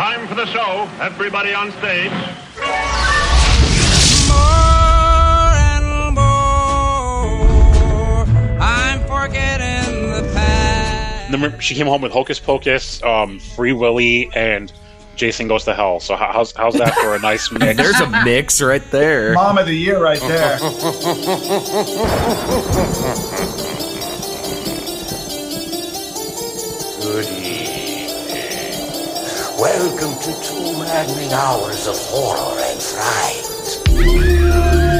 Time for the show. Everybody on stage. More and more, I'm forgetting the past. Remember, she came home with Hocus Pocus, um, Free Willy, and Jason Goes to Hell. So how's how's that for a nice mix? There's a mix right there. Mom of the year right there. Welcome to two maddening hours of horror and fright.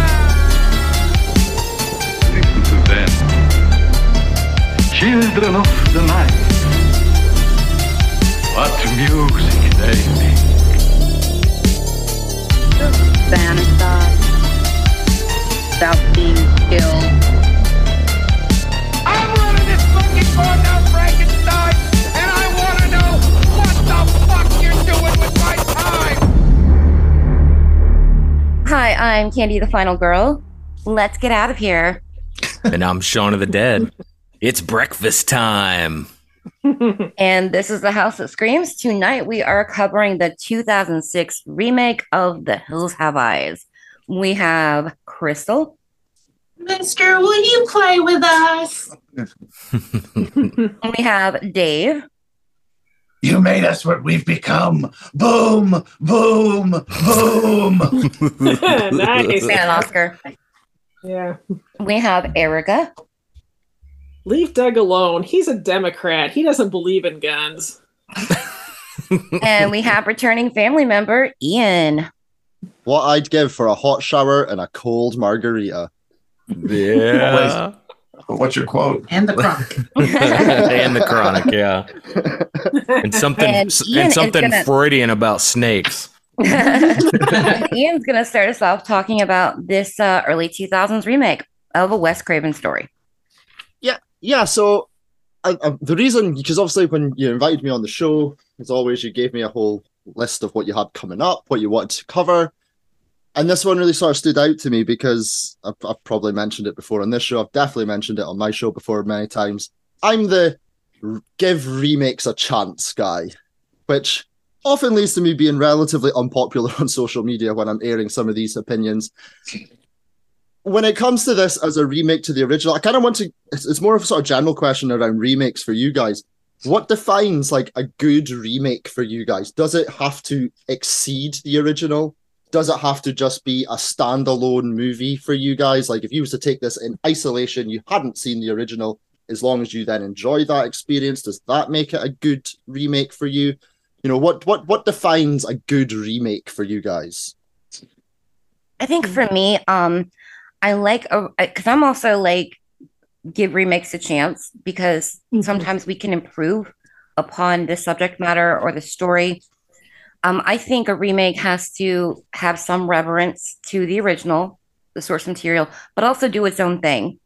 Children of the night. What music they make. fantasize about being killed. I'm running this fucking courthouse Frankenstein, and I want to know what the fuck you're doing with my time. Hi, I'm Candy the Final Girl. Let's get out of here. And I'm Shaun of the Dead. It's breakfast time. And this is the House that Screams. Tonight we are covering the 2006 remake of The Hills Have Eyes. We have Crystal, Mister, will you play with us? we have Dave, You made us what we've become. Boom, boom, boom. nice. and Oscar. Yeah. We have Erica, Leave Doug alone. He's a Democrat. He doesn't believe in guns. and we have returning family member Ian. What I'd give for a hot shower and a cold margarita. Yeah. What's your quote? And the chronic. and the chronic, yeah. And something And and, something gonna- Freudian about snakes. Ian's going to start us off talking about this uh, early 2000s remake of a Wes Craven story. Yeah. So I, I, the reason, because obviously when you invited me on the show, as always, you gave me a whole list of what you had coming up, what you wanted to cover, and this one really sort of stood out to me because I've, I've probably mentioned it before on this show. I've definitely mentioned it on my show before many times. I'm the give remakes a chance guy, which often leads to me being relatively unpopular on social media when I'm airing some of these opinions when it comes to this as a remake to the original, I kind of want to. It's, more of a sort of general question around remakes for you guys. What defines like a good remake for you guys? Does it have to exceed the original? Does it have to just be a standalone movie for you guys? Like if you was to take this in isolation, you hadn't seen the original, as long as you then enjoy that experience, does that make it a good remake for you? You know, what what what defines a good remake for you guys? I think for me, um, I like a because I'm also like give remakes a chance because sometimes we can improve upon the subject matter or the story. Um, I think a remake has to have some reverence to the original, the source material, but also do its own thing.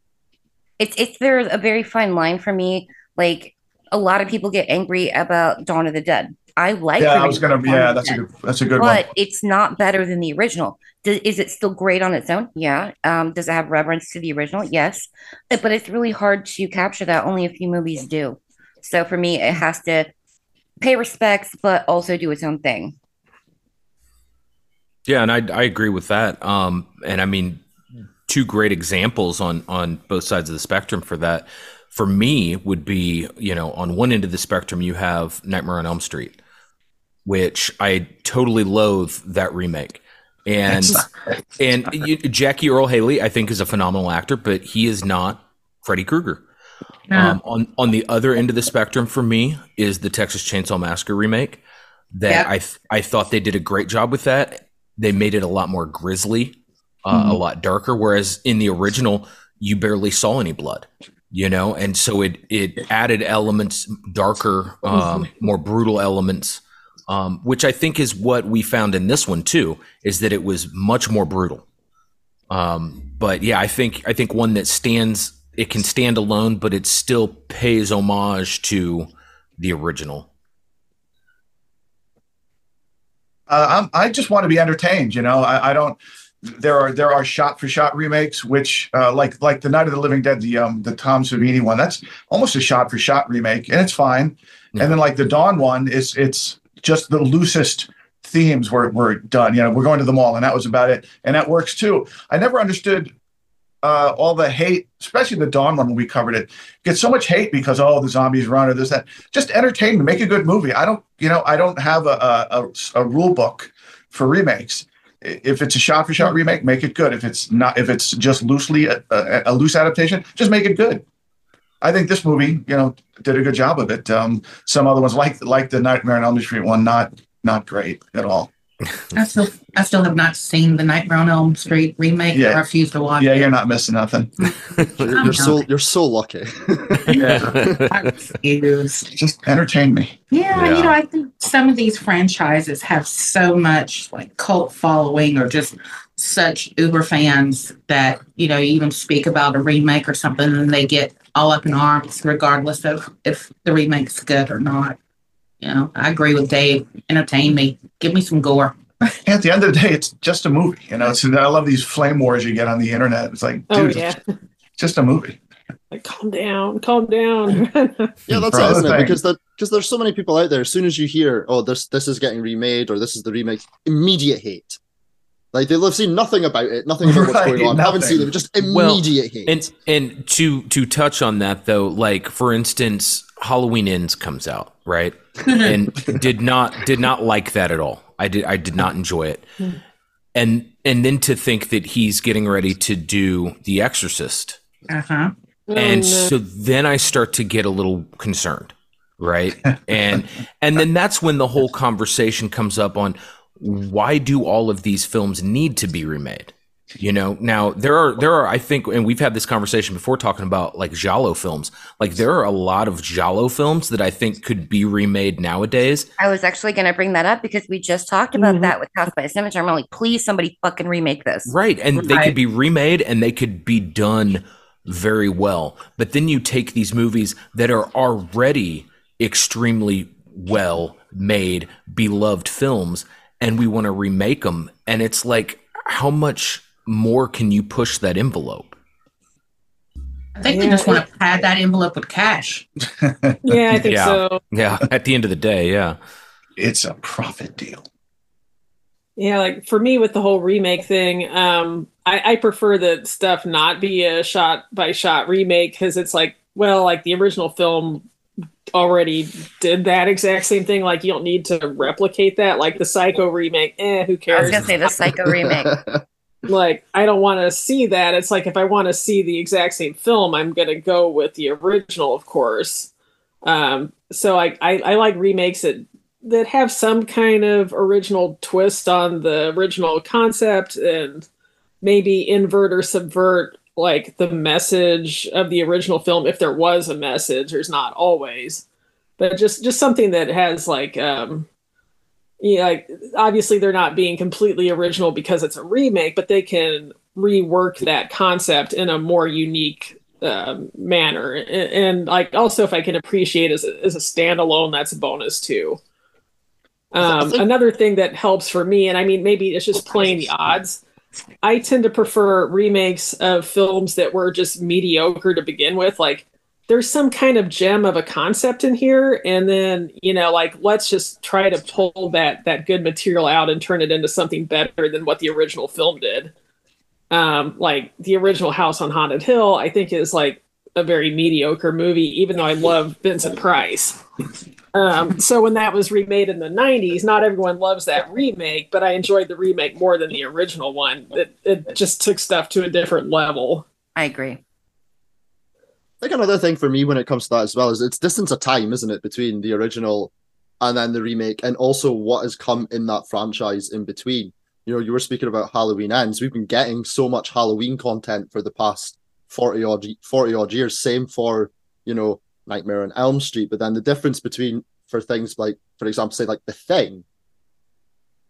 It's it's there's a very fine line for me. Like a lot of people get angry about Dawn of the Dead. I like. yeah, I was gonna. remake Yeah, that's a good. That's a good but one. But it's not better than the original. Does, is it still great on its own? Yeah. Um, does it have reverence to the original? Yes. But it's really hard to capture that. Only a few movies do. So for me, it has to pay respects, but also do its own thing. Yeah, and I I agree with that. Um, and I mean, two great examples on on both sides of the spectrum for that. For me, would be you know on one end of the spectrum you have Nightmare on Elm Street, which I totally loathe that remake. And and you, Jackie Earle Haley, I think, is a phenomenal actor, but he is not Freddy Krueger. Yeah. Um, on on the other end of the spectrum for me is the Texas Chainsaw Massacre remake. That. I th- I thought they did a great job with that. They made it a lot more grisly, uh, Mhm. a lot darker. Whereas in the original, you barely saw any blood, you know, and so it it added elements darker, um, more brutal elements, um, which I think is what we found in this one too. Is that it was much more brutal. Um, but yeah, I think I think one that stands it can stand alone, but it still pays homage to the original. Uh, I'm, I just want to be entertained. You know, I, I don't. There are there are shot for shot remakes, which uh, like like the Night of the Living Dead, the um the Tom Savini one. That's almost a shot for shot remake, and it's fine. And then like the Dawn one is it's just the loosest themes were were done. You know, we're going to the mall, and that was about it, and that works too. I never understood uh, all the hate, especially the Dawn one when we covered it, gets so much hate because oh the zombies run or this that. Just entertain make a good movie. I don't, you know, I don't have a a, a, rule book for remakes. If it's a shot for shot remake, make it good. If it's not, if it's just loosely a, a, a loose adaptation, just make it good. I think this movie, you know, did a good job of it. Um, some other ones, like like the Nightmare on Elm Street one, not not great at all. I still, I still have not seen the Nightmare on Elm Street remake. Yeah. I refuse to watch Yeah, it. you're not missing nothing. You're, you're so you're so lucky. I refuse. Just entertain me. Yeah, Yeah. you know, I think some of these franchises have so much like cult following or just such uber fans that, you know, you even speak about a remake or something and they get all up in arms regardless of if the remake's good or not. You know, I agree with Dave. Entertain me. Give me some gore. At the end of the day, it's just a movie. You know, so I love these flame wars you get on the internet. It's like, Oh dude, yeah. it's just a movie. Like calm down, calm down. Yeah, that's For it, other isn't it? Because there, because there's so many people out there. As soon as you hear, oh, this this is getting remade or this is the remake, immediate hate. Like they'll have seen nothing about it, nothing about what's Right, going on, haven't seen it, just Well, immediate hate. And and to to touch on that though, like for instance, Halloween Ends comes out, right? and did not did not like that at all. I did I did not enjoy it. And and then to think that he's getting ready to do The Exorcist. Uh huh. and so then I start to get a little concerned, right? and and then that's when the whole conversation comes up on why do all of these films need to be remade? You know, now there are there are I think, and we've had this conversation before talking about like Giallo films. Like there are a lot of Giallo films that I think could be remade nowadays. I was actually going to bring that up because we just talked about mm-hmm. that with House by the Cemetery. I'm like, please, somebody fucking remake this. Right. And they could be remade and they could be done very well. But then you take these movies that are already extremely well made, beloved films, and we want to remake them. And it's like, how much more can you push that envelope? I think they just want to pad that envelope with cash. Yeah, I think yeah. so. Yeah. At the end of the day, yeah. It's a profit deal. Yeah, like for me with the whole remake thing, um, I, I prefer that stuff not be a shot by shot remake because it's like, well, like the original film already did that exact same thing. Like you don't need to replicate that. Like the Psycho remake, eh, who cares? I cares? was going to say the Psycho remake. like I don't want to see that. It's like if I want to see the exact same film, I'm gonna go with the original, of course. Um, so I, I I like remakes that that have some kind of original twist on the original concept and maybe invert or subvert like the message of the original film if there was a message. There's not always, but just just something that has like um yeah, like obviously they're not being completely original because it's a remake, but they can rework that concept in a more unique um, manner. And, and like also, if I can appreciate as a, as a standalone, that's a bonus too. Um, another thing that helps for me, and I mean maybe it's just playing the odds. I tend to prefer remakes of films that were just mediocre to begin with. Like there's some kind of gem of a concept in here and then you know like let's just try to pull that that good material out and turn it into something better than what the original film did um like the original house on haunted hill i think is like a very mediocre movie even though i love vincent price um so when that was remade in the 90s not everyone loves that remake but i enjoyed the remake more than the original one it, it just took stuff to a different level i agree I think another thing for me when it comes to that as well is it's distance of time, isn't it, between the original and then the remake, and also what has come in that franchise in between. You know, you were speaking about Halloween ends. We've been getting so much Halloween content for the past 40 odd 40 odd years. Same for, you know, Nightmare on Elm Street. But then the difference between for things like, for example, say like the thing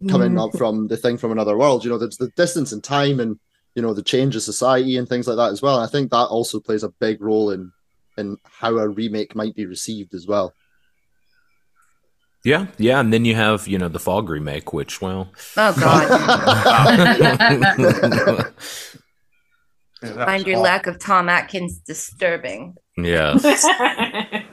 coming Mm. up from the thing from another world, you know, there's the distance in time and you know the change of society and things like that as well. And I think that also plays a big role in in how a remake might be received as well. Yeah, yeah, and then you have you know the Fog remake, which well, Oh God. Find your lack of Tom Atkins disturbing. Yes,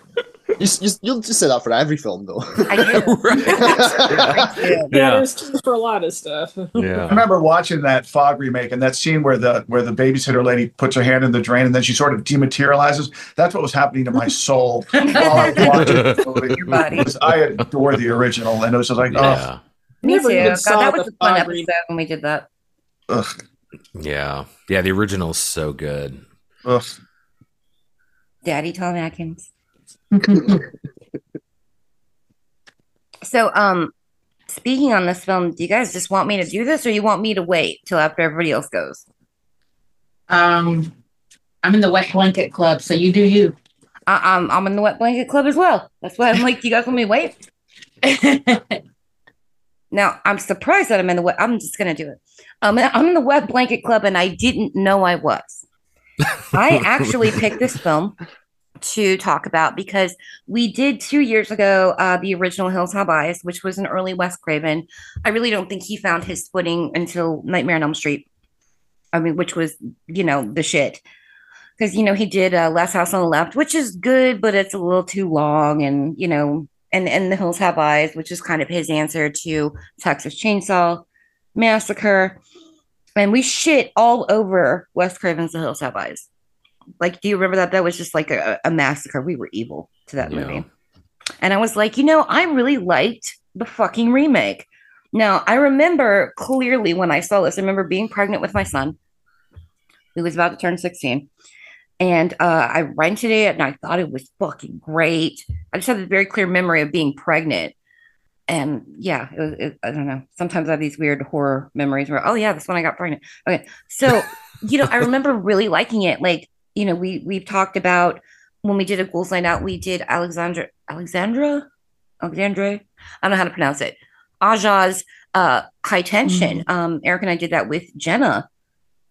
You, you, you'll just say that for every film, though. I do. yeah, Yeah. there's true for a lot of stuff Yeah. I remember watching that fog remake and that scene where the where the babysitter lady puts her hand in the drain and then she sort of dematerializes. That's what was happening to my soul while I was watching the movie. Your body. Because I adore the original, and it was just like, oh. yeah, Me too. God, that was a fun Fog remake. episode when we did that. oh, ugh, yeah, yeah. The original is so good. ugh. Daddy Tom Atkins. So, um, speaking on this film, do you guys just want me to do this, or you want me to wait till after everybody else goes? Um, I'm in the wet blanket club, so you do you. I, I'm I'm in the wet blanket club as well. That's why I'm like, you guys want me to wait? now I'm surprised that I'm in the wet. I'm just gonna do it. Um, I'm in the wet blanket club, and I didn't know I was. I actually picked this film to talk about because we did two years ago uh, the original Hills Have Eyes, which was an early Wes Craven. I really don't think he found his footing until Nightmare on Elm Street. I mean, which was you know the shit because you know he did uh, Last House on the Left, which is good, but it's a little too long, and you know, and and The Hills Have Eyes, which is kind of his answer to Texas Chainsaw Massacre, and we shit all over Wes Craven's The Hills Have Eyes. Like, do you remember that? That was just like a, a massacre. We were evil to that Yeah. movie, and I was like, you know, I really liked the fucking remake. Now, I remember clearly when I saw this, I remember being pregnant with my son, who was about to turn 16. And uh, I rented it and I thought it was fucking great. I just have a very clear memory of being pregnant. And yeah, it was, it, I don't know. Sometimes I have these weird horror memories where, oh, yeah, this one I got pregnant. Okay. So, you know, I remember really liking it. Like, you know, we, we've talked about when we did a Ghouls Night Out, we did Alexandra, Alexandra, Alexandra, I don't know how to pronounce it. Aja's uh, High Tension. Um, Eric and I did that with Jenna.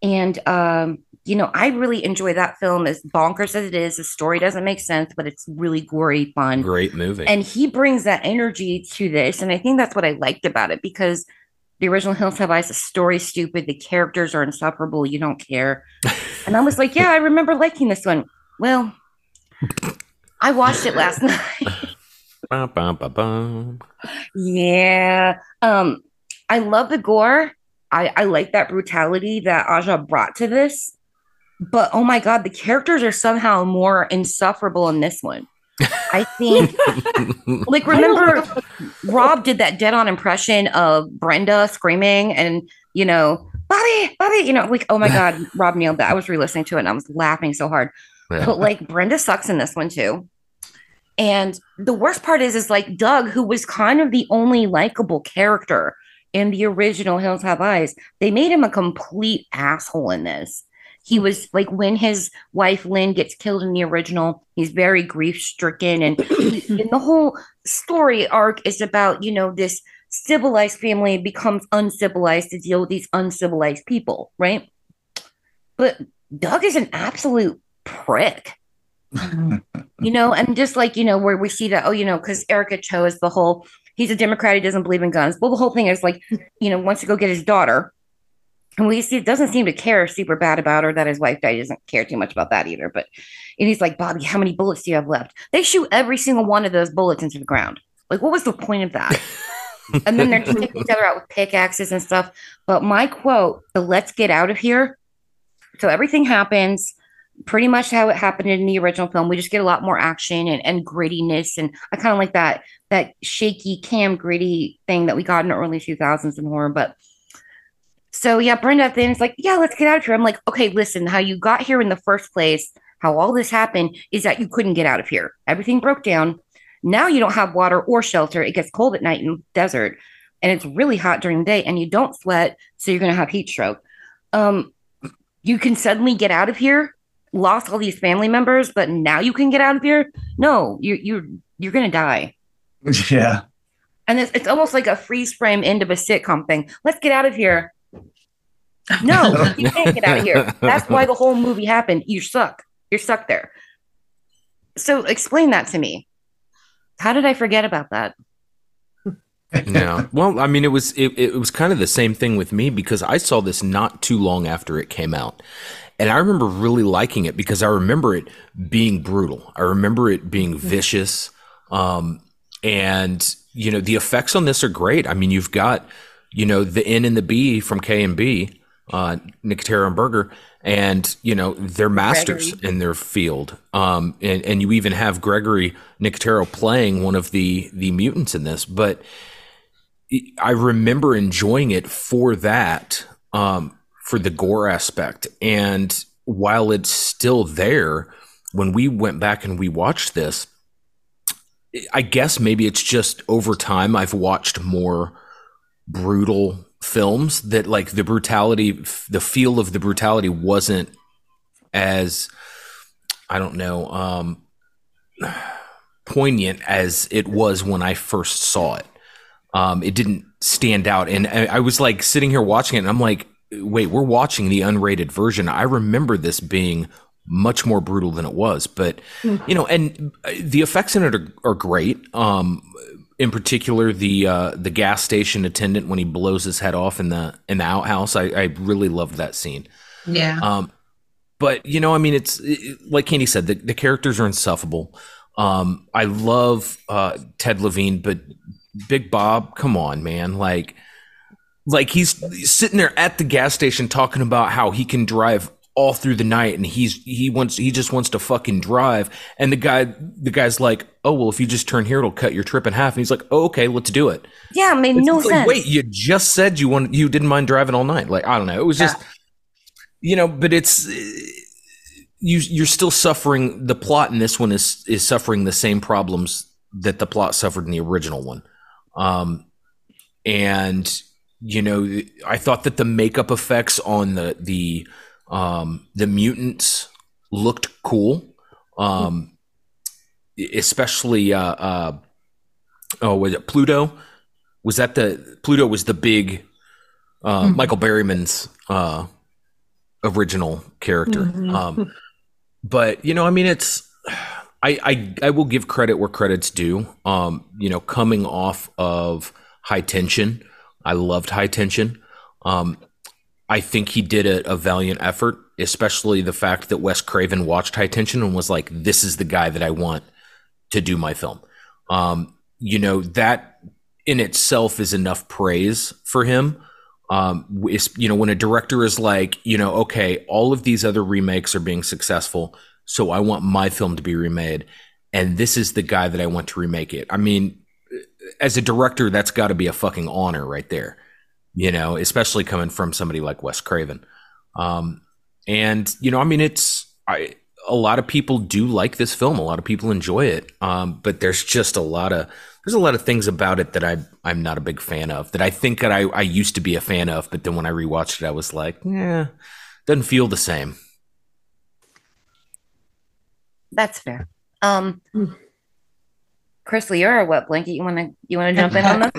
And, um, you know, I really enjoy that film as bonkers as it is. The story doesn't make sense, but it's really gory fun. Great movie. And he brings that energy to this. And I think that's what I liked about it because the original Hills Have Eyes, the story's stupid. The characters are insufferable. You don't care. and I was like, yeah, I remember liking this one. Well, I watched it last night. Yeah. Um, I love the gore. I, I like that brutality that Aja brought to this. But oh my god, the characters are somehow more insufferable in this one. I think like remember Rob did that dead on impression of Brenda screaming and you know, Bobby, Bobby, you know, like oh my god, Rob nailed that. I was re-listening to it and I was laughing so hard. Yeah. But like Brenda sucks in this one too. And the worst part is, is like Doug, who was kind of the only likable character in the original Hills Have Eyes, they made him a complete asshole in this. He was like when his wife Lynn gets killed in the original, he's very grief stricken, and, and the whole story arc is about you know this civilized family becomes uncivilized to deal with these uncivilized people, right? But Doug is an absolute prick you know, and just like, you know, where we see that, oh, you know, because Erica Cho is the whole, he's a Democrat, he doesn't believe in guns. Well, the whole thing is like, you know, wants to go get his daughter, And we see doesn't seem to care super bad about her that his wife died. He doesn't care too much about that either. But and he's like, Bobby, how many bullets do you have left? They shoot every single one of those bullets into the ground. Like, what was the point of that? and then they're taking each other out with pickaxes and stuff. But my quote, the let's get out of here. So everything happens pretty much how it happened in the original film. We just get a lot more action and, and grittiness. And I kind of like that that shaky cam gritty thing that we got in the early 2000s in horror. But so yeah, Brenda then is like, yeah, let's get out of here. I'm like, okay, listen, how you got here in the first place, how all this happened is that you couldn't get out of here. Everything broke down. Now you don't have water or shelter. It gets cold at night in the desert and it's really hot during the day and you don't sweat. So you're going to have heat stroke. Um, you can suddenly get out of here, lost all these family members, but now you can get out of here. No, you, you're, you're going to die. Yeah. And it's, it's almost like a freeze frame end of a sitcom thing. Let's get out of here. No, you can't get out of here. That's why the whole movie happened. You suck. You're stuck there. So explain that to me. How did I forget about that? yeah. Well, I mean, it was it, it was kind of the same thing with me because I saw this not too long after it came out. And I remember really liking it because I remember it being brutal. I remember it being vicious. Um, and you know, the effects on this are great. I mean, you've got, you know, the N and the B from K and B, uh, Nicotero and Berger, and you know they're masters Gregory. in their field. Um, and and you even have Gregory Nicotero playing one of the the mutants in this. But I remember enjoying it for that, um, for the gore aspect. And while it's still there, when we went back and we watched this, I guess maybe it's just over time I've watched more brutal films that like the brutality the feel of the brutality wasn't as I don't know um poignant as it was when I first saw it. Um it didn't stand out and I, I was like sitting here watching it and I'm like wait, we're watching the unrated version. I remember this being much more brutal than it was. But mm-hmm. you know, and uh, the effects in it are, are great. Um, in particular, the uh, the gas station attendant when he blows his head off in the in the outhouse, I, I really loved that scene. Yeah. Um, but you know, I mean, it's it, like Candy said, the, the characters are insufferable. Um, I love uh, Ted Levine, but Big Bob, come on, man, like. Like he's sitting there at the gas station talking about how he can drive all through the night and he's he wants he just wants to fucking drive. And the guy the guy's like oh well if you just turn here it'll cut your trip in half. And he's like oh okay let's do it. Yeah made it's no like, sense. Wait you just said you want you didn't mind driving all night. Like i don't know. It was yeah. just you know but it's you you're still suffering the plot in this one is is suffering the same problems that the plot suffered in the original one. Um and you know i thought that the makeup effects on the the um, the mutants looked cool, um, especially uh, uh, oh, was it Pluto? Was that the Pluto? Was the big uh, mm-hmm. Michael Berryman's uh, original character? Mm-hmm. Um, but you know, I mean, it's I, I I will give credit where credit's due. Um, you know, coming off of High Tension, I loved High Tension. Um, I think he did a, a, valiant effort, especially the fact that Wes Craven watched High Tension and was like, "This is the guy that I want to do my film." Um, you know that in itself is enough praise for him. Um, you know, when a director is like, you know, okay, all of these other remakes are being successful, so I want my film to be remade, and this is the guy that I want to remake it. I mean, as a director, that's got to be a fucking honor right there you know, especially coming from somebody like Wes Craven. Um, and you know, I mean, it's I a lot of people do like this film. A lot of people enjoy it. Um, but there's just a lot of there's a lot of things about it that I I'm not a big fan of. That I think that I I used to be a fan of, but then when I rewatched it, I was like, yeah, doesn't feel the same. That's fair. Um, Chris, you're a wet blanket. You want to you want to jump in on this?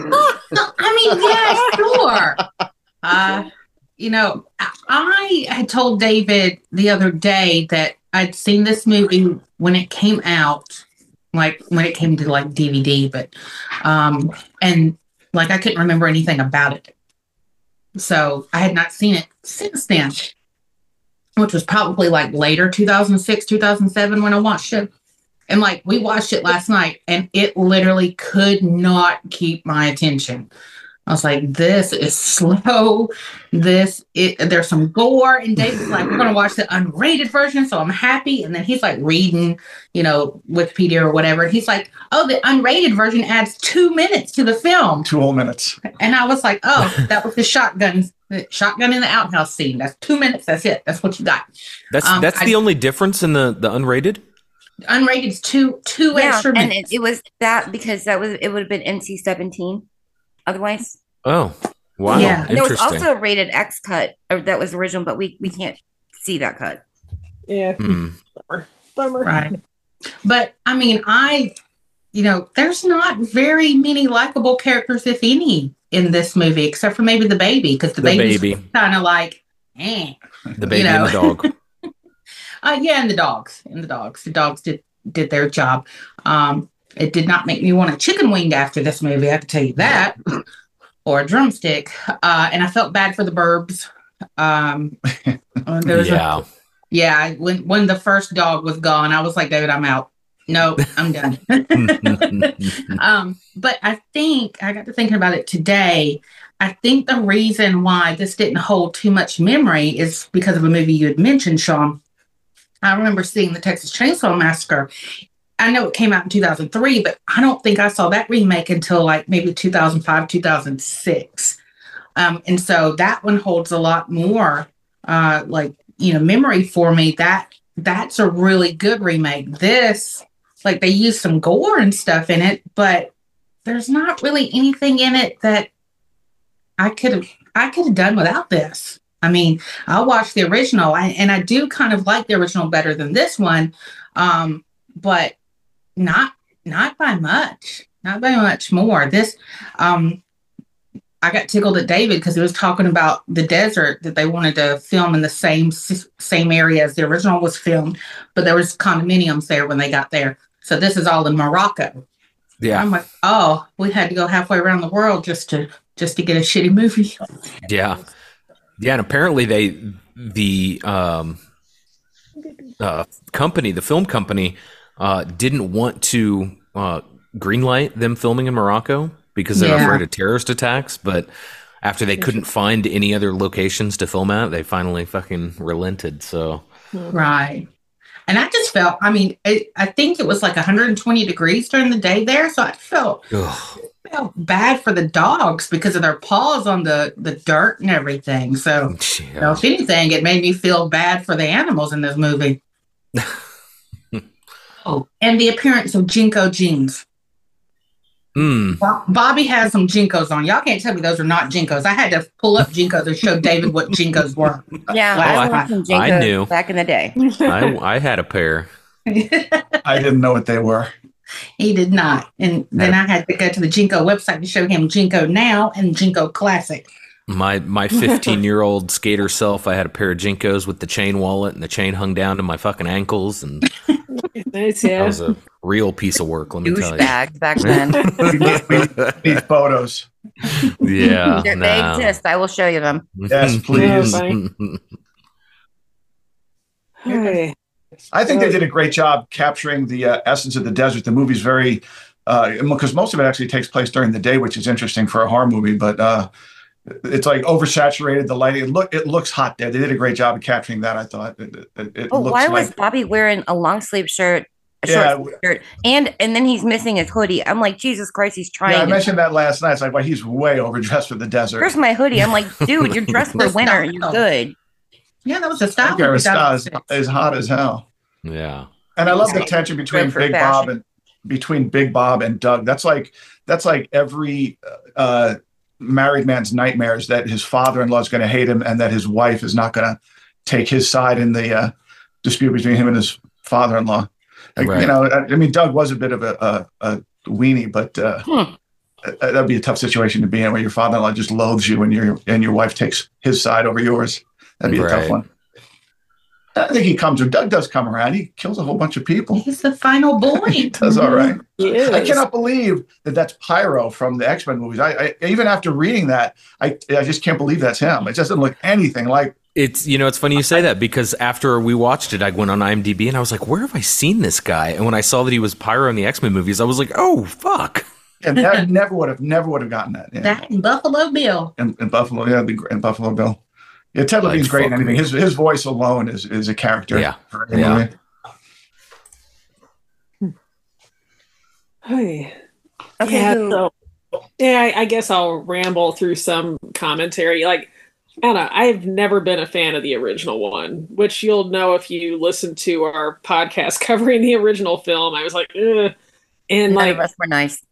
I mean, yeah, sure. Uh, you know, I had told David the other day that I'd seen this movie when it came out, like when it came to like DVD, but um, and like I couldn't remember anything about it. So I had not seen it since then, which was probably like later 2006, 2007 when I watched it. And like we watched it last night and it literally could not keep my attention. I was like, this is slow. This it there's some gore. And David's like, we're gonna watch the unrated version. So I'm happy. And then he's like reading, you know, Wikipedia or whatever. And he's like, oh, the unrated version adds two minutes to the film. Two whole minutes. And I was like, oh, that was the shotgun, the shotgun in the outhouse scene. That's two minutes. That's it. That's what you got. That's Um, that's I- the only difference in the the unrated. Unrated is two two Yeah, extra and it, it was that because that was it would have been NC seventeen. Otherwise, Oh, wow, Yeah. there was also a rated X cut or that was original, but we we can't see that cut. Yeah. Hmm. Bummer. Bummer. Right. But I mean, I, you know, there's not very many likable characters, if any, in this movie, except for maybe the baby, because the, The baby's baby. kind of like, eh. the baby know. and the dog. Uh, yeah, and the dogs, and the dogs, the dogs did did their job. Um, it did not make me want a chicken wing after this movie. I can tell you that, or a drumstick. Uh, and I felt bad for the burbs. Um, there was a- yeah. yeah, when when the first dog was gone, I was like, David, I'm out. No, I'm done. um, but I think I got to thinking about it today. I think the reason why this didn't hold too much memory is because of a movie you had mentioned, Shawn. I remember seeing the Texas Chainsaw Massacre. I know it came out in 2003, but I don't think I saw that remake until like maybe 2005, 2006. Um, and so that one holds a lot more uh, like you know memory for me. That that's a really good remake. This like they use some gore and stuff in it, but there's not really anything in it that I could have I could have done without this. I mean, I watched the original I, and I do kind of like the original better than this one, um, but not not by much, not by much more. This um, I got tickled at David because he was talking about the desert that they wanted to film in the same same area as the original was filmed, but there was condominiums there when they got there. So this is all in Morocco. Yeah. I'm like, oh, we had to go halfway around the world just to just to get a shitty movie. Yeah. Yeah, and apparently they the um uh company, the film company, uh didn't want to uh greenlight them filming in Morocco because they're Yeah. afraid of terrorist attacks, but after they couldn't find any other locations to film at, they finally fucking relented. So Right. And I just felt, I mean, it, I think it was like 120 degrees during the day there. So I felt, ugh, felt bad for the dogs because of their paws on the, the dirt and everything. So, you know, if anything, it made me feel bad for the animals in this movie. oh, and the appearance of JNCO jeans. Mm. Bobby has some JNCOs on. Y'all can't tell me those are not JNCOs. I had to pull up JNCOs and show David what JNCOs were. Yeah, Last I, night. wore some I knew. back in the day. I I had a pair. I didn't know what they were. He did not. And then I had to go to the JNCO website to show him JNCO Now and JNCO Classic. My my 15 year old skater self, I had a pair of JNCOs with the chain wallet, and the chain hung down to my fucking ankles, and Nice, that was a real piece of work. Let me tell you. Douchebags back then. These photos. yeah, They- they no. exist. I will show you them. Yes, please. Hey. I think they did a great job capturing the uh, essence of the desert. The movie's very, because most of it actually takes place during the day, which is interesting for a horror movie. But uh, it's like oversaturated. The lighting. It look. It looks hot there. They did a great job of capturing that. I thought. It, it, it But looks why like, was Bobby wearing a long sleeve shirt, Yeah, shirt, and and then he's missing his hoodie? I'm like, Jesus Christ, he's trying. Yeah, I to- mentioned that last night. It's like, well, he's way overdressed for the desert. Where's my hoodie? I'm like, dude, you're dressed for winter. You're good. Yeah, that was a style. Okay, it's, movie. it's, it's hot as hell. yeah. And I love the tension between Big fashion. Bob and between Big Bob and Doug. That's like that's like every uh, married man's nightmares that his father-in-law is going to hate him and that his wife is not going to take his side in the uh, dispute between him and his father-in-law. Like, Right. You know, I, I mean, Doug was a bit of a, a, a weenie, but uh, Hmm. uh, that'd be a tough situation to be in where your father-in-law just loathes you and your and your wife takes his side over yours. That'd be a tough one. I think he comes or Doug does come around. He kills a whole bunch of people. He's the final boy. he does all right. He is. I cannot believe that that's Pyro from the X Men movies. I, I even after reading that, I I just can't believe that's him. It just doesn't look anything like. It's you know it's funny you say that because after we watched it, I went on IMDb and I was like, where have I seen this guy? And when I saw that he was Pyro in the X Men movies, I was like, oh fuck. And I never would have, never would have gotten that. Yeah. That and Buffalo Bill. And, and Buffalo, yeah, the, and Buffalo Bill. Yeah, Ted Levine's great in anything. His his voice alone is is a character. Yeah. for any Yeah. Hey. Okay, Yeah, so, yeah, I, I guess I'll ramble through some commentary. Like, I don't know. I've never been a fan of the original one, which you'll know if you listen to our podcast covering the original film. I was like, Ugh. and None like, of us were nice.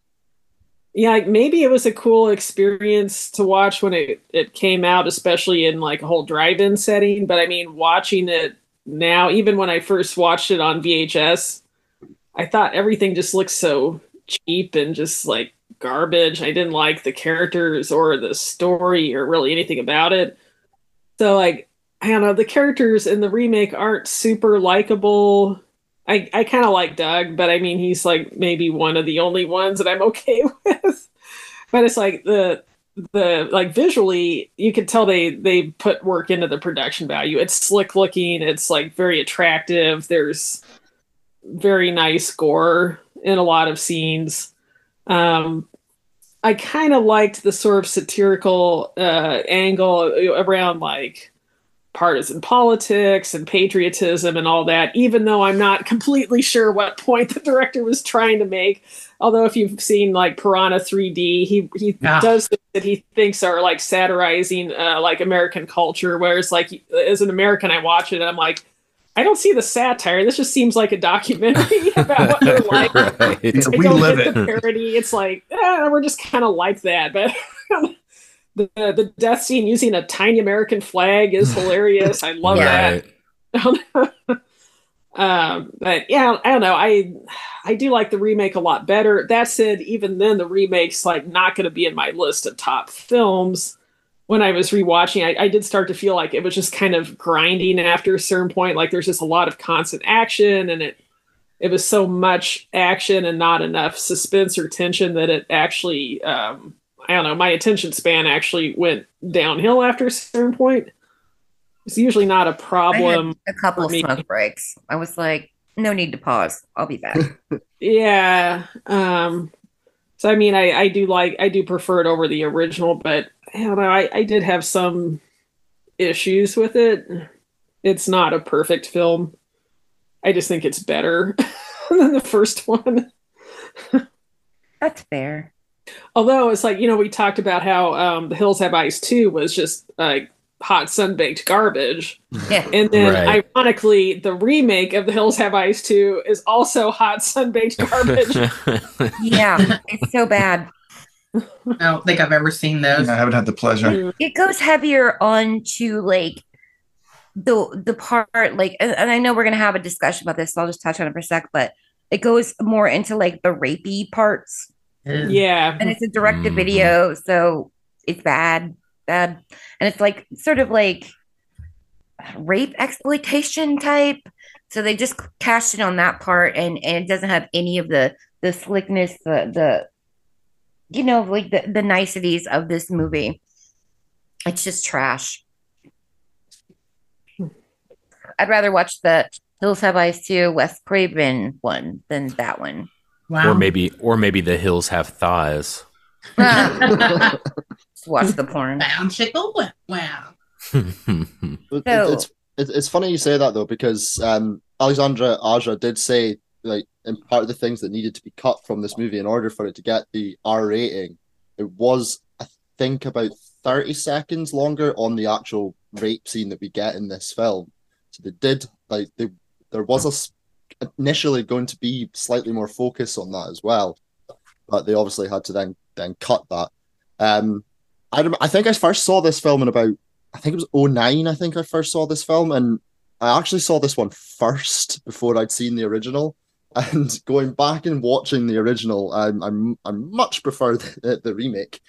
Yeah, maybe it was a cool experience to watch when it, it came out, especially in like a whole drive-in setting. But I mean, watching it now, even when I first watched it on VHS, I thought everything just looked so cheap and just like garbage. I didn't like the characters or the story or really anything about it. So like I don't know, the characters in the remake aren't super likable. I, I kind of like Doug, but I mean he's like maybe one of the only ones that I'm okay with. but it's like the the like visually you could tell they they put work into the production value. It's slick looking, it's like very attractive. There's very nice gore in a lot of scenes. Um, I kind of liked the sort of satirical uh, angle around like partisan politics and patriotism and all that, even though I'm not completely sure what point the director was trying to make. Although, if you've seen like Piranha 3D, he he Yeah. does things that he thinks are like satirizing uh, like American culture. Whereas, like as an American, I watch it and I'm like, I don't see the satire. This just seems like a documentary about what they're like. Right. Yeah, I we live it. the parody. It's like eh, we're just kind of like that, but the the death scene using a tiny American flag is hilarious. I love Right. that. um, but yeah, I don't know. I I do like the remake a lot better. That said, even then, the remake's like not going to be in my list of top films. When I was rewatching, I, I did start to feel like it was just kind of grinding after a certain point. Like there's just a lot of constant action, and it it was so much action and not enough suspense or tension that it actually um, I don't know, my attention span actually went downhill after a certain point. It's usually not a I had problem. a couple of me. smoke breaks. I was like, no need to pause. I'll be back. Yeah. Um so I mean I, I do like I do prefer it over the original, but I don't know, I, I did have some issues with it. It's not a perfect film. I just think it's better than the first one. That's fair. Although it's like, you know, we talked about how um The Hills Have Eyes 2 was just like hot sun baked garbage. Yeah. And then Right. ironically, the remake of The Hills Have Eyes 2 is also hot sun baked garbage. Yeah, it's so bad. I don't think I've ever seen those. I haven't had the pleasure. It goes heavier onto like the the part like and, and I know we're gonna have a discussion about this, so I'll just touch on it for a sec, but it goes more into like the rapey parts. Yeah. And it's a direct to mm-hmm. video, so it's bad. Bad. And it's like sort of like rape exploitation type. So they just cashed in on that part and, and it doesn't have any of the the slickness, the the you know, like the, the niceties of this movie. It's just trash. I'd rather watch the Hills Have Eyes 2 Wes Craven one than that one. Wow. Or maybe or maybe the hills have thighs. Just watch the porn. Bound chickle. Wow. It's, it's it's funny you say that though because um, Alexandra Aja did say like in part of the things that needed to be cut from this movie in order for it to get the R rating, it was I think about thirty seconds longer on the actual rape scene that we get in this film. So they did like they there was a s- initially going to be slightly more focus on that as well, but they obviously had to then then cut that. Um, I I think I first saw this film in about I think it was 09 I think I first saw this film and I actually saw this one first before I'd seen the original. And going back and watching the original I'm I'm I much prefer the, the remake.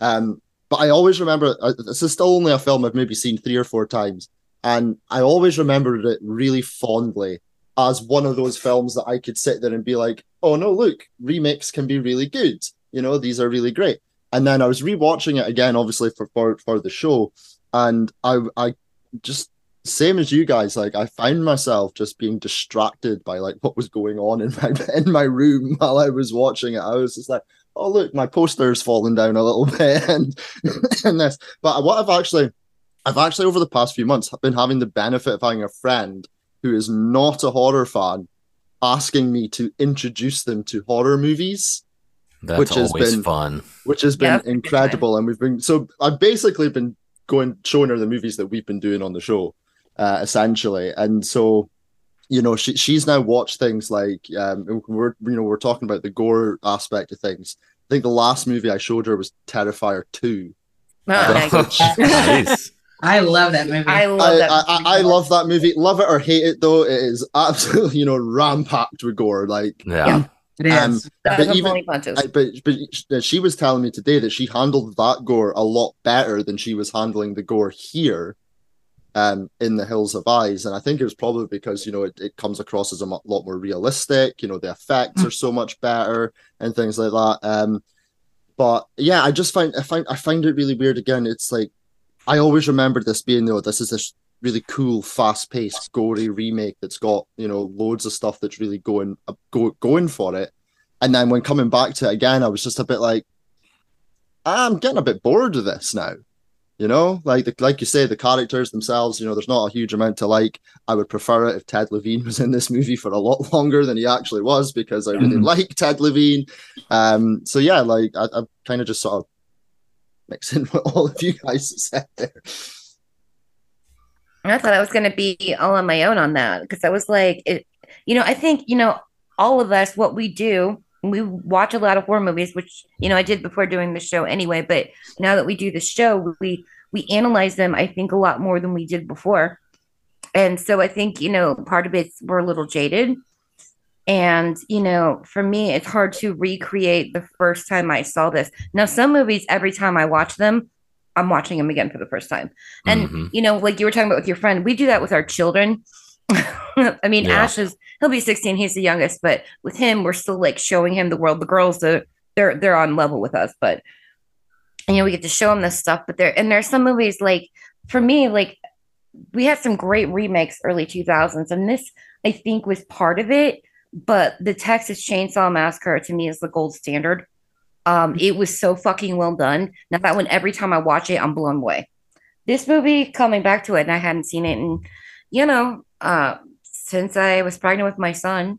Um but I always remember uh, this is still only a film I've maybe seen three or four times and I always remembered it really fondly as one of those films that I could sit there and be like, "Oh no, look, remakes can be really good. You know, these are really great." And then I was rewatching it again, obviously for for, for the show, and I I just same as you guys like i found myself just being distracted by like what was going on in my in my room while i was watching it i was just like oh look my poster's fallen down a little bit and and this but what i've actually i've actually over the past few months been having the benefit of having a friend who is not a horror fan asking me to introduce them to horror movies. That's which has always been fun. which has been Yeah, that's a good incredible. And we've been so i've basically been going showing her the movies that we've been doing on the show uh essentially. And so you know she, she's now watched things like um we're you know we're talking about the gore aspect of things. I think the last movie i showed her was terrifier 2 Oh, nice. I love that movie. I love I, that. I, I, I love that movie love it or hate it though it is absolutely you know rampacked with gore like Yeah. It is. um, but even- I, but but she was telling me today that she handled that gore a lot better than she was handling the gore here, um, in the Hills Have Eyes, and I think it was probably because you know it, it comes across as a lot more realistic. You know the effects are so much better and things like that. Um, but yeah, I just find I find I find it really weird. Again, it's like I always remember this being though this is this really cool, fast paced, gory remake that's got you know loads of stuff that's really going uh, go, going for it. And then when coming back to it again, I was just a bit like, I'm getting a bit bored of this now. You know, like the, like you say, the characters themselves. You know, there's not a huge amount to like. I would prefer it if Ted Levine was in this movie for a lot longer than he actually was because I really Mhm. like Ted Levine. Um, so yeah, like I, I'm kind of just sort of mixing what all of you guys said there. I thought I was going to be all on my own on that because I was like, it, you know, I think, you know, all of us, what we do, we watch a lot of horror movies, which, you know, I did before doing the show anyway. But now that we do the show, we, we analyze them, I think, a lot more than we did before. And so I think, you know, part of it's we're a little jaded. And, you know, for me, it's hard to recreate the first time I saw this. Now, some movies, every time I watch them, I'm watching them again for the first time. And Mhm. you know, like you were talking about with your friend, we do that with our children. I mean, Yeah. Ash is he'll be 16, he's the youngest, but with him, we're still like showing him the world. The girls, they're they're they're on level with us, but you know, we get to show them this stuff. But there and there's some movies like for me, like we had some great remakes early 2000s, and this I think was part of it. But the Texas Chainsaw Massacre to me is the gold standard. Um, it was so fucking well done. Now that one, every time I watch it, I'm blown away. This movie, coming back to it, and I hadn't seen it, and you know, uh, since I was pregnant with my son,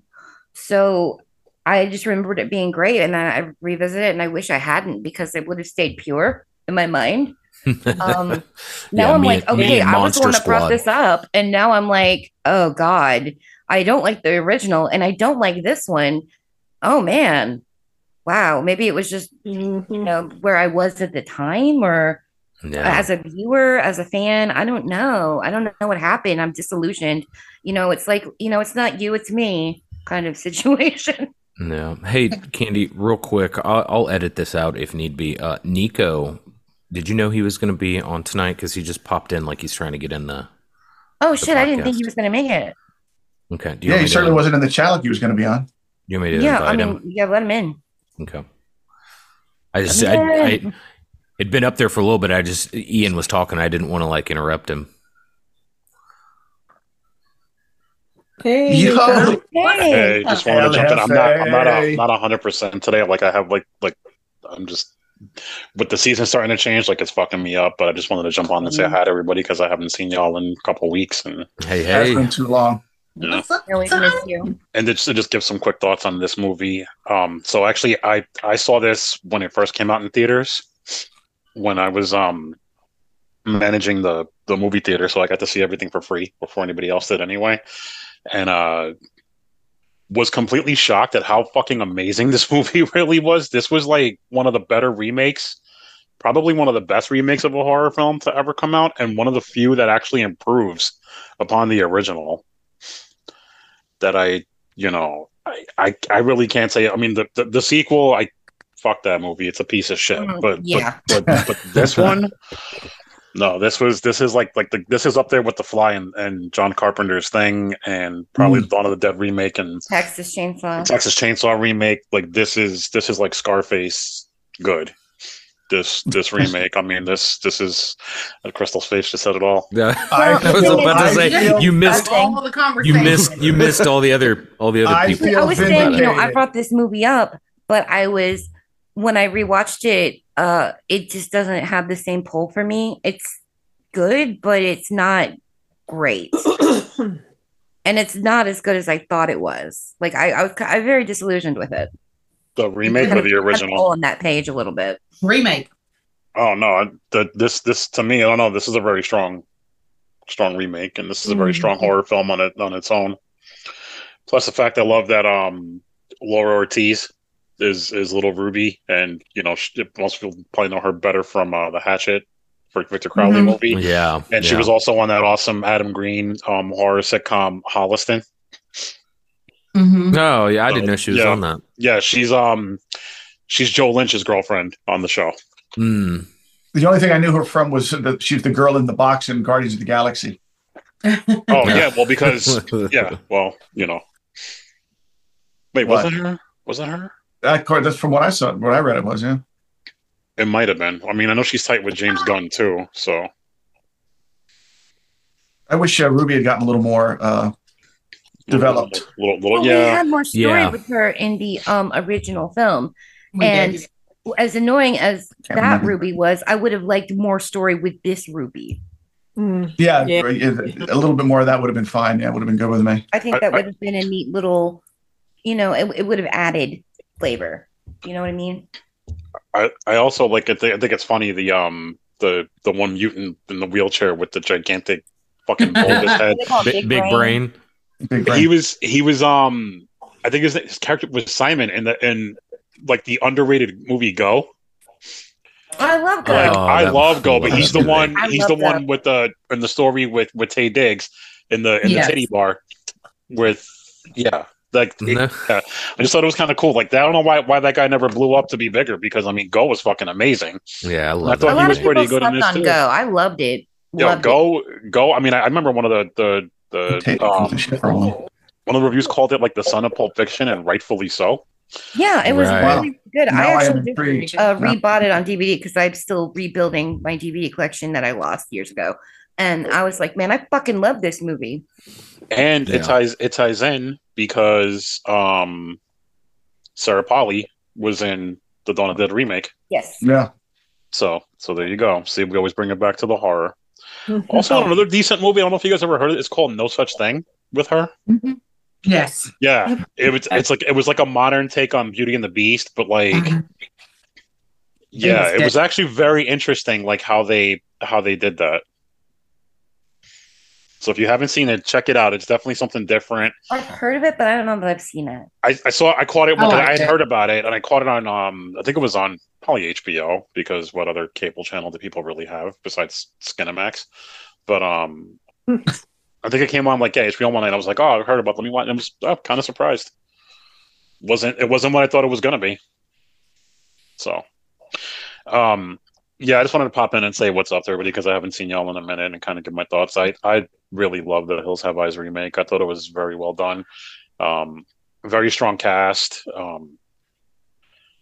so I just remembered it being great, and then I revisited it, and I wish I hadn't because it would have stayed pure in my mind. Um, now Yeah, I'm me like, okay, I was the one that Monster brought this up, and now I'm like, oh god, I don't like the original, and I don't like this one. Oh man, wow, maybe it was just you know where I was at the time, or Yeah. as a viewer, as a fan, I don't know. I don't know what happened. I'm disillusioned. You know, it's like you know, it's not you, it's me kind of situation. Yeah. Hey, Candy, real quick, I'll, I'll edit this out if need be. Uh, Nico, did you know he was going to be on tonight? Because he just popped in like he's trying to get in the. Oh The shit, I didn't think he was going to make it. Okay. Do you Yeah, he certainly wasn't in the challenge he was going to be on. You want me to Yeah, invite I mean, him? yeah, let him in. Okay. I just, Let I, I, it'd been up there for a little bit. I just, Ian was talking. I didn't want to like interrupt him. Hey, Yo. Connor. Hey, just wanted to jump in. I'm not. I'm not. LFA. A, not hundred percent today. Like I have like like I'm just with the season starting to change. Like it's fucking me up. But I just wanted to jump on and say mm. hi to everybody because I haven't seen y'all in a couple weeks and Hey, That's hey. been too long. Yeah. I always miss you. and to just, to just give some quick thoughts on this movie. Um, so actually, I I saw this when it first came out in theaters when I was um managing the the movie theater, so I got to see everything for free before anybody else did anyway, and uh was completely shocked at how fucking amazing this movie really was. This was like one of the better remakes, probably one of the best remakes of a horror film to ever come out, and one of the few that actually improves upon the original. That I, you know, I, I, I really can't say. I mean, the, the the sequel, I fuck that movie. It's a piece of shit. Mm, But yeah. but, but but this one, No, this was this is like like the this is up there with the Fly and, and John Carpenter's thing, and probably Mm. Dawn of the Dead remake and Texas Chainsaw. Texas Chainsaw remake. Like this is this is like Scarface good. This this remake. I mean this this is uh, Crystal's face just said it all. Yeah, I I was about to say feel- you missed all the you missed you missed all the other all the other I people. I was saying, you know, I brought this movie up, but I was when I rewatched it, uh, it just doesn't have the same pull for me. It's good, but it's not great. and it's not as good as I thought it was. Like I, I was I was very disillusioned with it. The remake or of- the original? On that page a little bit. Remake. Oh no, I- the, this this to me, I don't know. This is a very strong, strong remake, and this is a very Mhm. strong horror film on it on its own. Plus the fact I love that um Laura Ortiz is is Little Ruby, and you know she, most people probably know her better from uh, the Hatchet for Victor Crowley Mhm. movie, Yeah, and she was also on that awesome Adam Green um horror sitcom Holliston. Mm-hmm. No, yeah, I didn't know she was Yeah. on that. Yeah, she's um she's Joe Lynch's girlfriend on the show. Mm. The only thing I knew her from was that she's the girl in the box in Guardians of the Galaxy. Oh yeah, well because yeah, well you know. Wait, was What? it her? Was it her? That, that's from what I saw. What I read, it was yeah. It might have been. I mean, I know she's tight with James Gunn too. So I wish uh, Ruby had gotten a little more uh, developed. little, little, Well, we had more story Yeah. with her in the um original film. We and did. as annoying as Can't that remember. Ruby was, I would have liked more story with this Ruby. Mm. Yeah, Yeah. a little bit more of that would have been fine. Yeah, would have been good with me. I think that I- would have been a neat little, you know, it, it would have added flavor. You know what I mean? I, I also like. I think, I think it's funny the um the the one mutant in the wheelchair with the gigantic fucking bulbous head. They call it Big, big brain. Big He was he was um I think his his character was Simon in the in like the underrated movie Go. I love Go. Like Oh, I love Go, but he's the one. I He's love the that. one with the in the story with with Taye Diggs in the in Yes. the titty bar with yeah. Like it- No. yeah. I just thought it was kind of cool. Like I don't know why why that guy never blew up to be bigger because I mean Go was fucking amazing. Yeah, I I thought a he was pretty good in slept this on too. Go. I loved it. Yo, Loved it. Go Go. I mean, I, I remember one of the the the um, the shit for a while. one of the reviews called it like the son of Pulp Fiction, and rightfully so. Yeah, it was Right. really good. Now I I actually just intrigued. uh, rebought it on DVD because I'm still rebuilding my DVD collection that I lost years ago. And I was like, man, I fucking love this movie. And Yeah. it ties it ties in because um Sarah Polley was in the Dawn of the Dead remake. Yes. Yeah, So so there you go. See, we always bring it back to the horror. Also, another decent movie. I don't know if you guys ever heard of it. It's called No Such Thing with her. Mhm. Yes. Yeah, it was. It's like it was like a modern take on Beauty and the Beast, but like Mhm. yeah, it was actually very interesting, like how they how they did that. So if you haven't seen it, check it out. It's definitely something different. I've heard of it, but I don't know that I've seen it. I, I saw I caught it I when I liked had it. heard about it, and I caught it on um I think it was on probably HBO because what other cable channel do people really have besides Skinamax? But um, I think it came on like yeah HBO one night. I was like, oh, I heard about. it. Let me watch. And I was oh, kind of surprised. wasn't It wasn't what I thought it was gonna be. So, um, yeah, I just wanted to pop in and say what's up to everybody because I haven't seen y'all in a minute and kind of give my thoughts. I I really love the Hills Have Eyes remake. I thought it was very well done. Um, very strong cast. Um,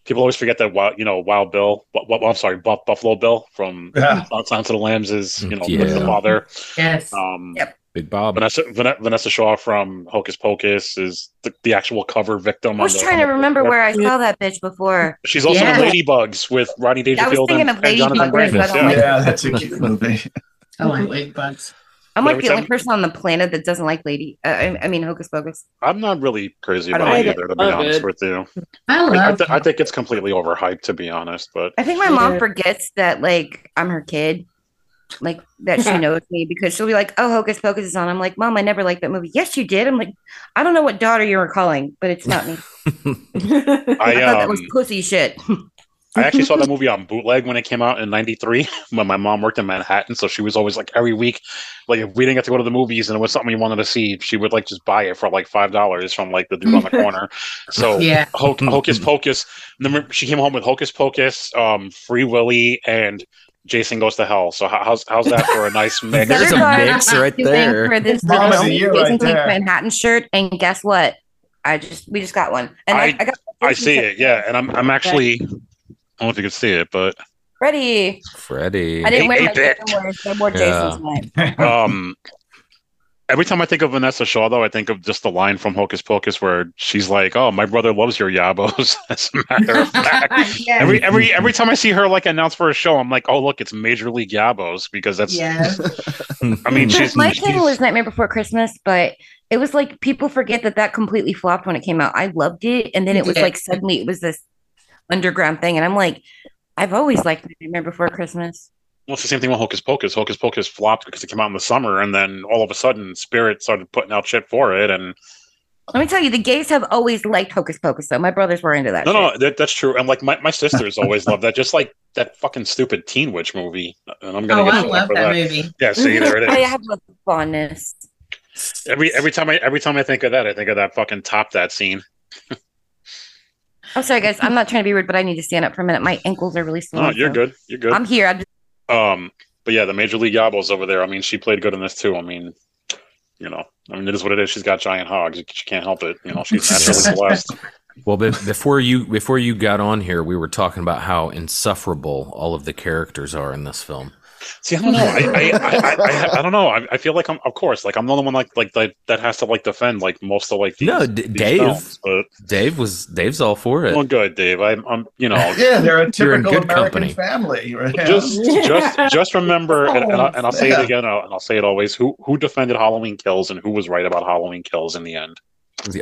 people always forget that Wild, you know, Wild Bill. Well, well, I'm sorry, Buff, Buffalo Bill from Yeah. Silence of the Lambs is you know Yeah. the father. Yes. Um, Yep. Big Bob. Vinessa Vinessa Shaw from Hocus Pocus is the, the actual cover victim. I was on the- trying to remember poster. where I saw that bitch before. She's also Yeah. in Ladybugs with Rodney I was Dangerfield thinking and, of and Jonathan Ladybugs, Brandis. Yeah. yeah, that's a cute movie. I like ladybugs. I'm like the only person on the planet that doesn't like Lady. Uh, I, I mean, Hocus Pocus. I'm not really crazy about it either, to be Love honest it. with you. I I, I, love. th- I think it's completely overhyped, to be honest. But I think my mom forgets that like I'm her kid, like that she knows me because she'll be like, "Oh, Hocus Pocus is on." I'm like, "Mom, I never liked that movie." Yes, you did. I'm like, I don't know what daughter you were calling, but it's not me. I, I thought that was um, pussy shit. I actually saw that movie on bootleg when it came out in '93 when my mom worked in Manhattan. So she was always like every week, like if we didn't get to go to the movies and it was something we wanted to see, she would like just buy it for like five dollars from like the dude on the corner. So Yeah. Ho- Hocus Pocus. and then she came home with Hocus Pocus, um, Free Willy, and Jason Goes to Hell. So how's how's that for a nice mix? There's a mix right there. For this Mom little Jason right Takes there. Manhattan shirt, and guess what? I just we just got one, and I, I- I got I see it, yeah, and I'm I'm actually I don't know if you can see it, but ready. Freddie. I didn't wear my Eight-bit. Jason wears. I wore Yeah. Jason's tonight. um every time I think of Vinessa Shaw though, I think of just the line from Hocus Pocus where she's like, Oh, my brother loves your yabos, as a matter of fact. Yes. Every every every time I see her like announce for a show, I'm like, Oh look, it's Major League Yabos because that's Yes. I mean she's, my she's thing was Nightmare Before Christmas, but it was like people forget that that completely flopped when it came out. I loved it, and then it was like suddenly it was this underground thing, and I'm like, I've always liked Nightmare Before Christmas. Well, it's the same thing with Hocus Pocus. Hocus Pocus flopped because it came out in the summer and then all of a sudden Spirit started putting out shit for it and Let me tell you, the gays have always liked Hocus Pocus, though. My brothers were into that. No, shit. no, that, that's true. And like my, my sisters always love that, just like that fucking stupid Teen Witch movie. And I'm gonna Oh, get I love for that movie. Yeah, see, there it I have a fondness. Every every time I every time I think of that, I think of that fucking top that scene. I'm sorry, guys. I'm not trying to be rude, but I need to stand up for a minute. My ankles are really sore. Oh, you're so- good. You're good. I'm here. I'm just, Um, but yeah, the Major League Yabos over there. I mean, she played good in this too. I mean, you know, I mean, it is what it is. She's got giant hogs. She can't help it. You know, she's naturally blessed. Well, before you before you got on here, we were talking about how insufferable all of the characters are in this film. See, I don't know. I I, I, I, I, I don't know. I, I feel like I'm, of course, like I'm the only one like like that that has to like defend like most of like these, No, D- these Dave. films, but Dave was Dave's all for it. well, good, Dave. I'm, I'm, you know, Yeah, they're a You're in typical good American company. family. right? just just just remember and, and, I, and I'll say it Yeah. again uh, and I'll say it always who who defended halloween kills and who was right about halloween kills in the end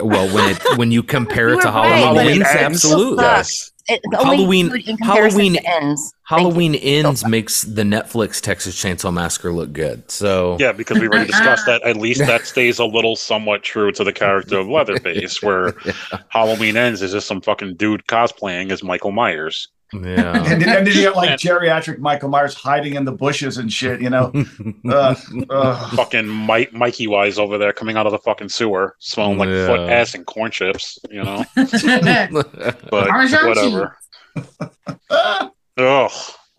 Well, when it when you compare it to right, Halloween, but Halloween ends, ends. absolutely. yes it's only Halloween- good in comparison Halloween- ends. Halloween ends makes the Netflix Texas Chainsaw Massacre look good. So yeah because we already discussed that at least that stays a little somewhat true to the character of leatherface where halloween ends is just some fucking dude cosplaying as michael myers yeah. And, then- and then you get like geriatric Michael Myers hiding in the bushes and shit, you know. Uh, uh, fucking Mike, mikey wise over there coming out of the fucking sewer smelling like foot ass and corn chips you know but Parmesan whatever Oh,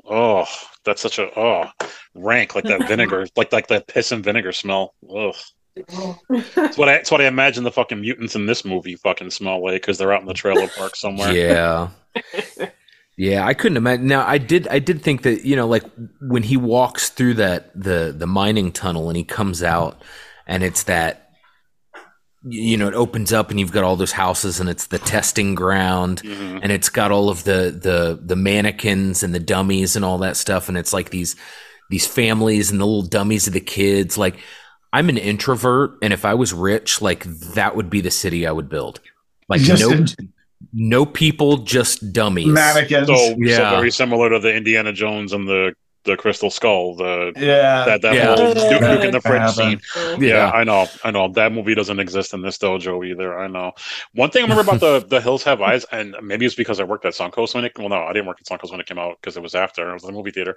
oh, that's such a oh rank like that vinegar, like like that piss and vinegar smell. Ugh. That's what I. That's what I imagine the fucking mutants in this movie fucking smell like because they're out in the trailer park somewhere. Yeah. Yeah, I couldn't imagine. Now, I did. I did think that you know, like when he walks through that the the mining tunnel and he comes out, and it's that you know it opens up and you've got all those houses and it's the testing ground Mhm. and it's got all of the the the mannequins and the dummies and all that stuff and it's like these these families and the little dummies of the kids like i'm an introvert and if i was rich like that would be the city i would build like Just no in- no people just dummies mannequins. So, so Yeah. very similar to the Indiana Jones and the the Crystal Skull. The yeah. that that Yeah. whole Duke Nukem in the fridge Happen. scene. Yeah, I know, I know. That movie doesn't exist in this dojo either. I know. One thing I remember about the the Hills Have Eyes, and maybe it's because I worked at Suncoast when it. Well, no, I didn't work at Suncoast when it came out because it was after. It was the movie theater.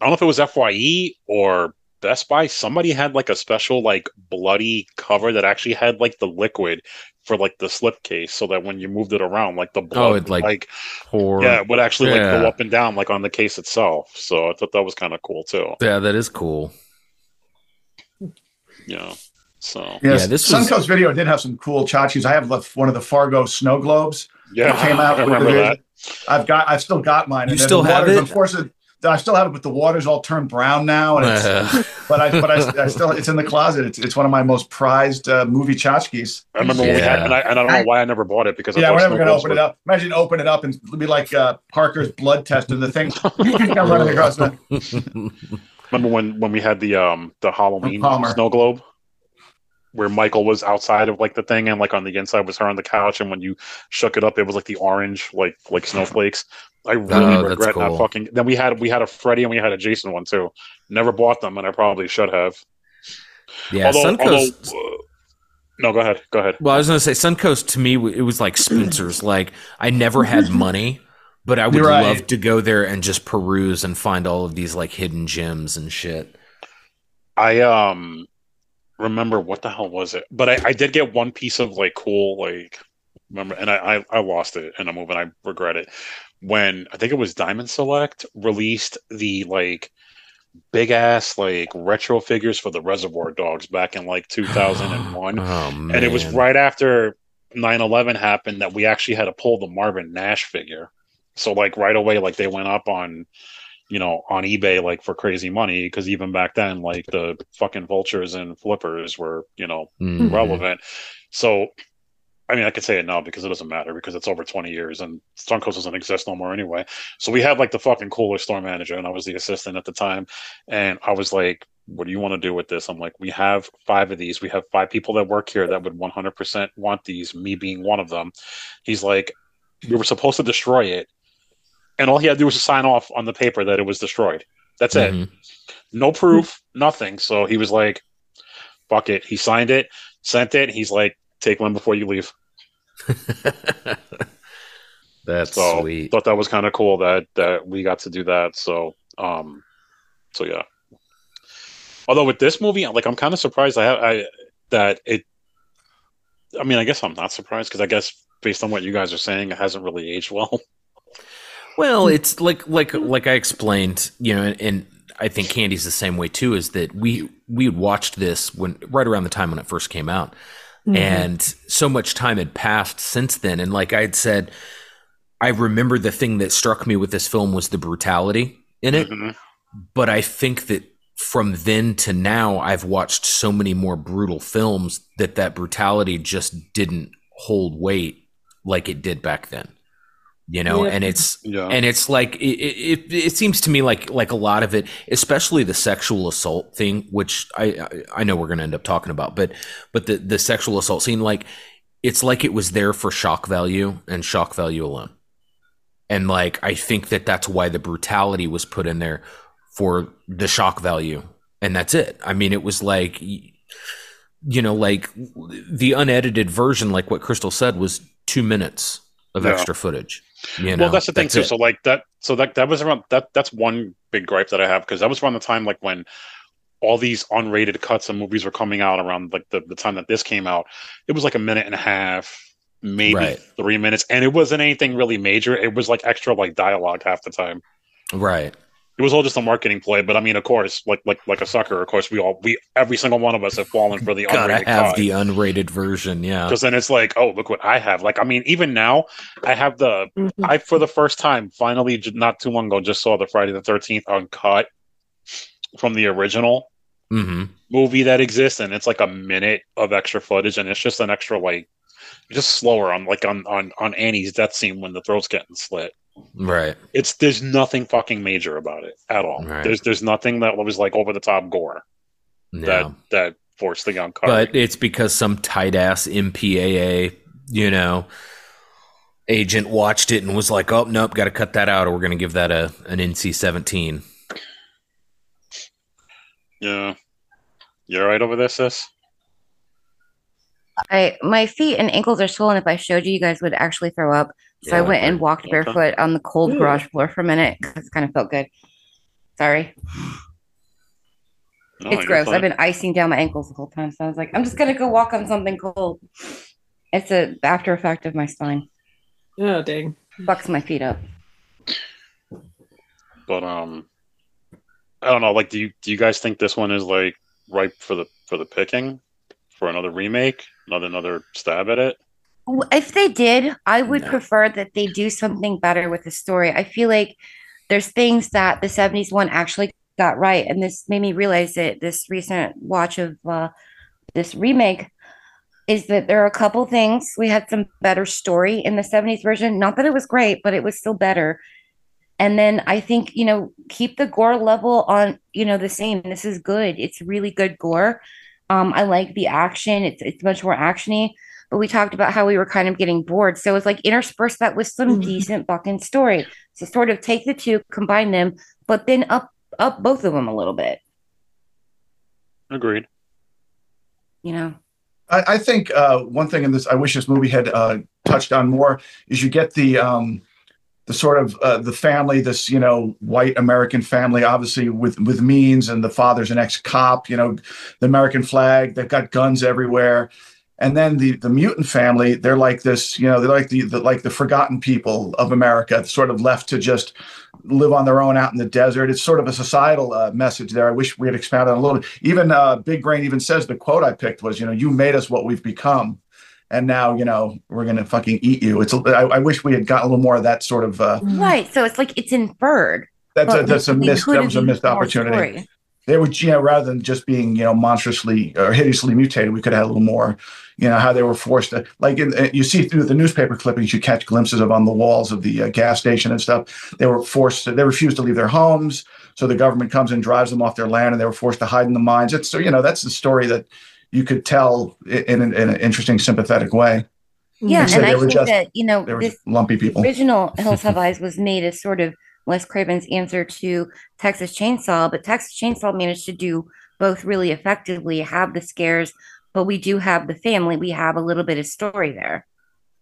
I don't know if it was Fye or Best Buy. Somebody had like a special like bloody cover that actually had like the liquid for like the slipcase, so that when you moved it around, like the blood, Oh, it, like, like Poor. yeah, it would actually like go up and down like on the case itself. So I thought that was kind of cool too. Yeah, that is cool. Yeah. so Yes, Yeah, this was- Suncoast Video did have some cool tchotchkes. I have the, one of the Fargo snow globes. yeah, that came out. I with remember the- that. I've got. I've still got mine. You And still have waters, it? Unfortunately, I still have it, but the water's all turned brown now. And it's, but I, but I, I still, it's in the closet. It's, it's one of my most prized uh, movie tchotchkes. I remember when we had, and I, and I don't know why I never bought it because I Yeah, thought we're never gonna Globes open it were- up. Imagine open it up and it'll be like uh, Parker's blood test, and the thing come running across the. Remember when when we had the um the Halloween snow globe, where Michael was outside of like the thing, and like on the inside was her on the couch, and when you shook it up, it was like the orange like like snowflakes. I really Oh, regret cool. not fucking. Then we had we had a Freddy and we had a Jason one too. Never bought them, and I probably should have. Yeah, although, Suncoast. although, uh, no, go ahead, go ahead. Well, I was gonna say Suncoast to me it was like Spencer's. like I never had money, but I would right. love to go there and just peruse and find all of these like hidden gems and shit. I um remember what the hell was it? But I, I did get one piece of like cool like remember and I, I I lost it in a move and I regret it. When I think it was Diamond Select released the like big ass like retro figures for the Reservoir Dogs back in like 2001. Oh, and it was right after 9/11 happened that we actually had to pull the Marvin Nash figure. So like right away like they went up on you know on eBay like for crazy money because even back then like the fucking vultures and flippers were you know Mhm. relevant. So I mean, I could say it now because it doesn't matter because it's over 20 years and Suncoast doesn't exist no more anyway. So we had like the fucking cooler store manager and I was the assistant at the time. And I was like, what do you want to do with this? I'm like, we have five of these. We have five people that work here that would 100% want these, me being one of them. He's like, we were supposed to destroy it. And all he had to do was to sign off on the paper that it was destroyed. That's it. Mhm. No proof, nothing. So he was like, fuck it. He signed it, sent it. He's like, take one before you leave. That's so sweet. thought that was kind of cool that that we got to do that. So um, so yeah. Although with this movie, like I'm kind of surprised I have I that it. I mean, I guess I'm not surprised because I guess based on what you guys are saying, it hasn't really aged well. Well, it's like like like I explained, you know, and, and I think Candy's the same way too. Is that we we had watched this when right around the time when it first came out, Mhm. and so much time had passed since then. And like I had said, I remember the thing that struck me with this film was the brutality in it. Mhm. But I think that from then to now, I've watched so many more brutal films that that brutality just didn't hold weight like it did back then. You know, Yeah. and it's Yeah. and it's like it, it, it seems to me like like a lot of it, especially the sexual assault thing, which I I, I know we're going to end up talking about, but but the the sexual assault scene, like it's like it was there for shock value and shock value alone, and like I think that that's why the brutality was put in there for the shock value, and that's it. I mean, it was like you know, like the unedited version, like what Crystal said, was two minutes of Yeah. extra footage. You know, well, that's the thing too. it. So like that, so that that was around that. That's one big gripe that I have because that was around the time like when all these unrated cuts of movies were coming out around like the, the time that this came out. It was like a minute and a half, maybe Right. three minutes, and it wasn't anything really major. It was like extra like dialogue half the time. Right. It was all just a marketing play, but I mean, of course, like like like a sucker, of course, we all we every single one of us have fallen for the Gotta unrated have cut. the unrated version, yeah. Because then it's like, oh, look what I have. Like, I mean, even now, I have the. Mm-hmm. I for the first time, finally, not too long ago, just saw the Friday the Thirteenth uncut from the original hmm movie that exists, and it's like a minute of extra footage, and it's just an extra like, just slower on like on on on Annie's death scene when the throat's getting slit. Right. It's there's nothing fucking major about it at all. Right. There's there's nothing that was like over the top gore Yeah. that that forced the uncut. But it's because some tight ass MPAA, you know, agent watched it and was like, "Oh nope, got to cut that out, or we're going to give that a an NC seventeen. yeah, you're right over there, sis. I my feet and ankles are swollen. If I showed you, you guys would actually throw up. So I went and walked barefoot on the cold Ooh. garage floor for a minute because it kind of felt good. Sorry, No, it's gross. fine. I've been icing down my ankles the whole time, so I was like, I'm just gonna go walk on something cold. It's a after effect of my spine. Oh dang. Bucks my feet up. but um i don't know like do you do you guys think this one is like ripe for the for the picking for another remake another another stab at it W- If they did, I would No. prefer that they do something better with the story. I feel like there's things that the 70s one actually got right. And this made me realize that this recent watch of uh, this remake is that there are a couple things. We had some better story in the 70s version. Not that it was great, but it was still better. And then I think, you know, keep the gore level on, you know, the same. This is good. It's really good gore. Um, I like the action. It's it's much more actiony we talked about how we were kind of getting bored. So it's like intersperse that with some Mhm. decent fucking story. So sort of take the two, combine them, but then up up both of them a little bit. agreed You know, I, I think uh, one thing in this, I wish this movie had uh, touched on more, is you get the um, the sort of uh, the family, this you know white American family, obviously with with means, and the father's an ex cop. You know, the American flag. They've got guns everywhere, And then the the mutant family, they're like this, you know, they're like the, the like the forgotten people of America, sort of left to just live on their own out in the desert. It's sort of a societal uh, message there. I wish we had expounded on a little bit. Even uh, Big Brain even says the quote I picked was, you know, you made us what we've become, and now you know we're gonna fucking eat you. It's I wish we had gotten a little more of that sort of. Uh, Right. So it's like it's inferred. that's a that's a missed that was a missed opportunity. story. They would, you know, rather than just being, you know, monstrously or hideously mutated, we could have a little more, you know, how they were forced to, like, in, uh, you see through the newspaper clippings, you catch glimpses of on the walls of the uh, gas station and stuff. They were forced to, they refused to leave their homes. So the government comes and drives them off their land and they were forced to hide in the mines. It's, so, you know, that's the story that you could tell in, an- in an interesting, sympathetic way. Yeah, and I think just- that you know were this lumpy people. original Hills Have Eyes was made as sort of Wes Craven's answer to Texas Chainsaw, but Texas Chainsaw managed to do both really effectively, have the scares, but we do have the family. We have a little bit of story there.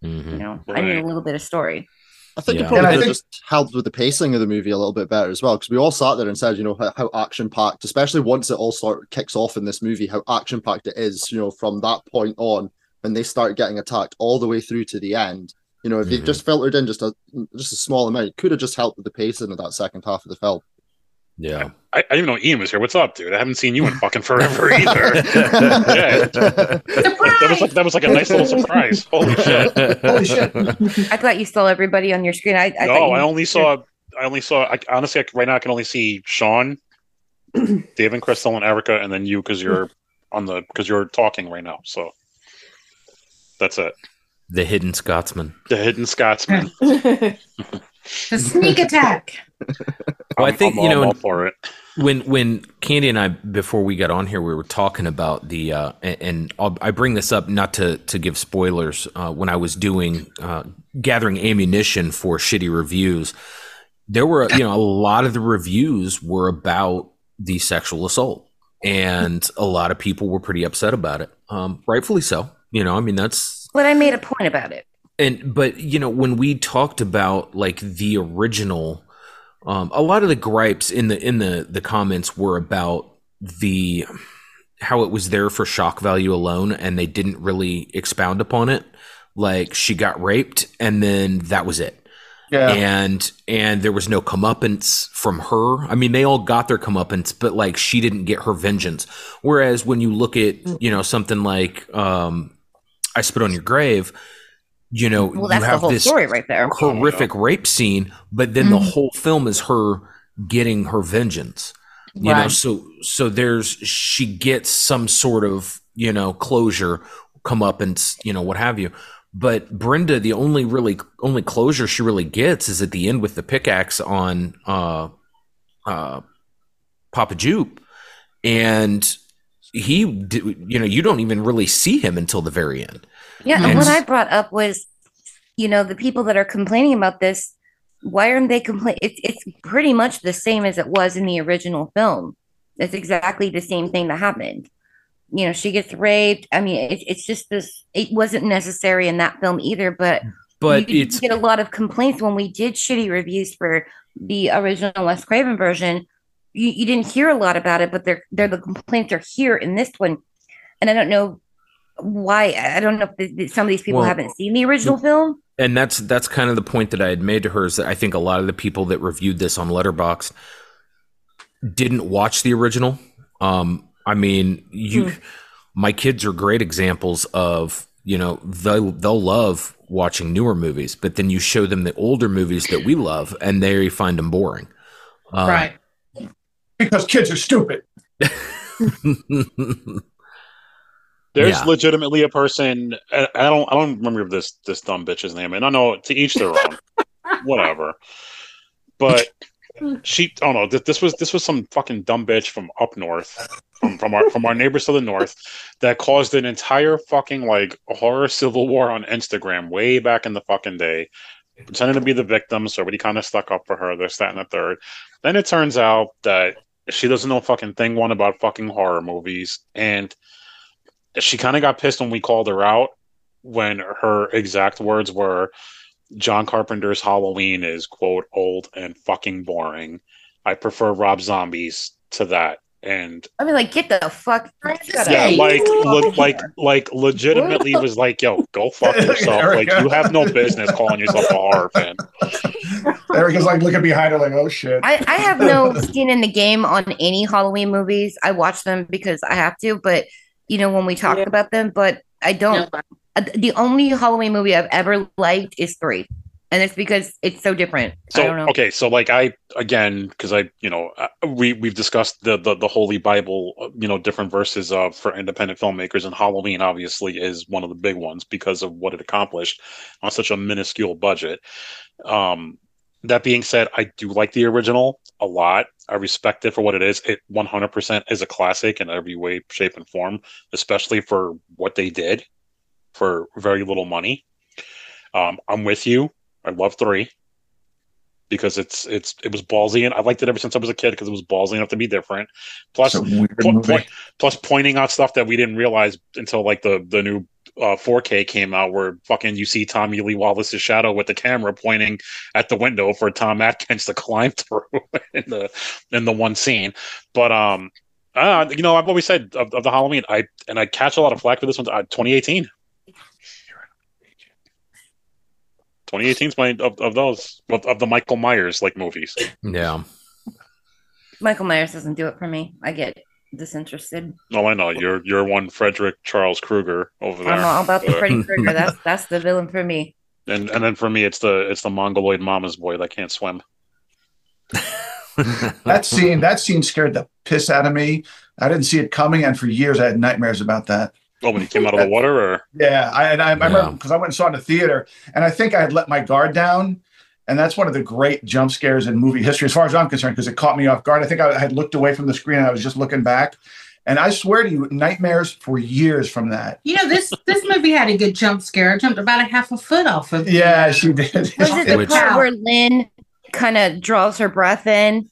Mm-hmm. You know, I need a little bit of story. I think Yeah. it probably And I could have think- just helped with the pacing of the movie a little bit better as well, because we all sat there and said, you know, how, how action packed, especially once it all sort of kicks off in this movie, how action packed it is. You know, from that point on, when they start getting attacked all the way through to the end. You know, if they Mhm. just filtered in just a just a small amount, it could have just helped with the pacing of that second half of the film. Yeah. I, I didn't know Ian was here. What's up, dude? I haven't seen you in fucking forever either. yeah. That was like that was like a nice little surprise. Holy shit! Holy shit. I thought you saw everybody on your screen. I, I no, you- I only saw. I only saw. I, honestly, I, right now I can only see Shawn, Dave, and Crystal, and Erica, and then you because you're on the because you're talking right now. So that's it. The hidden Scotsman. The hidden Scotsman. The sneak attack. Well, I I'm- think I'm you know all when, for it. when when Candy and I before we got on here, we were talking about the uh, and, and I'll, I bring this up not to to give spoilers. Uh, when I was doing uh, gathering ammunition for shitty reviews, there were you know a lot of the reviews were about the sexual assault, and a lot of people were pretty upset about it. Um, rightfully so. You know, I mean that's but I made a point about it. and but you know when we talked about like the original um a lot of the gripes in the in the the comments were about the how it was there for shock value alone and they didn't really expound upon it like she got raped and then that was it Yeah. and and there was no comeuppance from her. I mean, they all got their comeuppance, but like she didn't get her vengeance. Whereas when you look at you know something like um, "I Spit on Your Grave," you know Well, you that's the whole this story right there. horrific rape scene, but then the Mhm. whole film is her getting her vengeance. You know, so so there's she gets some sort of you know closure, come up and you know what have you. But Brenda, the only really only closure she really gets is at the end with the pickaxe on uh, uh, Papa Jupe, and he, you know, you don't even really see him until the very end. Yeah, and what I brought up was, you know, the people that are complaining about this, why aren't they complain? It's it's pretty much the same as it was in the original film. It's exactly the same thing that happened. You know, she gets raped. I mean, it, it's just this. It wasn't necessary in that film either, but But you, it's get a lot of complaints when we did shitty reviews for the original Wes Craven version. You, you didn't hear a lot about it, but they're they're the complaints are here in this one, and I don't know why. I don't know if the, some of these people Well, haven't seen the original film. and that's that's kind of the point that I had made to her is that I think a lot of the people that reviewed this on Letterboxd didn't watch the original. Um, I mean, you, my kids are great examples of you know they'll they'll love watching newer movies, but then you show them the older movies that we love, and they find them boring. Um, right. Because kids are stupid. There's Yeah. legitimately a person. I I don't. I don't remember this this dumb bitch's name. And I know to each their own. Whatever. But she. Oh no. This, this was this was some fucking dumb bitch from up north, from from our from our neighbors to the north, that caused an entire fucking like horror civil war on Instagram way back in the fucking day, pretending to be the victim. So everybody kind of stuck up for her. This, that, and the third. Then it turns out that she doesn't know fucking thing one about fucking horror movies, and she kind of got pissed when we called her out when her exact words were John Carpenter's Halloween is quote old and fucking boring. I prefer Rob Zombies to that. And I mean, like, get the fuck. shut yeah, up. like le- like like legitimately was like, yo, go fuck yourself. Like you have no business calling yourself a horror fan. Erica's like looking behind her, like, oh shit. I, I have no skin in the game on any Halloween movies. I watch them because I have to, but you know, when we talk about them, but I don't. uh, The only Halloween movie I've ever liked is three, and it's because it's so different. I So don't know. okay, so like I again because I you know uh, we we've discussed the the, the Holy Bible uh, you know different verses of for independent filmmakers and Halloween obviously is one of the big ones because of what it accomplished on such a minuscule budget. Um, that being said, I do like the original a lot. I respect it for what it is. It 100% is a classic in every way, shape, and form, especially for what they did for very little money. Um, I'm with you. I love three because it's it's it was ballsy and I liked it ever since I was a kid because it was ballsy enough to be different. Plus, It's a weird po- point- plus pointing out stuff that we didn't realize until like the the new uh, 4K came out, where fucking you see Tommy Lee Wallace's shadow with the camera pointing at the window for Tom Atkins to climb through in the in the one scene. But um, uh, you know, I've always said of, of the Halloween, I and I catch a lot of flack for this one. Uh, 2018. 2018 is my of, of those of, of the Michael Myers like movies. Yeah. Michael Myers doesn't do it for me. I get disinterested. No, I know you're you're one Frederick Charles Krueger over there. I'm all about the Freddy Krueger. That's that's the villain for me. and and then for me, it's the it's the mongoloid mama's boy that can't swim. That scene, that scene scared the piss out of me. I didn't see it coming, and for years I had nightmares about that. Oh, when he came out of the water, or Yeah, I and I, I remember because I went and saw it in the theater, and I think I had let my guard down, and that's one of the great jump scares in movie history, as far as I'm concerned, because it caught me off guard. I think I had looked away from the screen, and I was just looking back, and I swear to you, nightmares for years from that. You know, this this movie had a good jump scare. I jumped about a half a foot off of Yeah, she did. Was it the Which- part where Lynn kind of draws her breath in?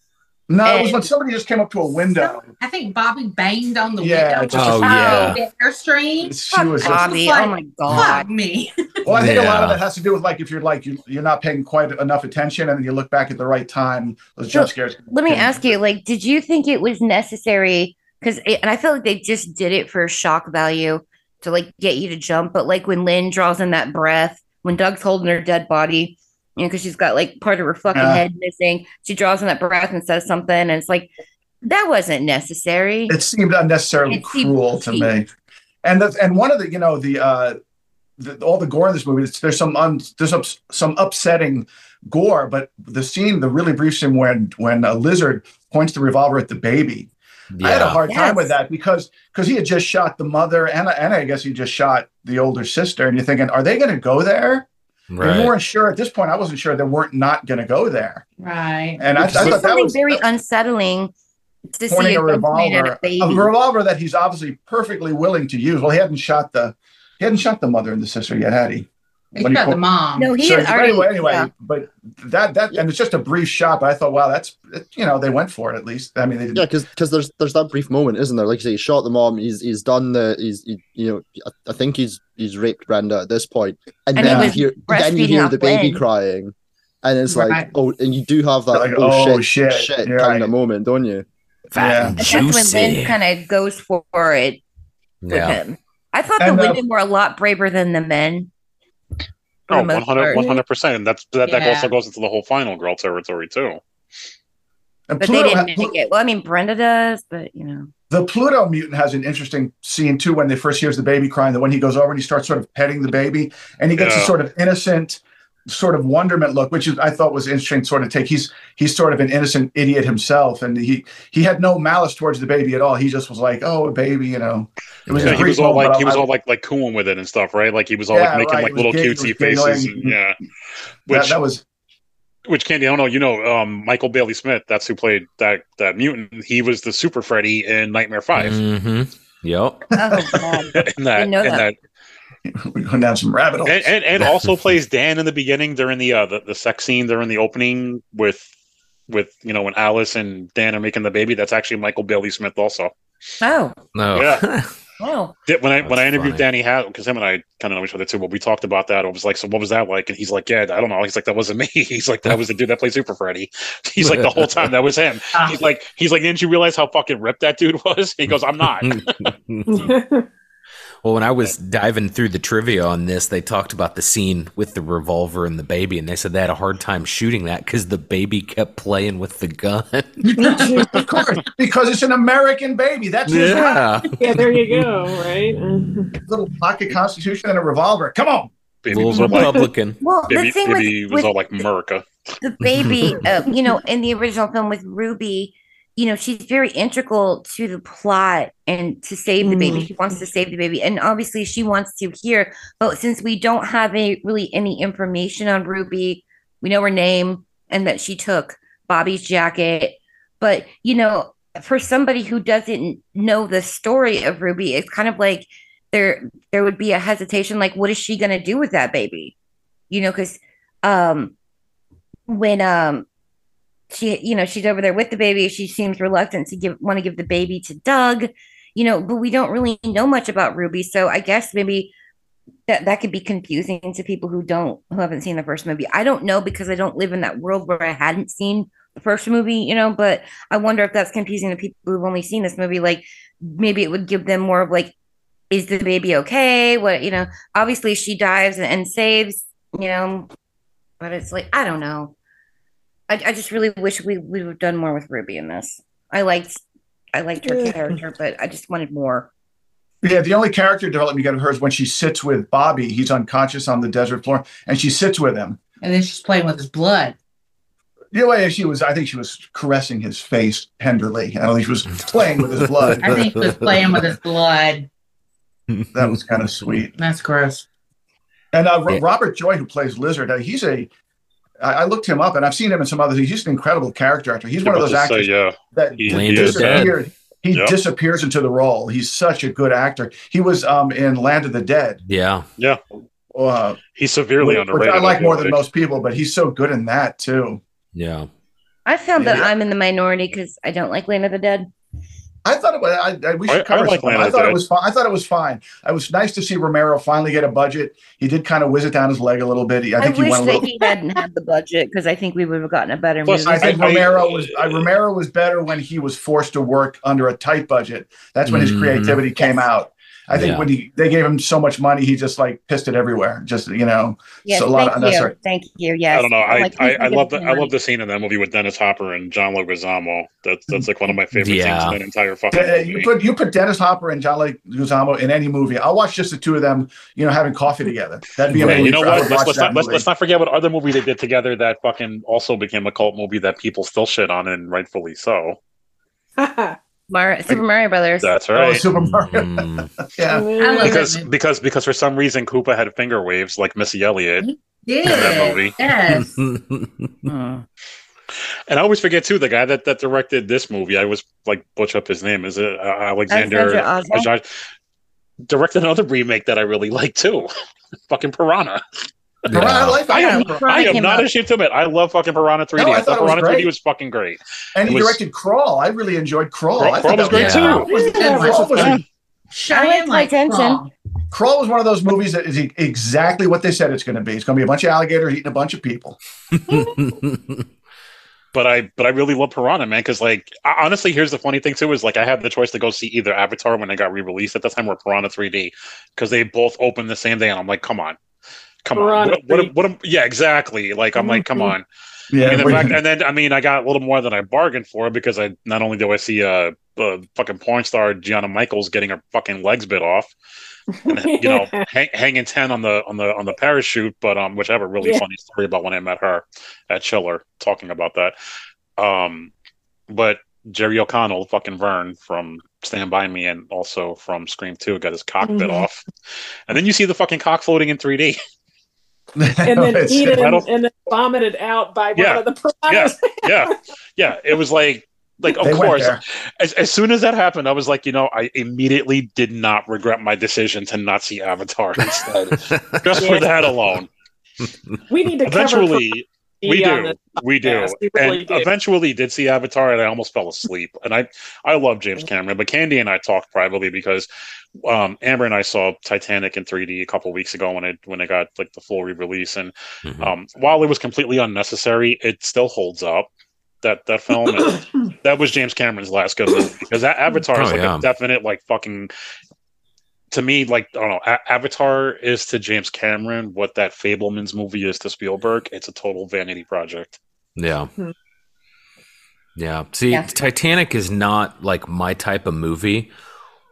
No, it was when somebody just came up to a window. I think Bobby banged on the Yeah, window. just- Oh, yeah. The airstream. She was just- Bobby, oh my God. Fuck me. Well, I think a lot of Yeah. that has to do with like if you're like you, you're not paying quite enough attention, and then you look back at the right time, those jump So, scares. Let me ask you, like, did you think it was necessary? Because, and I feel like they just did it for shock value to like get you to jump. But like when Lynn draws in that breath, when Doug's holding her dead body, you know, because she's got like part of her fucking Yeah. head missing, she draws in that breath and says something, and it's like that wasn't necessary. It seemed unnecessarily It seemed cruel to me. And that's and one of the you know the uh the, all the gore in this movie. it's- There's some un, there's some, some upsetting gore, but the scene, the really brief scene when when a lizard points the revolver at the baby. I had a Yeah. hard time with that because because he had just shot the mother and and I guess he just shot the older sister, and you're thinking, are they going to go there? And you weren't sure at this point. I wasn't sure they weren't not going to go there, Right. and I, I It's thought just that was very unsettling to see pointing a a gun pointed at revolver, a baby. a revolver that he's obviously perfectly willing to use. Well, he hadn't shot the he hadn't shot the mother and the sister yet, had he? He When he shot po- the mom. no, he So, had but already. anyway, anyway, yeah. but that that and it's just a brief shot. But I thought, wow, that's you know they went for it at least. I mean, they didn't. Yeah, because because there's there's that brief moment, isn't there? Like you say, he shot the mom. He's he's done the he's he, you know I, I think he's he's raped Brenda at this point, and, And he then you hear then you hear the baby Lynn. crying, and it's Right. like oh, and you do have that Like, oh, oh, shit shit, shit you're kind of moment, don't you? Fat Yeah. and And that's when juicy. Lynn kind of goes for it with Yeah. him. I thought And, the uh, women were a lot braver than the men. For oh, 100 100 percent. And that's that, that also goes into the whole final girl territory too. and But they didn't had- make it. Well, I mean, Brenda does, but you know. The Pluto mutant has an interesting scene too when they first hears the baby crying. That when he goes over and he starts sort of petting the baby, and he gets a sort of innocent, sort of wonderment look, which is I thought was interesting. Sort of take he's he's sort of an innocent idiot himself, and he he had no malice towards the baby at all. He just was like, oh, a baby, you know. It was Yeah, he was all moment, like he was I- all like like cooling with it and stuff, right? Like he was all Yeah, like making right. like little gig- it cutesy faces. And, yeah, which that was which Candy, I don't know. You know, um, Michael Bailey Smith. That's who played that that mutant. He was the Super Freddy in Nightmare 5 Mm-hmm. Yep. Oh god. in that, Didn't know in that. that we're going down some rabbit holes. and, and, and also plays Dan in the beginning during the uh the, the sex scene during the opening with with you know when Alice and Dan are making the baby. That's actually Michael Bailey Smith also. Oh, No. Yeah. Oh. When I when I interviewed funny. Danny Hat because him and I kind of know each other too, but we talked about that. I was like, so what was that like? And he's like, yeah, I don't know. He's like, that wasn't me. He's like, that was the dude that played Super Freddy. He's like, the whole time that was him. He's like, he's like, didn't you realize how fucking ripped that dude was? He goes, I'm not. Well, when I was diving through the trivia on this, they talked about the scene with the revolver and the baby, and they said they had a hard time shooting that because the baby kept playing with the gun. of course, because it's an American baby. That's his Yeah. yeah, there you go. Right. little pocket constitution and a revolver. Come on. Baby Little was all like, Republican. Well, baby, the thing with, was with all like America. the baby, uh, you know, in the original film with Ruby, you know, she's very integral to the plot and to save the baby. Mhm. She wants to save the baby, and obviously she wants to here. But since we don't have really any information on Ruby, we know her name and that she took Bobby's jacket. But you know, for somebody who doesn't know the story of Ruby, it's kind of like there there would be a hesitation. Like, what is she going to do with that baby? You know, because um, when um she you know she's over there with the baby. She seems reluctant to give want to give the baby to doug you know but we don't really know much about ruby. So i guess maybe that that could be confusing to people who don't who haven't seen the first movie. I don't know because i don't live in that world where i hadn't seen the first movie you know but i wonder if that's confusing to people who've only seen this movie. Like maybe it would give them more of like is the baby okay? What you know obviously she dives and saves you know but it's like i don't know I, I just really wish we we would have done more with Ruby in this. I liked I liked her character, but I just wanted more. Yeah, the only character development you get of her is when she sits with Bobby. He's unconscious on the desert floor, and she sits with him. And then she's playing with his blood. The way she was, I think she was caressing his face tenderly. I don't think she was playing with his blood. I think he was playing with his blood. that was kind of sweet. That's gross. And uh, Yeah. Robert Joy, who plays Lizard, uh, he's a. I I looked him up, and I've seen him in some other things. He's an incredible character actor. He's one of those to say, actors yeah, that he- he of is, the Dead. disappeared. He Yep. disappears into the role. He's such a good actor. He was um, in Land of the Dead. Yeah. yeah. Uh, He's severely which underrated. I like feel more than most people, but he's so good in that too. Yeah. I found that I'm in the minority because I don't like Land of the Dead. I thought it was. I, I, we should I cover. like some- Land of I the thought it was fine. I thought it was fine. It was nice to see Romero finally get a budget. He did kind of whiz it down his leg a little bit. He- I I, think he wish went a that little. he hadn't had the budget because I think we would have gotten a better Plus, movie. I think I- I- Romero was Romero was better when he was forced to work under a tight budget. That's when his Mhm. creativity came Yes. out. I think Yeah. when he they gave him so much money, he just like pissed it everywhere. Just you know, yes, so a lot of thank you, unnecessary. thank you. Yes, I don't know. I, Like, I, I love the I love the scene in that movie with Dennis Hopper and John Leguizamo. That's that's like one of my favorite Yeah. scenes in that entire fucking Uh, You put you put Dennis Hopper and John Leguizamo in any movie. I'll watch just the two of them, you know, having coffee together. That'd be amazing. Right. You know what? Let's, let's not let's, let's not forget what other movie they did together that fucking also became a cult movie that people still shit on and rightfully so. Mar- Super Mario Brothers. That's Oh, right. Super Mario. Mm. yeah. I love because that because because for some reason Koopa had finger waves like Missy Elliott, Yeah. that movie. Yes. Hmm. and I always forget too the guy that that directed this movie. I was like butch up his name. Is it uh, Alexander? Alexander Ajaj- Directed another remake that I really like too. fucking Piranha. Piranha, I like I am, Piranha. I am not out. ashamed to admit I love fucking Piranha 3D. No, I I, thought thought it was Piranha 3D great. was fucking great. And he was- directed Crawl. I really enjoyed Crawl. Crawl- I Crawl thought was great Yeah. too. Was a good Crawl was, Yeah. Cheyenne like like Tension. Crawl. Crawl was one of those movies that is exactly what they said it's going to be. It's going to be a bunch of alligators eating a bunch of people. but I but I really love Piranha, man. Because like I- honestly, here's the funny thing too is like I had the choice to go see either Avatar when it got re-released at the time or Piranha 3D because they both opened the same day, and I'm like, come on, come on, what, what, 3D. what, am- yeah, exactly. Like I'm like, come Mhm. on. Yeah, and, in but- fact, and then I mean, I got a little more than I bargained for because I not only do I see a, a fucking porn star Gianna Michaels getting her fucking legs bit off, and, you know, hang, hanging ten on the on the on the parachute, but um, which I have a really Yeah. funny story about when I met her at Chiller talking about that. Um, but Jerry O'Connell, fucking Vern from Stand By Me, and also from Scream Two, got his cock bit Mhm. off, and then you see the fucking cock floating in 3D. and then It's- eaten I don't- and then vomited out by Yeah. one of the Yeah, piranhas. yeah, yeah. It was like. Like of course, as, as soon as that happened, I was like, you know, I immediately did not regret my decision to not see Avatar instead, just for that alone. We need to cover Eventually, we do, we do, podcast. We really and do. eventually did see Avatar, and I almost fell asleep. And I, I love James Cameron, but Candy and I talked privately because um, Amber and I saw Titanic in 3D a couple weeks ago when it when it got like the full re-release, and Mm-hmm. um, while it was completely unnecessary, it still holds up. That that film, and that was James Cameron's last good movie because that Avatar is Oh, like yeah. a definite like fucking. To me, like I don't know, A- Avatar is to James Cameron what that Fabelmans movie is to Spielberg. It's a total vanity project. Yeah. Hmm. Yeah. See, Yeah. Titanic is not like my type of movie,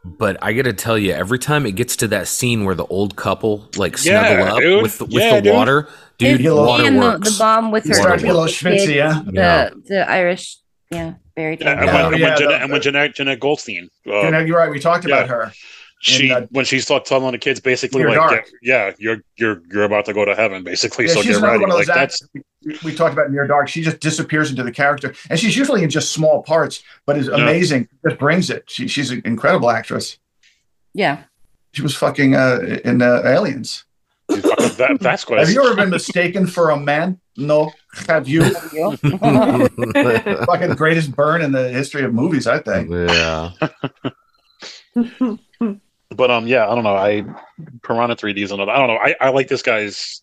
but I got to tell you, every time it gets to that scene where the old couple like Yeah, snuggle up dude. with the, with Yeah, the dude. water, dude, It's- water and the, works. the bomb with her Water the works. kid, yeah. the, Yeah. the Irish, yeah, very Yeah, and talented. when, Oh, and when, the- Jenette, and when Jenette, Jenette Goldstein, uh, You know, you're right. We talked about her. She in, uh, when she's t- telling the kids basically like, Dark. yeah, you're you're you're about to go to heaven, basically. Yeah, so she's get ready. one of Like those that's we, we talked about near dark. She just disappears into the character, and she's usually in just small parts, but is Yeah. amazing. Just brings it. She, she's an incredible actress. Yeah. She was fucking uh, in uh, Aliens. fucking Va- Vasquez. Have you ever been mistaken for a man? No. Have you? fucking greatest burn in the history of movies, I think. yeah. But um, yeah, I don't know. I Piranha 3D is another. I don't know. I, I like this guy's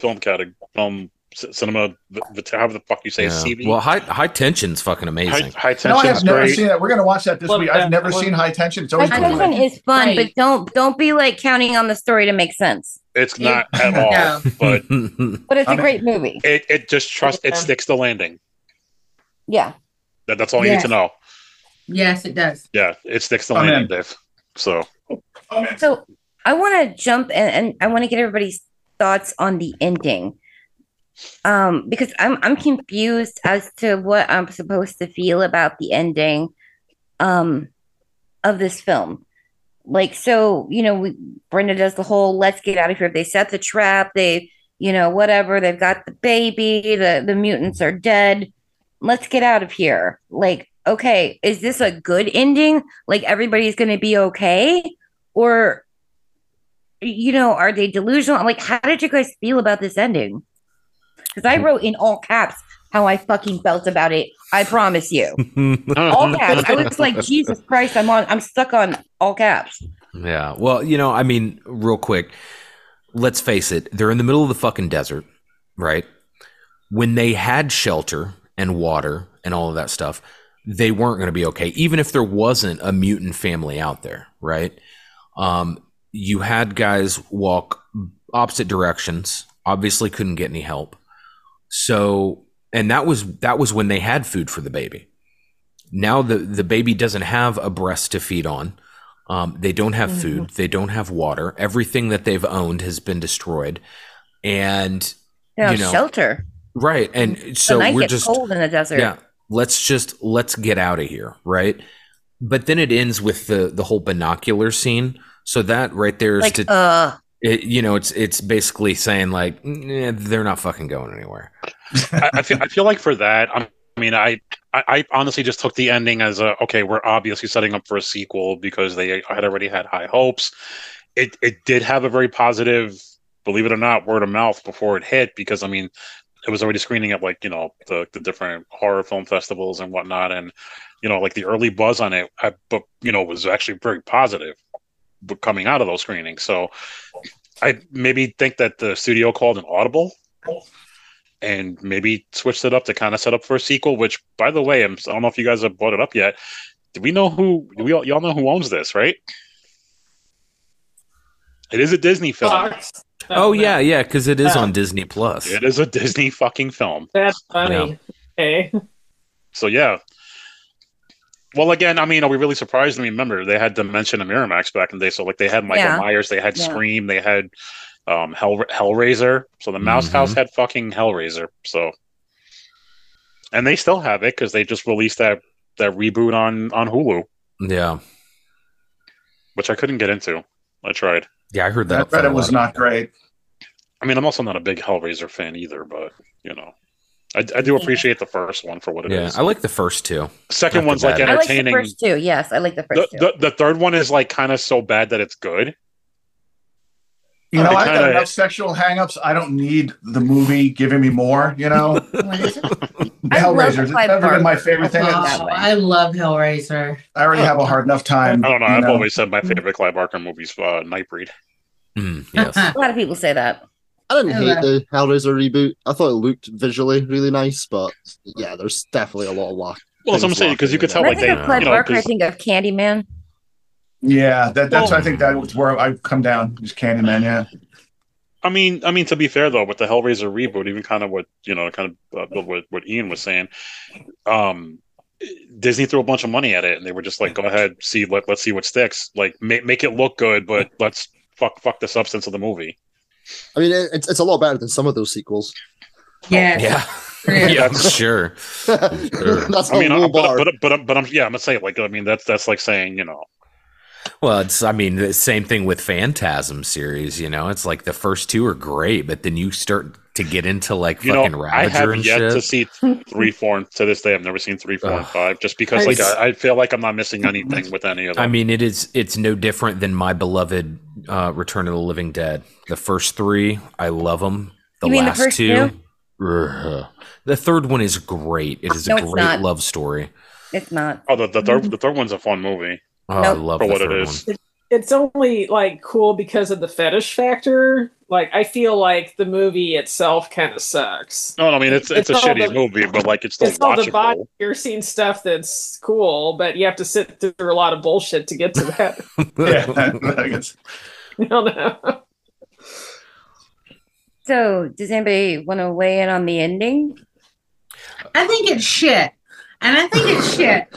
film category, film c- cinema. v- v- How the fuck you say Yeah. CV? Well, high high tension's fucking high, amazing. high No, I have never great. seen that. We're gonna watch that this Love week. that I've never one. seen High Tension. It's always been on tension my- is fun, Right. but don't don't be like counting on the story to make sense. It's not at all. No. But But it's I a mean- great movie. it, it just trust. It sticks the landing. Yeah. That, that's all you need to know. Yes, it does. Yeah, it sticks the landing. Dave. So So I want to jump and, and I want to get everybody's thoughts on the ending. Um, because I'm I'm confused as to what I'm supposed to feel about the ending um of this film. Like so, you know, we, Brenda does the whole let's get out of here. They set the trap, they, you know, whatever, they've got the baby, the the mutants are dead. Let's get out of here. Like, okay, is this a good ending? Like everybody's gonna be okay? Or you know, are they delusional? Like, how did you guys feel about this ending? Because I wrote in all caps how I fucking felt about it. I promise you, all caps. I was like, Jesus Christ, I'm on. I'm stuck on all caps. Yeah. Well, you know, I mean, real quick, let's face it, they're in the middle of the fucking desert, right? When they had shelter and water and all of that stuff, they weren't going to be okay, even if there wasn't a mutant family out there, right? Um, you had guys walk opposite directions, obviously couldn't get any help. So, and that was that was when they had food for the baby. Now the the baby doesn't have a breast to feed on. Um, they don't have food. They don't have water. Everything that they've owned has been destroyed, and You know, You know, shelter. right. And so we're just cold in the desert. yeah. Let's just let's get out of here, right? But then it ends with the the whole binocular scene. So that right there is Like, to uh, it, you know, it's it's basically saying like "Nah, they're not fucking going anywhere. I, I feel I feel like for that, I'm, I mean, I, I I honestly just took the ending as a okay, we're obviously setting up for a sequel because they had already had high hopes. It it did have a very positive, believe it or not, word of mouth before it hit because I mean, it was already screening at like you know the the different horror film festivals and whatnot, and you know like the early buzz on it, I, but you know was actually very positive, coming out of those screenings. So I maybe think that the studio called an audible and maybe switched it up to kind of set up for a sequel. Which, by the way, I'm, I don't know if you guys have brought it up yet. Do we know who? Do we all, y'all know who owns this, right? It is a Disney film. Fox. Oh yeah, yeah, because it is Yeah. on Disney Plus. It is a Disney fucking film. That's funny. Okay. So yeah. Well, again, I mean, are we really surprised? I mean, remember they had Dimension and Miramax back in the day, so like they had Michael Yeah. Myers, they had Yeah. Scream, they had um Hell Hellraiser. So the Mouse Mhm. House had fucking Hellraiser. So, and they still have it because they just released that that reboot on on Hulu, Yeah, which I couldn't get into. I tried. yeah, I heard I that. read it was not great. I mean, I'm also not a big Hellraiser fan either, but you know, I, I do appreciate the first one for what it is. Yeah, I like the first two. Second Not one's like bad. I like the entertaining. first two. Yes, I like the the, first two. the, the third one is like kind of so bad that it's good. You know, I've got kinda- enough sexual hangups. I don't need the movie giving me more. You know, Hellraiser. It's Clive never been my favorite thing. Oh, I love Hellraiser. I already have a hard enough time. I don't know. I've know. always said my favorite Clive Barker movies, uh, Nightbreed. yes. A lot of people say that. I didn't I hate love- the Hellraiser reboot. I thought it looked visually really nice, but yeah, there's definitely a lot of lack. Well, that's what I'm saying because you could tell When I like think they, of Clive you know, Barker, I 'cause- think of Candyman. Yeah, that, that's. Well- I think that's where I come down. Is Candyman? Yeah. I mean, I mean to be fair though, with the Hellraiser reboot, even kind of what you know, kind of uh, what what Ian was saying, um, Disney threw a bunch of money at it, and they were just like, "Go ahead, see, let let's see what sticks. Like, make make it look good, but let's fuck fuck the substance of the movie." I mean, it, it's it's a lot better than some of those sequels. Yeah. Yeah. Yeah. yeah, sure. Sure. That's I mean, a I, low but, bar. but but but I'm yeah, I'm gonna say like I mean that's that's like saying you know Well, it's I mean the same thing with Phantasm series. You know, it's like the first two are great, but then you start to get into like you fucking know I Ravager have and yet shit. to see three, four, and to this day I've never seen three, four, and five, just because like I, I feel like I'm not missing anything with any of them. I mean, it is. It's no different than my beloved uh, Return of the Living Dead. The first three, I love them. The You mean the last first two, two? the third one is great. It is No, a great love story. It's not. oh, the, the third the third one's a fun movie. Oh, I love For the what it third is. one. It's only like cool because of the fetish factor. Like I feel like the movie itself kind of sucks. No, I mean it's it's, It's a shitty the- movie, but like it's still It's all the body. watchable. You're seeing stuff that's cool, but you have to sit through a lot of bullshit to get to that. Yeah. I guess. I don't. So, does anybody want to weigh in on the ending? I think it's shit. And I think it's shit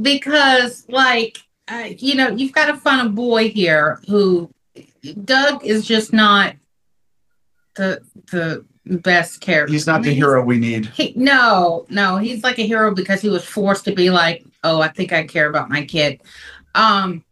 because, like, uh, you know, you've got to find a boy here who Doug is just not the the best character. He's not the hero we need. He, no, no, he's like a hero because he was forced to be like, oh, I think I care about my kid. Um,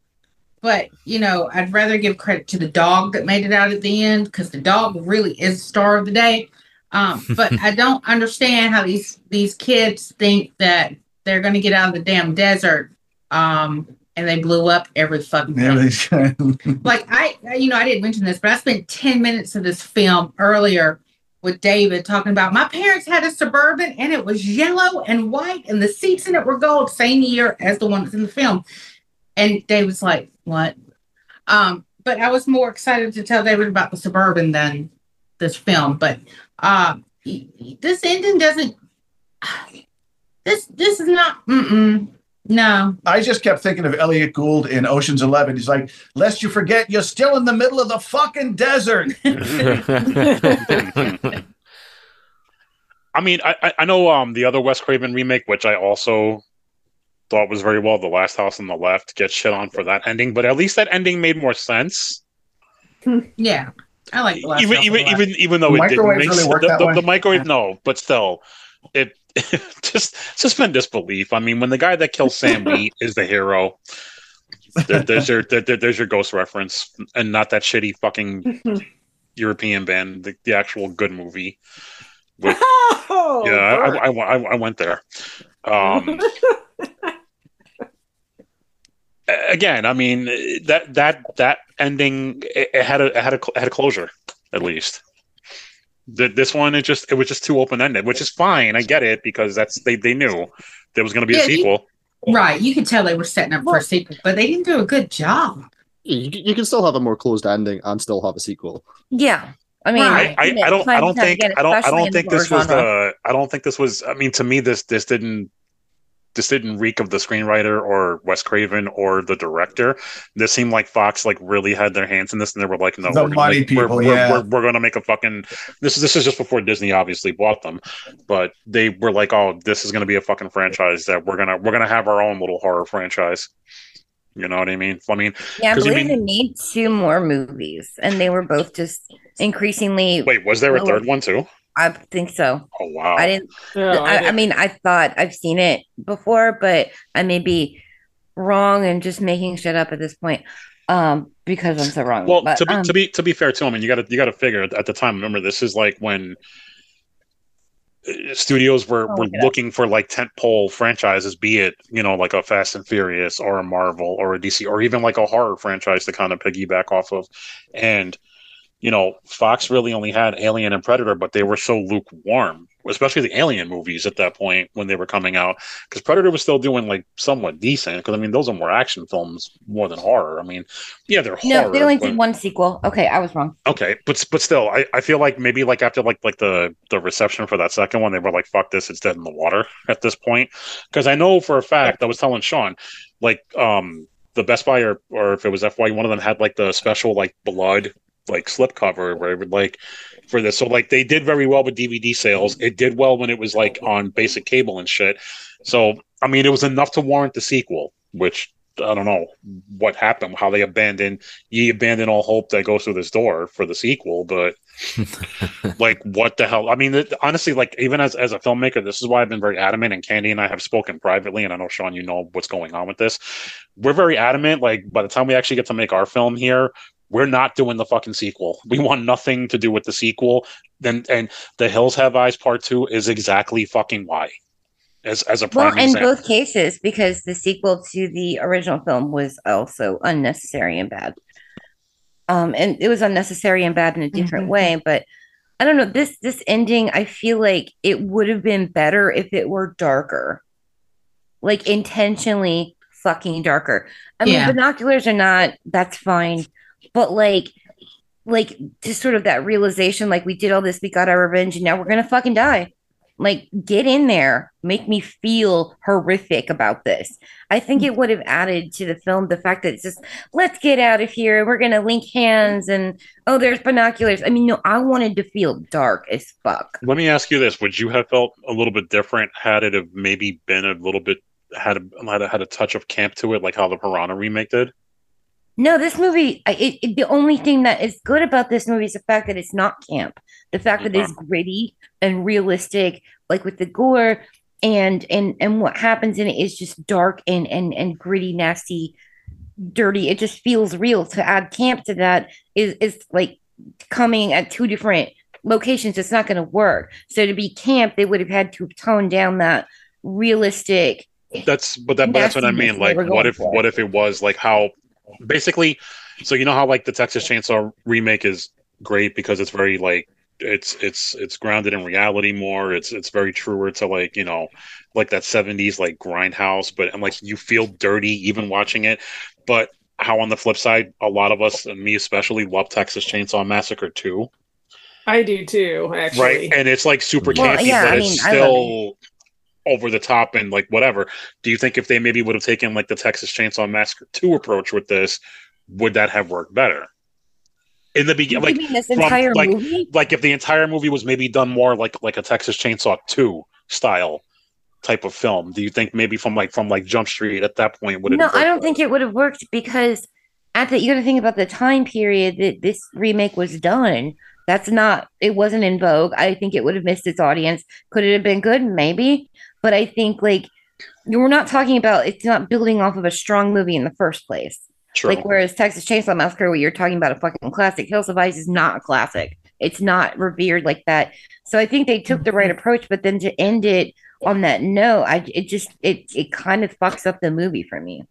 but you know, I'd rather give credit to the dog that made it out at the end because the dog really is the star of the day. Um, but I don't understand how these these kids think that they're going to get out of the damn desert. Um, and they blew up every fucking thing like I, you know, I didn't mention this, but I spent 10 minutes of this film earlier with David talking about my parents had a suburban and it was yellow and white and the seats in it were gold, same year as the one that's in the film. And David's like, what? Um, but I was more excited to tell David about the suburban than this film. But uh this ending doesn't this this is not mm-mm, no. I just kept thinking of Elliott Gould in Ocean's Eleven. He's like, "Lest you forget, you're still in the middle of the fucking desert." I mean, I I- I know um the other Wes Craven remake, which I also thought was very well, The Last House on the Left, gets shit on for that ending, but at least that ending made more sense. Yeah. I like the last even House on even the Left. even even though The it didn't make really sense, the, the, the microwave no, but still, it just suspend disbelief. I mean, when the guy that kills Sam Wheat is the hero, there, there's your there, there- there's your ghost reference, and not that shitty fucking European band, the, the actual good movie. With, Oh, yeah, I, I, I, I went there. Um, again, I mean that that that ending it, it had a it had a it had a closure at least. Th- This one, it just it was just too open ended, which is fine. I get it because that's they they knew there was going to be Yeah, a you- sequel. Right. You could tell they were setting up for a sequel, but they didn't do a good job. You, you can still have a more closed ending and still have a sequel. Yeah. I mean, Right. I, I, I don't I don't think again, I don't I don't think the this was the I don't think this was I mean to me this this didn't this didn't reek of the screenwriter or Wes Craven or the director. This seemed like Fox like really had their hands in this and they were like, no, The we're gonna money make- we're- people, we're, we're, we're gonna make a fucking this is this is just before Disney obviously bought them, but they were like, oh, this is gonna be a fucking franchise that we're gonna we're gonna have our own little horror franchise. You know what I mean? I mean, Yeah, I you believe mean- they made two more movies, and they were both just increasingly. wait, was there a third one too? I think so. Oh wow! I didn't. No, I, I didn't. mean, I thought I've seen it before, but I may be wrong and just making shit up at this point. Um, because I'm so wrong. Well, but, to be um, to be to be fair too, I mean, you got to you got to figure at the time. Remember, this is like when uh, studios were, Oh, were look up. looking for like tentpole franchises, be it you know like a Fast and Furious or a Marvel or a DC or even like a horror franchise to kind of piggyback off of, and you know Fox really only had Alien and Predator, but they were so lukewarm, especially the Alien movies at that point when they were coming out, because Predator was still doing like somewhat decent. Because I mean those are more action films more than horror. I mean, yeah, they're No, horror. they only did one sequel. Okay, I was wrong. Okay, but but still, I, I feel like maybe like after like like the the reception for that second one, they were like, "Fuck this, it's dead in the water" at this point. Because I know for a fact, I was telling Shawn, like um the Best Buy or or if it was FYE, one of them had like the special like blood like slipcover where it would like for this. So like they did very well with DVD sales. It did well when it was like on basic cable and shit. So I mean, it was enough to warrant the sequel, which. I don't know what happened, how they abandoned, ye abandon all hope that goes through this door for the sequel, but like what the hell i mean it, honestly like even as, as a filmmaker this is why i've been very adamant and candy and i have spoken privately and i know shawn you know what's going on with this we're very adamant like by the time we actually get to make our film here we're not doing the fucking sequel we want nothing to do with the sequel then and the hills have eyes part two is exactly fucking why as as a prime Well, in example both cases, because the sequel to the original film was also unnecessary and bad. Um, and it was unnecessary and bad in a different way. But I don't know this this ending. I feel like it would have been better if it were darker, like intentionally fucking darker. I mean, Yeah. binoculars are not. That's fine, but like. Like just sort of that realization, like we did all this, we got our revenge, and now we're gonna fucking die. Like get in there. Make me feel horrific about this. I think it would have added to the film the fact that it's just let's get out of here. We're gonna link hands and oh there's binoculars. I mean no i wanted to feel dark as fuck. Let me ask you this. Would you have felt a little bit different had it have maybe been a little bit had a had a, had a touch of camp to it like how the piranha remake did no this movie it, it, the only thing that is good about this movie is the fact that it's not camp the fact that it's gritty and realistic like with the gore and and and what happens in it is just dark and and and gritty nasty dirty it just feels real to add camp to that is is like coming at two different locations it's not going to work so to be camp they would have had to tone down that realistic that's but that but that's what I mean. Like, what if for. what if it was like how basically? So you know how like the Texas Chainsaw remake is great because it's very like it's it's it's grounded in reality more. It's it's very truer to like you know like that seventies like grindhouse, but and like you feel dirty even watching it. But how on the flip side, a lot of us and me especially love Texas Chainsaw Massacre too. I do too, actually. right and it's like super Well, campy yeah, but I it's mean, I love still over the top and like whatever. Do you think if they maybe would have taken like the texas chainsaw massacre 2 approach with this would that have worked better? In the beginning like this from- entire like, movie? like if the entire movie was maybe done more like like a texas chainsaw 2 style type of film do you think maybe from like from like jump street at that point would it no have i don't think it would have worked because at the you got to think about the time period that this remake was done. That's not it wasn't in vogue. I think it would have missed its audience. Could it have been good? Maybe but i think like we're not talking about it's not building off of a strong movie in the first place True. like whereas texas chainsaw massacre where you're talking about a fucking classic hills have eyes is not a classic it's not revered like that so i think they took the right mm-hmm. approach but then to end it on that note i it just it it kind of fucks up the movie for me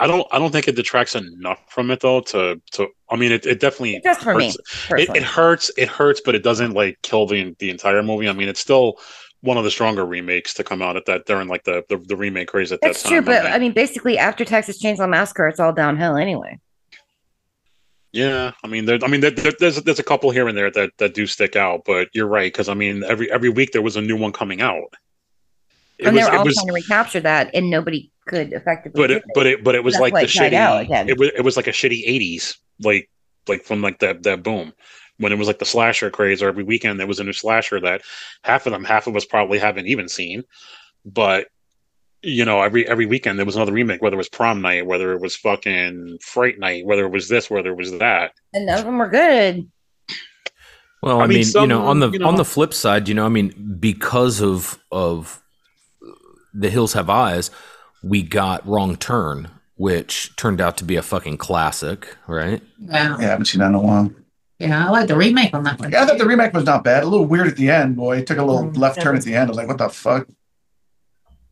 I don't. I don't think it detracts enough from it though. To to. I mean, it, it definitely It does for me, hurts. It, it hurts. It hurts, but it doesn't like kill the the entire movie. I mean, it's still one of the stronger remakes to come out at that during like the the, the remake craze at That's that time. That's true, but I mean, I mean, basically, after Texas Chainsaw Massacre, it's all downhill anyway. yeah. I mean, there, I mean, there, there- there's there's a couple here and there that that do stick out, but you're right because I mean, every every week there was a new one coming out. It and was- they were all was- trying to recapture that, and nobody could effectively. but do it, but it but it was That's like the it shitty again. it was it was like a shitty 80s like like from like that that boom when it was like the slasher craze or every weekend there was a new slasher that half of them half of us probably haven't even seen but you know every every weekend there was another remake whether it was prom night whether it was fucking fright night whether it was this whether it was that and none of them were good. Well, I I, mean, mean, some, you know, on the you know- on the flip side, you know, I mean, because of of the Hills Have Eyes, we got Wrong Turn, which turned out to be a fucking classic, right? Yeah. Yeah, I haven't seen that in a while. Yeah, I like the remake on that one. Yeah, I thought the remake was not bad. A little weird at the end, boy. It took a little Mm, left turn at the end. I was like, what the fuck?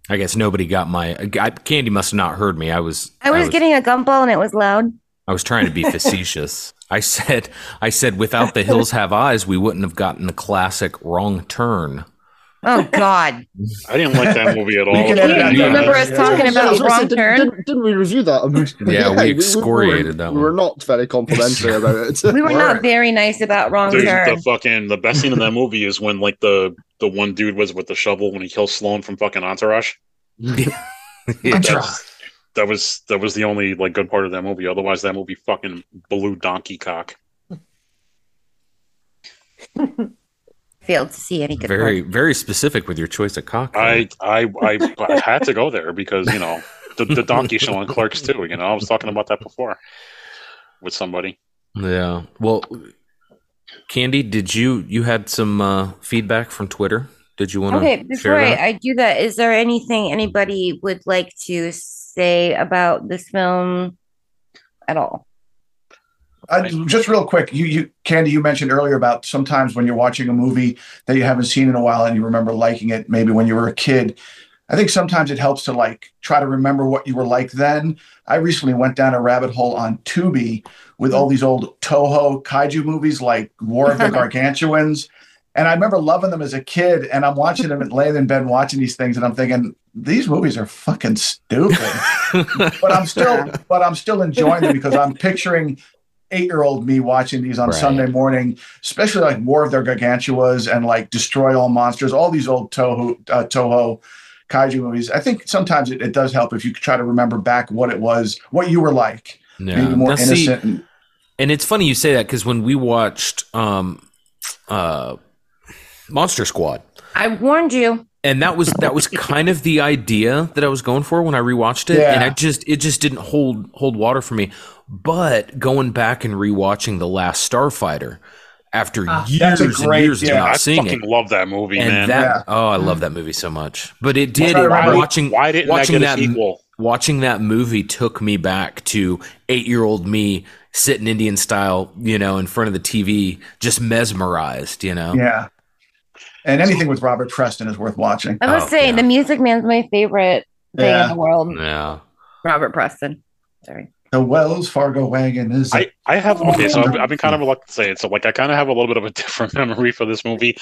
I guess nobody got my. I, Candy must have not heard me. I was. I was getting a gumball and it was loud. I was trying to be facetious. I said. I said without the hills have eyes, we wouldn't have gotten the classic wrong turn. Oh God! I didn't like that movie at all. can edit that You remember us talking Yeah, about was wrong didn't- turn? Didn't, didn't we review that? I mean, Yeah, we were- excoriated that We were not very complimentary about it. We were not very nice about wrong Dude, turn. the fucking the best scene in that movie is when like the the one dude was with the shovel when he kills Sloan from fucking Entourage. That's- that was that was the only like good part of that movie. Otherwise, that movie fucking blew donkey cock. Failed to see any good. Very, very specific with your choice of cock. I I I, I had to go there because you know the, the donkey show on Clerks II. You know, I was talking about that before with somebody. Yeah. Well, Candy, did you you had some uh, feedback from Twitter? Did you want to Okay, share before that? I, I do that, is there anything anybody would like to say about this film at all? Uh, just real quick, you, you, Candy, you mentioned earlier about sometimes when you're watching a movie that you haven't seen in a while and you remember liking it, maybe when you were a kid. I think sometimes it helps to like try to remember what you were like then. I recently went down a rabbit hole on Tubi with all these old Toho kaiju movies like War of the Gargantuas. And I remember loving them as a kid. And I'm watching them and laying in bed watching these things, and I'm thinking, these movies are fucking stupid. but I'm still but I'm still enjoying them because I'm picturing eight-year-old me watching these on Right. Sunday morning, especially like War of their Gargantuas and like Destroy All Monsters, all these old Toho uh, Toho kaiju movies. I think sometimes it, it does help if you try to remember back what it was, what you were like. Yeah. Maybe more Now, see, innocent. and, And it's funny you say that because when we watched um, uh, Monster Squad, I warned you. and that was that was kind of the idea that I was going for when I rewatched it, and I just it just didn't hold hold water for me. But going back and rewatching the Last Starfighter after ah, that's years a and great- years of not I seeing fucking it, love that movie, and man. that oh, I love that movie so much. But it did I remember- watching Why didn't watching that sequel? watching that movie took me back to eight year old me sitting Indian style, you know, in front of the TV, just mesmerized, you know. yeah. And anything with Robert Preston is worth watching. I was Oh, saying yeah. the Music Man's my favorite thing Yeah. in the world. Yeah. Robert Preston. Sorry. The Wells Fargo wagon is I, I have okay, so I've, I've been kind of reluctant to say it. So like I kind of have a little bit of a different memory for this movie.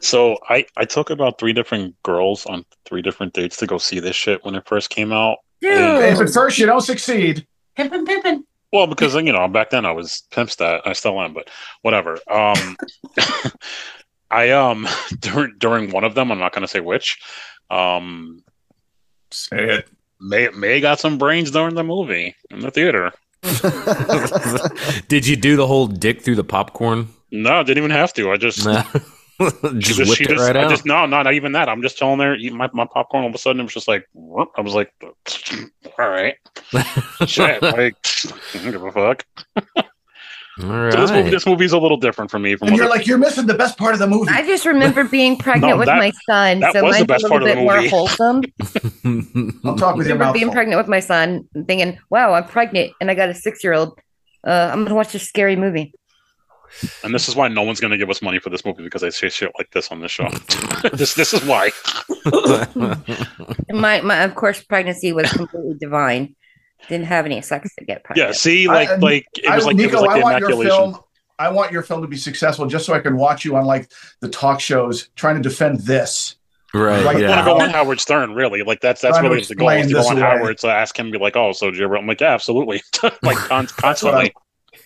So I I took about three different girls on three different dates to go see this shit when it first came out. if at first you don't succeed. Pimpin' pimpin'. Well, because you know back then I was pimp stat, I still am, but whatever. Um, I um during during one of them, I'm not going to say which. Um, Say it. May May got some brains during the movie in the theater. Did you do the whole dick through the popcorn? No, I didn't even have to. I just just she whipped she it right I out. Just, no, no, not even that. I'm just telling her eat my, my popcorn. All of a sudden, it was just like, whoop. I was like, all right, shit, like, I don't give a fuck. All So this, movie, right. this movie's a little different for me. From And you're like, you're missing the best part of the movie. I just remember being pregnant No, with that- my son, that so was the mine's a best little part of the bit more movie. wholesome. I'll talk with your remember being pregnant with my son, thinking, "Wow, I'm pregnant, and I got a six year old. Uh, I'm gonna watch this scary movie." and this is why no one's going to give us money for this movie because I say shit like this on this show. this this is why. My, my, of course, pregnancy was completely divine. Didn't have any sex to get pregnant. Yeah, see, like I- like it was I- like Nico, it was like I the want your immaculation. film. I want your film to be successful, just so I can watch you on like the talk shows trying to defend this. right. Like, I want to go on Howard Stern, really. Like that's that's really the goal is to go on away. Howard to ask him, be like, "Oh, so did you ever?" I'm like, "Yeah, absolutely." like con- constantly.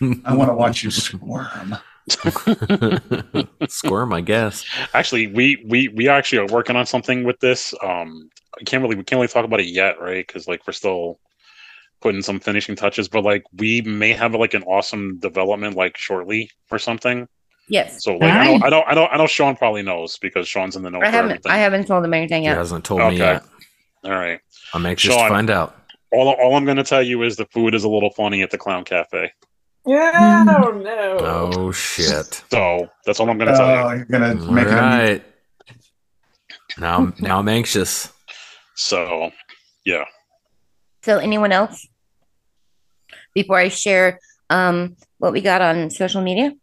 I want to watch you squirm. Squirm, I guess. Actually, we we we actually are working on something with this. Um, I can't really we can't really talk about it yet, right? Because like we're still putting some finishing touches, but like we may have like an awesome development like shortly or something. Yes, So like I know Nice. I know I know I know Shawn probably knows because Shawn's in the know I for haven't. everything. I haven't told him anything yet. He yet. hasn't told Okay. me yet. All right. I'm anxious Shawn. to find out. All all I'm gonna tell you is the food is a little funny at the Clown Cafe. Yeah, oh no. Oh shit! So that's all I'm gonna tell you. Oh, you're gonna All make it. A, right. Now, I'm- now I'm anxious. So yeah. So, anyone else? Before I share um, what we got on social media.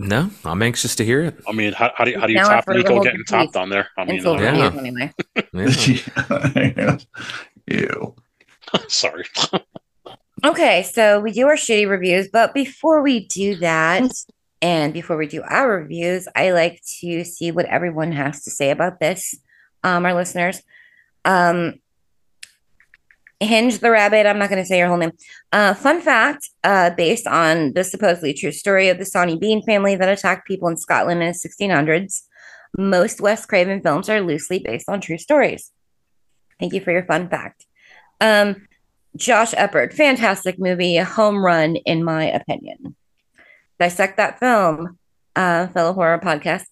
No, I'm anxious to hear it. I mean, how, how do you, how do you Now top I've heard the Nico getting complete topped on there? I mean, uh, yeah. anyway. Ew. sorry. Okay, so we do our shitty reviews, but before we do that, and before we do our reviews, I like to see what everyone has to say about this. Um, our listeners, um, Hinge the Rabbit. I'm not going to say your whole name. Uh, fun fact: uh, based on the supposedly true story of the Sawney Bean family that attacked people in Scotland in the 1600s, most Wes Craven films are loosely based on true stories. Thank you for your fun fact. Um, Josh Eppard, fantastic movie, a home run in my opinion. Dissect that film, uh, fellow horror podcast.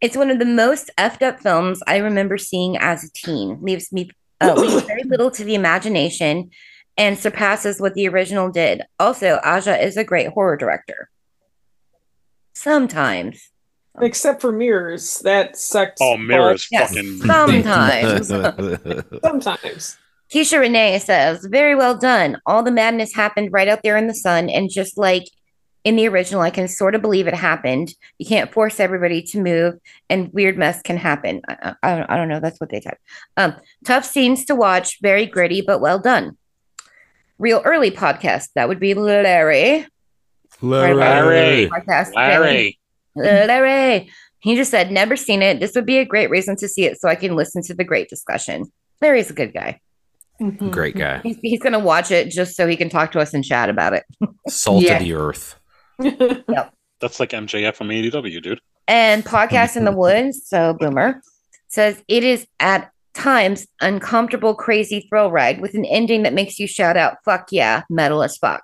It's one of the most effed up films I remember seeing as a teen. Leaves me uh, leaves very little to the imagination and surpasses what the original did. Also, Aja is a great horror director. Sometimes. Except for mirrors, that sucks. Oh, mirrors, Yes, fucking. sometimes. Sometimes. Keisha Renee says, very well done. All the madness happened right out there in the sun. And just like in the original, I can sort of believe it happened. You can't force everybody to move, and weird mess can happen. I, I, don't- I don't know. That's what they type. Um, tough scenes to watch, very gritty, but well done. Real early podcast. That would be Larry. Larry. Podcast. Larry. Larry. He just said, never seen it. This would be a great reason to see it so I can listen to the great discussion. Larry's a good guy. Great guy. He's, he's going to watch it just so he can talk to us and chat about it. Salt Yeah. of the earth. Yep. That's like MJF from AEW, dude. And Podcast in the Woods, so Boomer, says it is at times uncomfortable, crazy thrill ride with an ending that makes you shout out, fuck yeah, metal as fuck.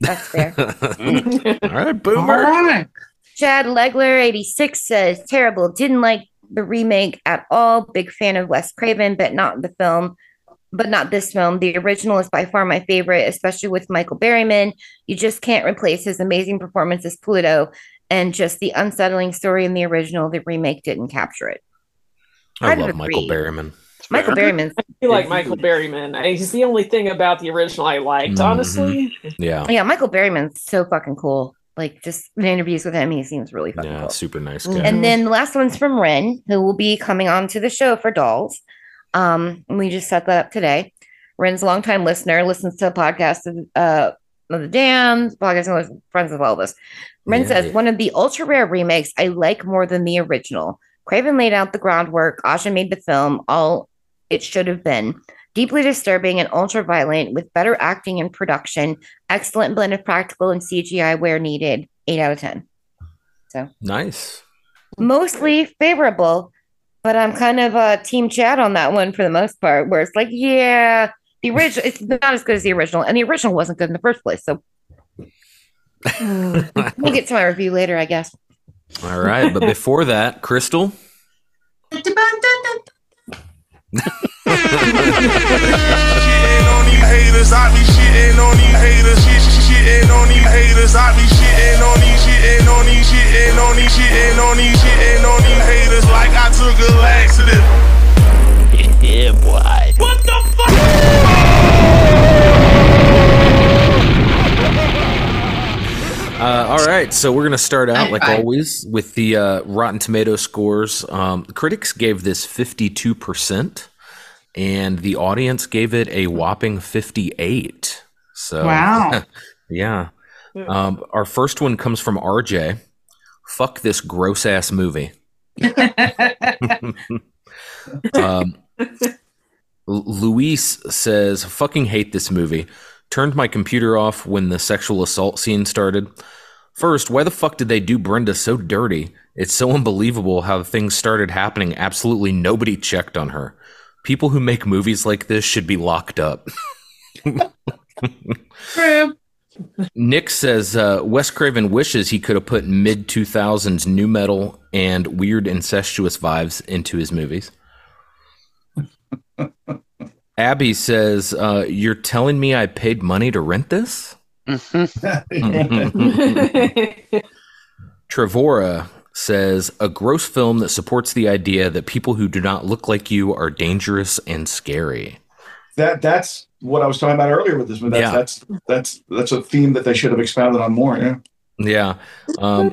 That's fair. Mm. All right, All boomer. right. Chad Legler, 86, says terrible. Didn't like the remake at all. Big fan of Wes Craven, but not the film. But not this film. The original is by far my favorite, especially with Michael Berryman. You just can't replace his amazing performance as Pluto and just the unsettling story in the original. The remake didn't capture it. I I'd love Michael agree. Berryman. Michael Berryman. I like Michael Berryman. He's the only thing about the original I liked, Mhm. honestly. Yeah. Yeah, Michael Berryman's so fucking cool. Like just in interviews with him, he seems really fucking Yeah, cool. super nice guy. And then the last one's from Ren, who will be coming on to the show for Dolls. Um, we just set that up today. Ren's a longtime listener, listens to the podcast of, uh, of the Damned, podcast and was friends with all this. Ren Yeah. says one of the ultra rare remakes I like more than the original. Craven laid out the groundwork. Aja made the film all it should have been. Deeply disturbing and ultra violent with better acting and production. Excellent blend of practical and CGI where needed. Eight out of ten. So Nice. mostly favorable, but I'm kind of a team chat on that one for the most part, where it's like, yeah, the original it's not as good as the original, and the original wasn't good in the first place. So we'll get to my review later, I guess. All right, but before that, Crystal. Shitting on these haters, I be shitting on these haters, shit, shit, shitting on these haters, I be shitting on these, shitting on these, shitting on these, shitting on these, shitting right, so we're gonna start out like always with the uh, Rotten Tomato scores. Um, critics gave this fifty-two percent, and the audience gave it a whopping fifty-eight. So Wow. yeah. Um, our first one comes from RJ. Fuck this gross ass movie. um, Luis says, "Fucking hate this movie. Turned my computer off when the sexual assault scene started. First, why the fuck did they do Brenda so dirty? It's so unbelievable how things started happening. Absolutely nobody checked on her. People who make movies like this should be locked up." True. Nick says uh, Wes Craven wishes he could have put mid 2000s nu metal and weird incestuous vibes into his movies. Abby says, uh, You're telling me I paid money to rent this? Trevora says, A gross film that supports the idea that people who do not look like you are dangerous and scary. That that's what I was talking about earlier with this one. That's Yeah. that's that's that's a theme that they should have expounded on more. Yeah. Yeah. Um,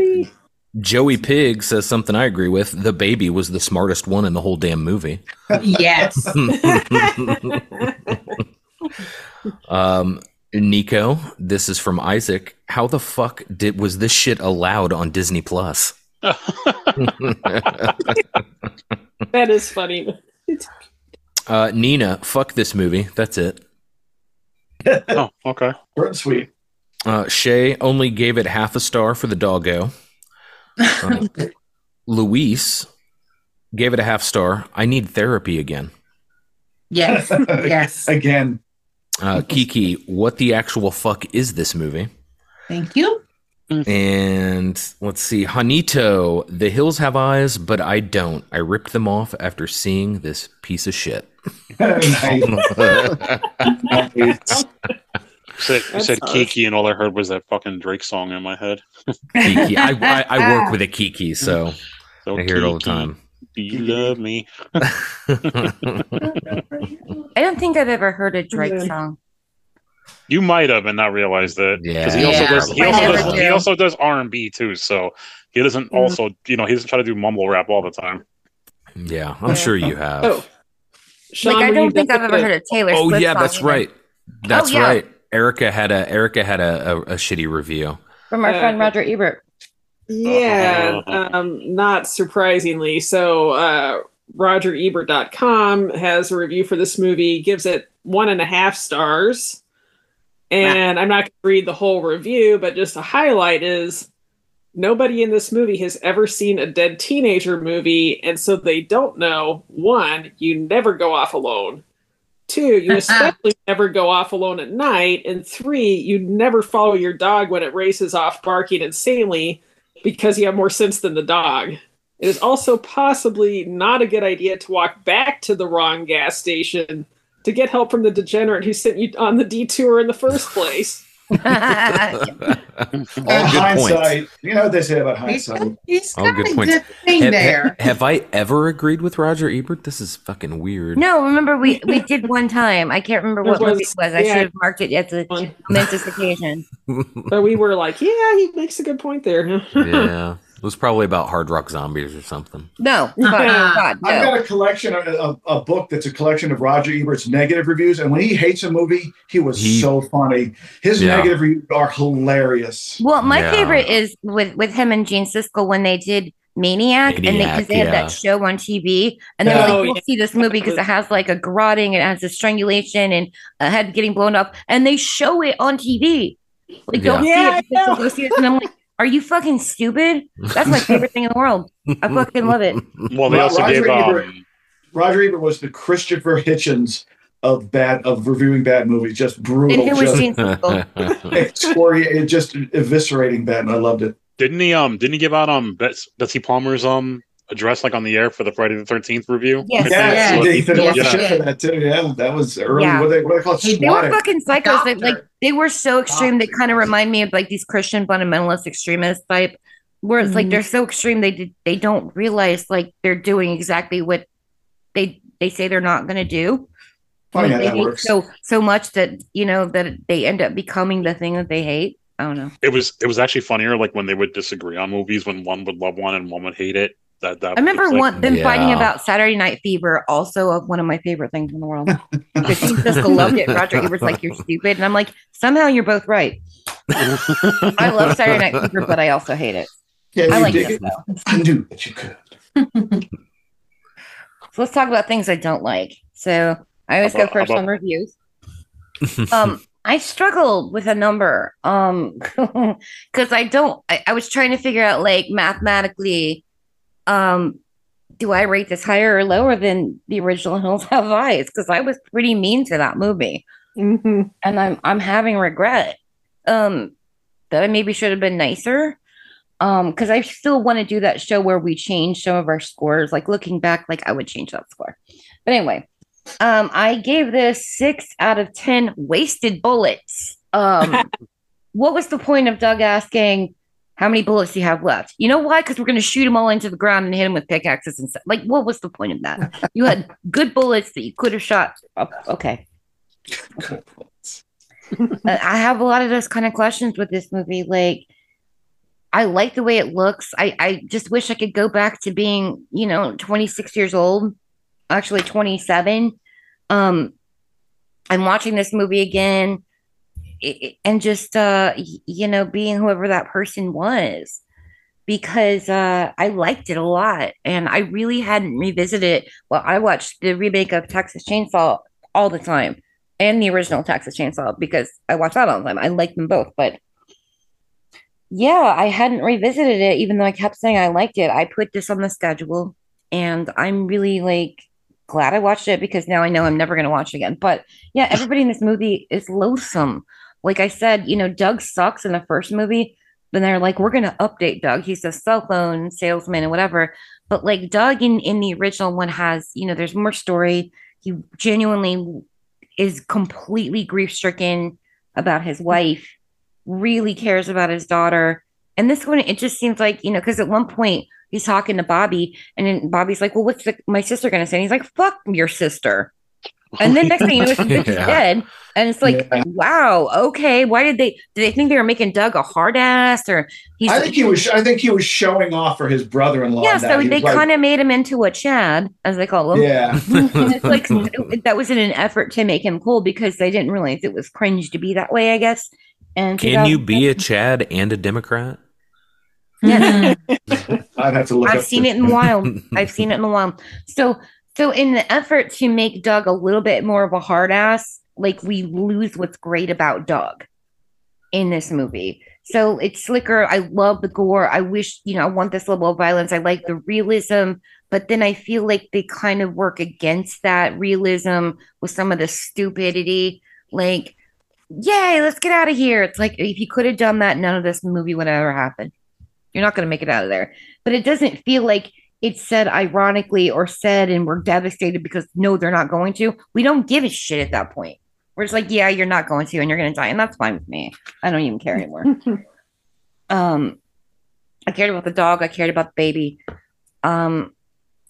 Joey Pig says something I agree with. The baby was the smartest one in the whole damn movie. Yes. um, Nico, this is from Isaac. How the fuck did was this shit allowed on Disney Plus? That is funny. uh, Nina, fuck this movie. That's it. oh, okay. Short and sweet. Uh, Shay only gave it half a star for the doggo. Uh, Luis gave it a half star. I need therapy again. Yes. Yes. Again. Uh, Kiki, what the actual fuck is this movie? Thank you. And let's see, Hanito, the hills have eyes, but I don't. I ripped them off after seeing this piece of shit. Said, That's said us. Kiki, and all I heard was that fucking Drake song in my head. Kiki. I, I, I work with a Kiki, so, So I hear it all the time. Do you love me? I don't think I've ever heard a Drake Mm-hmm. song. You might have and not realized it. Because he Yeah. also Yeah, does he also never does, he also does R and B too. So he doesn't also you know, he doesn't try to do mumble rap all the time. Yeah, I'm sure you have. Oh. Shawn, like I don't think I've ever with heard a Taylor Oh Swift yeah, song that's either. right. That's Oh, yeah. right. Erica had a Erica had a, a, a shitty review. From our Uh, friend Roger Ebert. Yeah, um, not surprisingly. So, uh, RogerEbert.com has a review for this movie, gives it one and a half stars. And I'm not going to read the whole review, but just a highlight is nobody in this movie has ever seen a dead teenager movie. And so they don't know one, you never go off alone. Two, you especially never go off alone at night. And three, you never follow your dog when it races off barking insanely because you have more sense than the dog. It is also possibly not a good idea to walk back to the wrong gas station to get help from the degenerate who sent you on the detour in the first place. All good hindsight. You know what they say about hindsight. He's All got good a points. good thing Have, there. have I ever agreed with Roger Ebert? This is fucking weird. No, remember we we did one time. I can't remember There what movie it was. I yeah. should have marked it as a momentous occasion. But we were like, yeah, he makes a good point there. yeah, it was probably about Hard Rock Zombies or something. No, God, uh, God, I've got a collection, of a, a book that's a collection of Roger Ebert's negative reviews. And when he hates a movie, he was He- so funny. His Yeah. negative reviews are hilarious. Well, my Yeah. favorite is with with him and Gene Siskel when they did Maniac, and they because they had yeah. that show on TV, and they were Oh, like, "We'll yeah. see this movie because it has like a garroting, it has a strangulation, and a head getting blown up, and they show it on TV. Like, don't Yeah. see it, because go see it. and I'm like, "Are you fucking stupid?" That's my favorite thing in the world. I fucking love it. Well they also Roger gave Ebert- um Roger Ebert was the Christopher Hitchens of bad of reviewing bad movies. Just brutal, And who was just Gene excoriating, just eviscerating bad. And I loved it. didn't he um didn't he give out um Bets, Betsy Palmer's um address like on the air for the Friday the thirteenth review? Yes. Yeah, Yeah. he did- he did a lot of Yes. shit for that too. Yeah, that was early. Yeah. What they what they call it? They were fucking psychos. They, like Doctor. They were so extreme. They kind of remind me of like these Christian fundamentalist extremist type, where it's like Mhm. they're so extreme they did, they don't realize like they're doing exactly what they they say they're not going to do. Funny Like, how they that works. so so much that you know that they end up becoming the thing that they hate. I don't know. It was it was actually funnier like when they would disagree on movies when one would love one and one would hate it. That that I remember like- one them fighting about Saturday Night Fever, also of one of my favorite things in the world. Because Gene Siskel loved it, and Roger Ebert's like, "You're stupid," and I'm like, "Somehow you're both right." I love Saturday Night Fever, but I also hate it. Yeah, I like dig this it. though. I knew that you could. So let's talk about things I don't like. So I always about- go first how on reviews. Um, I struggled with a number. Um, because I don't. I, I was trying to figure out like mathematically, um, do I rate this higher or lower than the original Hills Have Eyes? Because I was pretty mean to that movie, hmm and I'm I'm having regret. Um, that I maybe should have been nicer. Um, because I still want to do that show where we change some of our scores. Like looking back, like I would change that score. But anyway, um, I gave this six out of ten wasted bullets. Um, what was the point of Doug asking how many bullets do you have left? You know why? Because we're going to shoot them all into the ground and hit them with pickaxes and stuff. Like, what was the point of that? You had good bullets that you could have shot. Oh, okay, Uh, I have a lot of those kind of questions with this movie. Like, I like the way it looks. I, I just wish I could go back to being, you know, 26 years old, actually 27. Um, I'm watching this movie again i- i- and just, uh, you know, being whoever that person was because uh, I liked it a lot. And I really hadn't revisited it. Well, I watched the remake of Texas Chainsaw all the time and the original Texas Chainsaw because I watch that all the time. I like them both, but yeah, I hadn't revisited it, even though I kept saying I liked it. I put this on the schedule, and I'm really like glad I watched it because now I know I'm never going to watch it again. But yeah, everybody in this movie is loathsome. Like I said, you know, Doug sucks in the first movie. Then they're like, we're going to update Doug. He's a cell phone salesman and whatever. But like Doug in, in the original one has, you know, there's more story. He genuinely is completely grief stricken about his wife really cares about his daughter. And this one, it just seems like, you know, because at one point he's talking to Bobby, and then Bobby's like, Well, what's the, my sister going to say? And he's like, Fuck your sister. And then next thing you know, she's Yeah. dead. And it's like, Yeah. wow, okay. Why did they did they think they were making Doug a hard ass or he's I think he was. I think he was showing off for his brother-in-law. yeah, so they like- kind of made him into a Chad, as they call him. Yeah. it's like that was in an effort to make him cool because they didn't realize it was cringe to be that way, I guess. And Can you be a Chad and a Democrat? Yeah. I'd have to look. I've up seen the- it in the wild. I've seen it in the wild. So, so in the effort to make Doug a little bit more of a hard ass, like we lose what's great about Doug in this movie. So it's slicker. I love the gore. I wish, you know, I want this level of violence. I like the realism, but then I feel like they kind of work against that realism with some of the stupidity. Like, yay, let's get out of here. It's like if you could have done that, none of this movie would ever happen. You're not going to make it out of there. But it doesn't feel like it's said ironically or said and we're devastated because no, they're not going to. We don't give a shit at that point. We're just like, yeah, you're not going to, and you're going to die, and that's fine with me. I don't even care anymore. um, I cared about the dog. I cared about the baby. Um,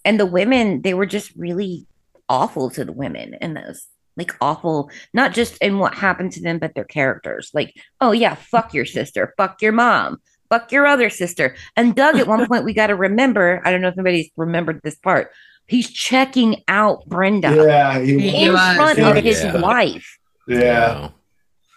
and the women, they were just really awful to the women in those. Like awful, not just in what happened to them, but their characters. Like, oh yeah, fuck your sister, fuck your mom, fuck your other sister. And Doug, at one point, we got to remember. I don't know if anybody's remembered this part. He's checking out Brenda Yeah, he in was. front Yeah. of his Yeah. wife, Yeah.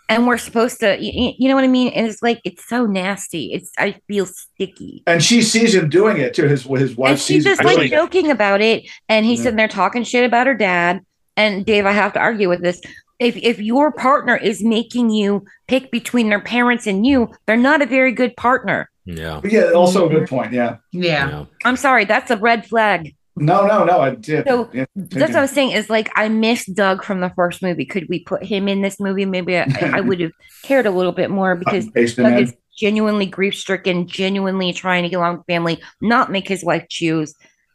and we're supposed to. You, you know what I mean? And it's like it's so nasty. It's I feel sticky. And she sees him doing it to His his wife and she's sees him just doing like it. joking about it and he's Yeah. sitting there talking shit about her dad and dave i have to argue with this if if your partner is making you pick between their parents and you they're not a very good partner Yeah. Yeah, also a good point. Yeah. Yeah. i'm sorry that's a red flag No, no, no. I did. So, yeah, that's what i was saying is like i miss doug from the first movie could we put him in this movie maybe i, I would have cared a little bit more because Based doug is genuinely grief stricken genuinely trying to get along with family not make his wife choose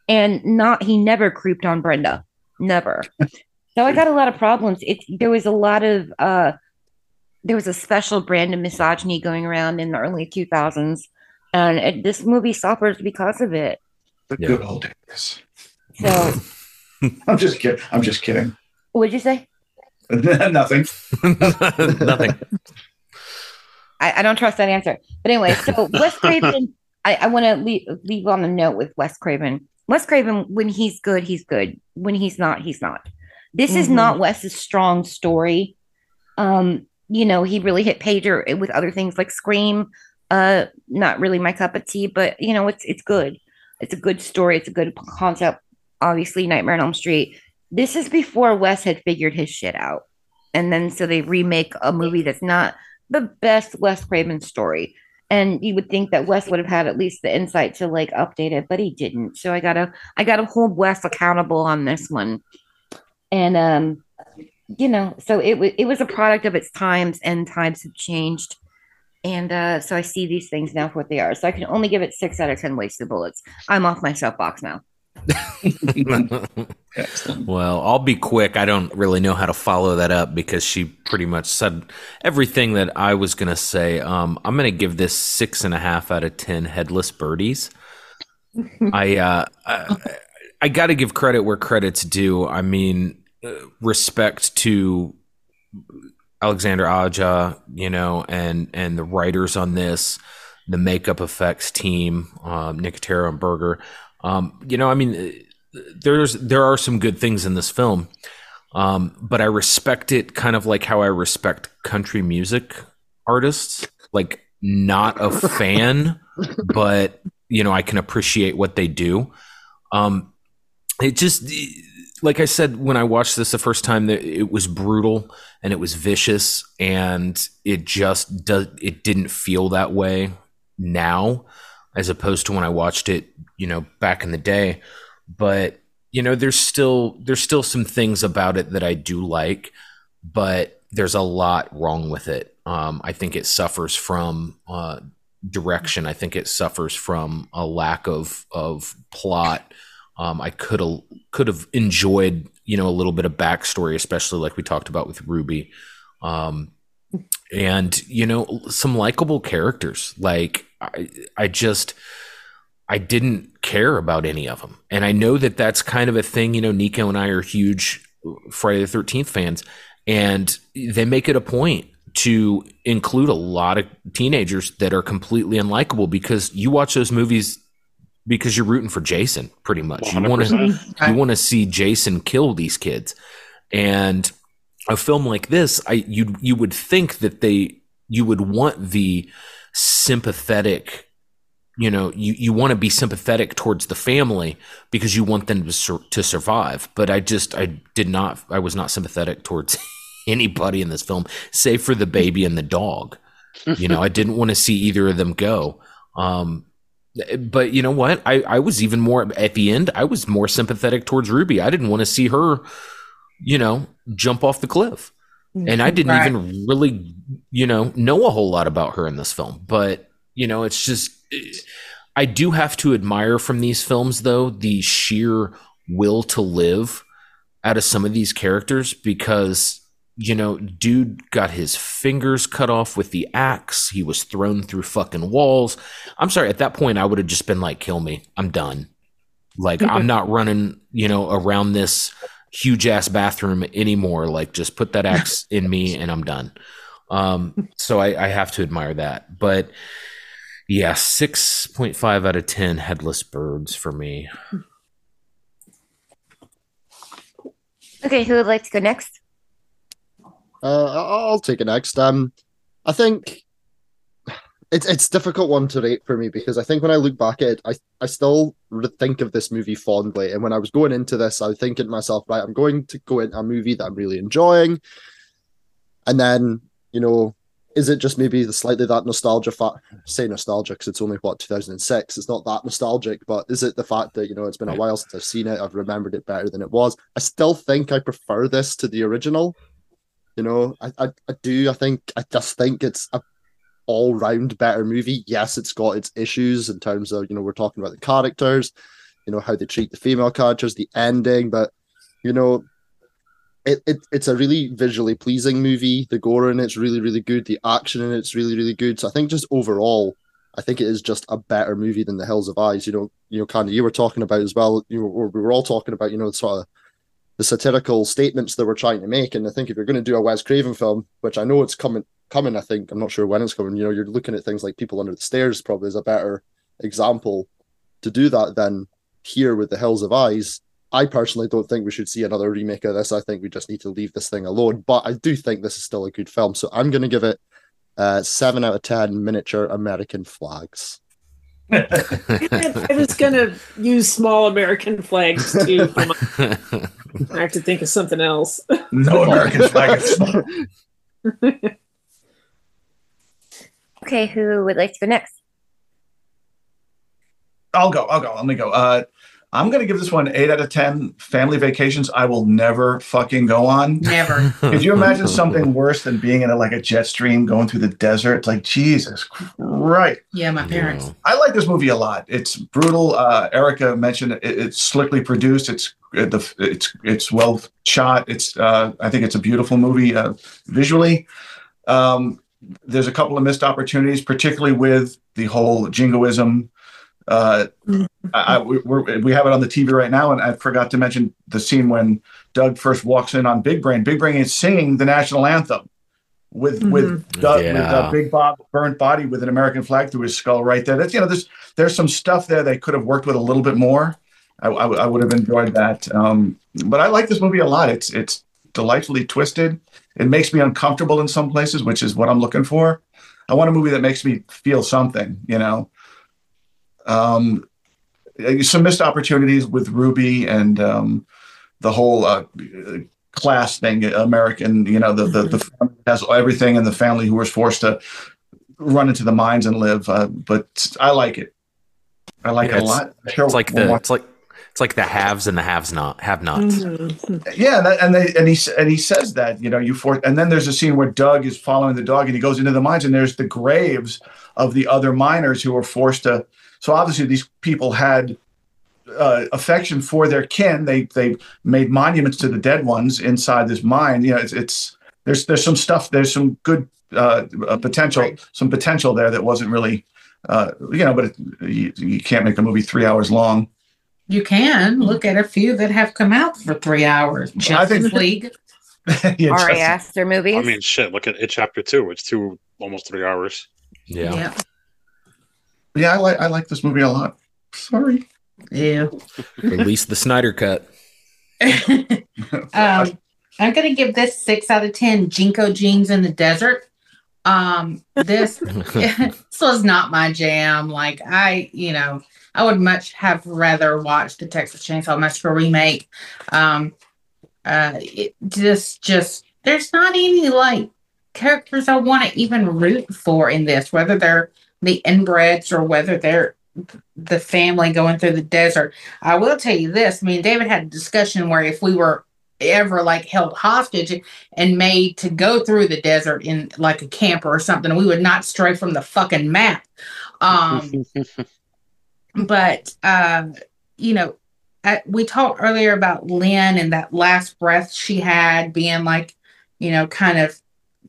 and not he never creeped on brenda never so i got a lot of problems it's there was a lot of uh there was a special brand of misogyny going around in the early 2000s and it, this movie suffers because of it The good old days. so I'm just kidding. I'm just kidding. what'd you say Nothing. Nothing. I, I don't trust that answer. But anyway, so Wes Craven, I, I want to leave, leave on a note with Wes Craven. Wes Craven, when he's good, he's good. When he's not, he's not. This is Mhm. not Wes's strong story. Um, you know, he really hit pager with other things like Scream. Uh, not really my cup of tea, but you know, it's it's good. It's a good story. It's a good concept. Obviously, Nightmare on Elm Street. This is before Wes had figured his shit out, and then so they remake a movie that's not the best Wes Craven story. And you would think that Wes would have had at least the insight to like update it, but he didn't. So I gotta I gotta hold Wes accountable on this one. And um, you know, so it was it was a product of its times, and times have changed. And uh, so I see these things now for what they are. So I can only give it six out of ten wasted bullets. I'm off my soapbox now. well, I'll be quick. I don't really know how to follow that up because she pretty much said everything that I was going to say. Um, I'm going to give this six and a half out of 10 headless birdies. I, uh, I, I got to give credit where credit's due. I mean, respect to Alexander Aja, you know, and, and the writers on this the makeup effects team, um, Nicotero and Berger. Um, you know, I mean, there's there are some good things in this film, um, but I respect it kind of like how I respect country music artists. Like, not a fan, but you know, I can appreciate what they do. Um, it just like I said when I watched this the first time it was brutal and it was vicious and it just does it didn't feel that way now as opposed to when I watched it, you know, back in the day. But you know, there's still there's still some things about it that I do like, but there's a lot wrong with it. Um, I think it suffers from uh, direction. I think it suffers from a lack of of plot um, I could have could have enjoyed you know a little bit of backstory, especially like we talked about with Ruby, um, and you know some likable characters. Like I, I just I didn't care about any of them, and I know that that's kind of a thing. You know, Nico and I are huge Friday the Thirteenth fans, and they make it a point to include a lot of teenagers that are completely unlikable because you watch those movies because you're rooting for Jason pretty much. You want to you want to see Jason kill these kids. And a film like this, I you you would think that they you would want the sympathetic you know you, you want to be sympathetic towards the family because you want them to, sur- to survive. But i just i did not i was not sympathetic towards anybody in this film save for the baby and the dog. You know i didn't want to see either of them go. Um, but you know what? I, I was even more at the end. I was more sympathetic towards Ruby. I didn't want to see her, you know, jump off the cliff. And I didn't right. even really, you know, know a whole lot about her in this film. But you know, it's just I do have to admire from these films though the sheer will to live out of some of these characters because you know, dude got his fingers cut off with the axe. He was thrown through fucking walls. I'm sorry, at that point, I would have just been like, kill me. I'm done. Like, I'm not running, you know, around this huge ass bathroom anymore. Like, just put that axe in me and I'm done. Um, so I, I have to admire that. But yeah, 6.5 out of 10 headless birds for me. Okay, who would like to go next? Uh, I'll take it next. Um, I think it's it's difficult one to rate for me because I think when I look back at it, I I still think of this movie fondly. And when I was going into this, I was thinking to myself, right, I'm going to go into a movie that I'm really enjoying, and then you know, is it just maybe the slightly that nostalgia fact? Say nostalgia because it's only what 2006. It's not that nostalgic, but is it the fact that you know it's been a while since I've seen it? I've remembered it better than it was. I still think I prefer this to the original. You know, I, I, I do. I think I just think it's a all round better movie. Yes, it's got its issues in terms of you know we're talking about the characters, you know how they treat the female characters, the ending, but you know. It, it, it's a really visually pleasing movie. The gore in it's really, really good. The action in it's really, really good. So I think just overall, I think it is just a better movie than The Hills of Eyes. You know, you know, Candy, you were talking about as well. You know, we were all talking about, you know, sort of the satirical statements that we're trying to make. And I think if you're going to do a Wes Craven film, which I know it's coming, coming, I think I'm not sure when it's coming. You know, you're looking at things like People Under the Stairs probably is a better example to do that than here with The Hills of Eyes. I personally don't think we should see another remake of this. I think we just need to leave this thing alone. But I do think this is still a good film, so I'm going to give it uh, seven out of ten miniature American flags. I was gonna use small American flags too. My, I have to think of something else. No American flag. okay, who would like to go next? I'll go. I'll go. Let me go. Uh, I'm going to give this one eight out of 10 family vacations I will never fucking go on. Never. Could you imagine something worse than being in a, like a jet stream going through the desert? It's like, Jesus Christ. Yeah, my parents. I like this movie a lot. It's brutal. Uh, Erica mentioned it, it's slickly produced. It's the it's it's well shot. It's uh, I think it's a beautiful movie uh, visually. Um, there's a couple of missed opportunities, particularly with the whole jingoism uh, I, we we have it on the TV right now, and I forgot to mention the scene when Doug first walks in on Big Brain. Big Brain is singing the national anthem, with Mm-hmm. with Doug, with Yeah. uh, Big Bob burnt body with an American flag through his skull right there. That's you know there's there's some stuff there they could have worked with a little bit more. I, I, I would have enjoyed that. Um, but I like this movie a lot. It's it's delightfully twisted. It makes me uncomfortable in some places, which is what I'm looking for. I want a movie that makes me feel something. You know. Um, some missed opportunities with Ruby and um, the whole uh, class thing. American, you know, the the, the family has everything, and the family who was forced to run into the mines and live. Uh, but I like it. I like Yeah, it a it's- lot. Sure, It's like the watch- it's like it's like the haves and the haves not have nots. Mm-hmm. yeah, that, and they and he and he says that you know you for and then there's a scene where Doug is following the dog and he goes into the mines and there's the graves of the other miners who were forced to. So obviously these people had uh, affection for their kin. They they made monuments to the dead ones inside this mine. You know, it's, it's there's there's some stuff. There's some good uh, uh, potential, some potential there that wasn't really. Uh, you know, but it, you, you can't make a movie three hours long. You can look at a few that have come out for three hours. I think- Justice League. Yeah, Ari Aster movies. I mean, shit. Look at it, chapter two. It's two, almost three hours. Yeah. Yeah. Yeah, I like I like this movie a lot. Sorry. Yeah. Release the Snyder cut. um, I'm gonna give this six out of ten. JNCO jeans in the desert. Um, this this was not my jam. Like I, you know, I would much have rather watched the Texas Chainsaw Massacre remake. Um, uh, it just just there's not any like characters I want to even root for in this, whether they're the inbreds or whether they're the family going through the desert. I will tell you this. I mean, David had a discussion where if we were ever like held hostage and made to go through the desert in like a camper or something, we would not stray from the fucking map. Um, but um, you know, I, we talked earlier about Lynn and that last breath she had being like, you know, kind of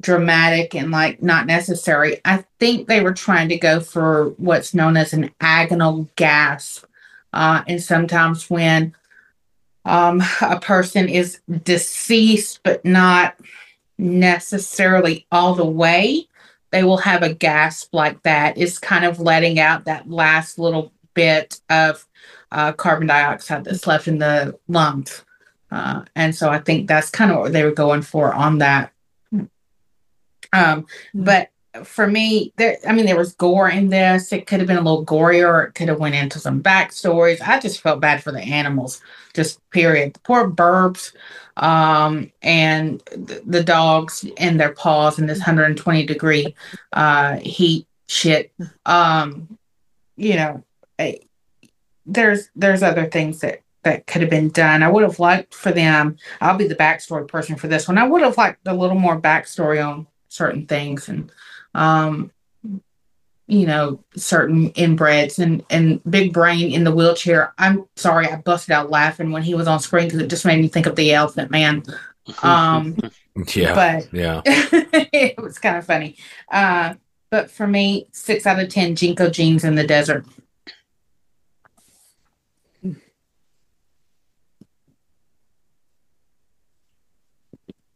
dramatic and like not necessary. I think they were trying to go for what's known as an agonal gasp. Uh, and sometimes when um, a person is deceased but not necessarily all the way, they will have a gasp like that. It's kind of letting out that last little bit of uh, carbon dioxide that's left in the lungs. Uh, and so I think that's kind of what they were going for on that. Um, but for me, there, I mean, there was gore in this. It could have been a little gorier. It could have went into some backstories. I just felt bad for the animals, just period. The poor burbs, um, and th- the dogs and their paws in this 120 degree uh, heat shit. Um, you know, I- there's there's other things that that could have been done. I would have liked for them. I'll be the backstory person for this one. I would have liked a little more backstory on certain things and um you know certain inbreds and and big brain in the wheelchair i'm sorry i busted out laughing when he was on screen because it just made me think of the elephant man um Yeah. But- yeah. it was kind of funny uh but for me six out of ten JNCO jeans in the desert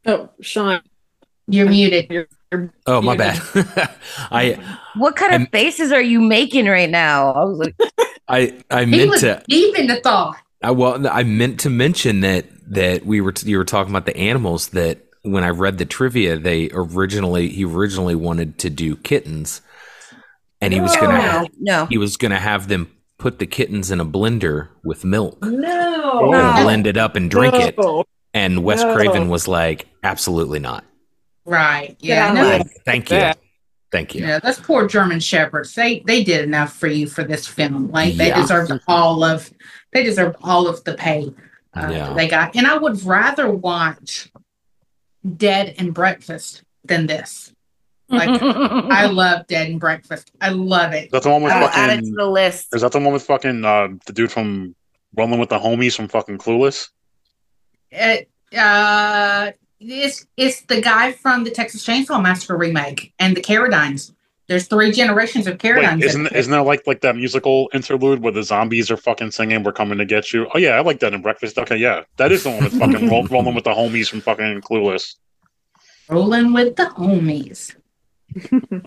Oh, Shawn, you're muted Oh, my bad. I What kind of faces are you making right now? I was like, I I he meant was to deep the thought I well I meant to mention that that we were you were talking about the animals that when I read the trivia they originally he originally wanted to do kittens and he was gonna No. have, No. he was gonna have them put the kittens in a blender with milk no, and blend it up and drink it and Wes No. Craven was like absolutely not right yeah no, of thank, thank you that. thank you Yeah, those poor German shepherds. They they did enough for you for this film. Like they Yeah. deserved all of they deserve all of the pay uh, Yeah. they got. And I would rather watch Dead and Breakfast than this. Like I love Dead and Breakfast. I love it. That's the one with I'll add it fucking? to the list. Is that the one with fucking uh, the dude from Rolling with the Homies from fucking Clueless? It, uh, it's it's the guy from the Texas Chainsaw Massacre remake and the Carradines. There's three generations of Carradines. Wait, isn't isn't there like like that musical interlude where the zombies are fucking singing "We're coming to get you"? Oh yeah, I like that in Breakfast. Okay, yeah, that is the one with fucking roll, rolling with the homies from fucking Clueless. Rolling with the homies.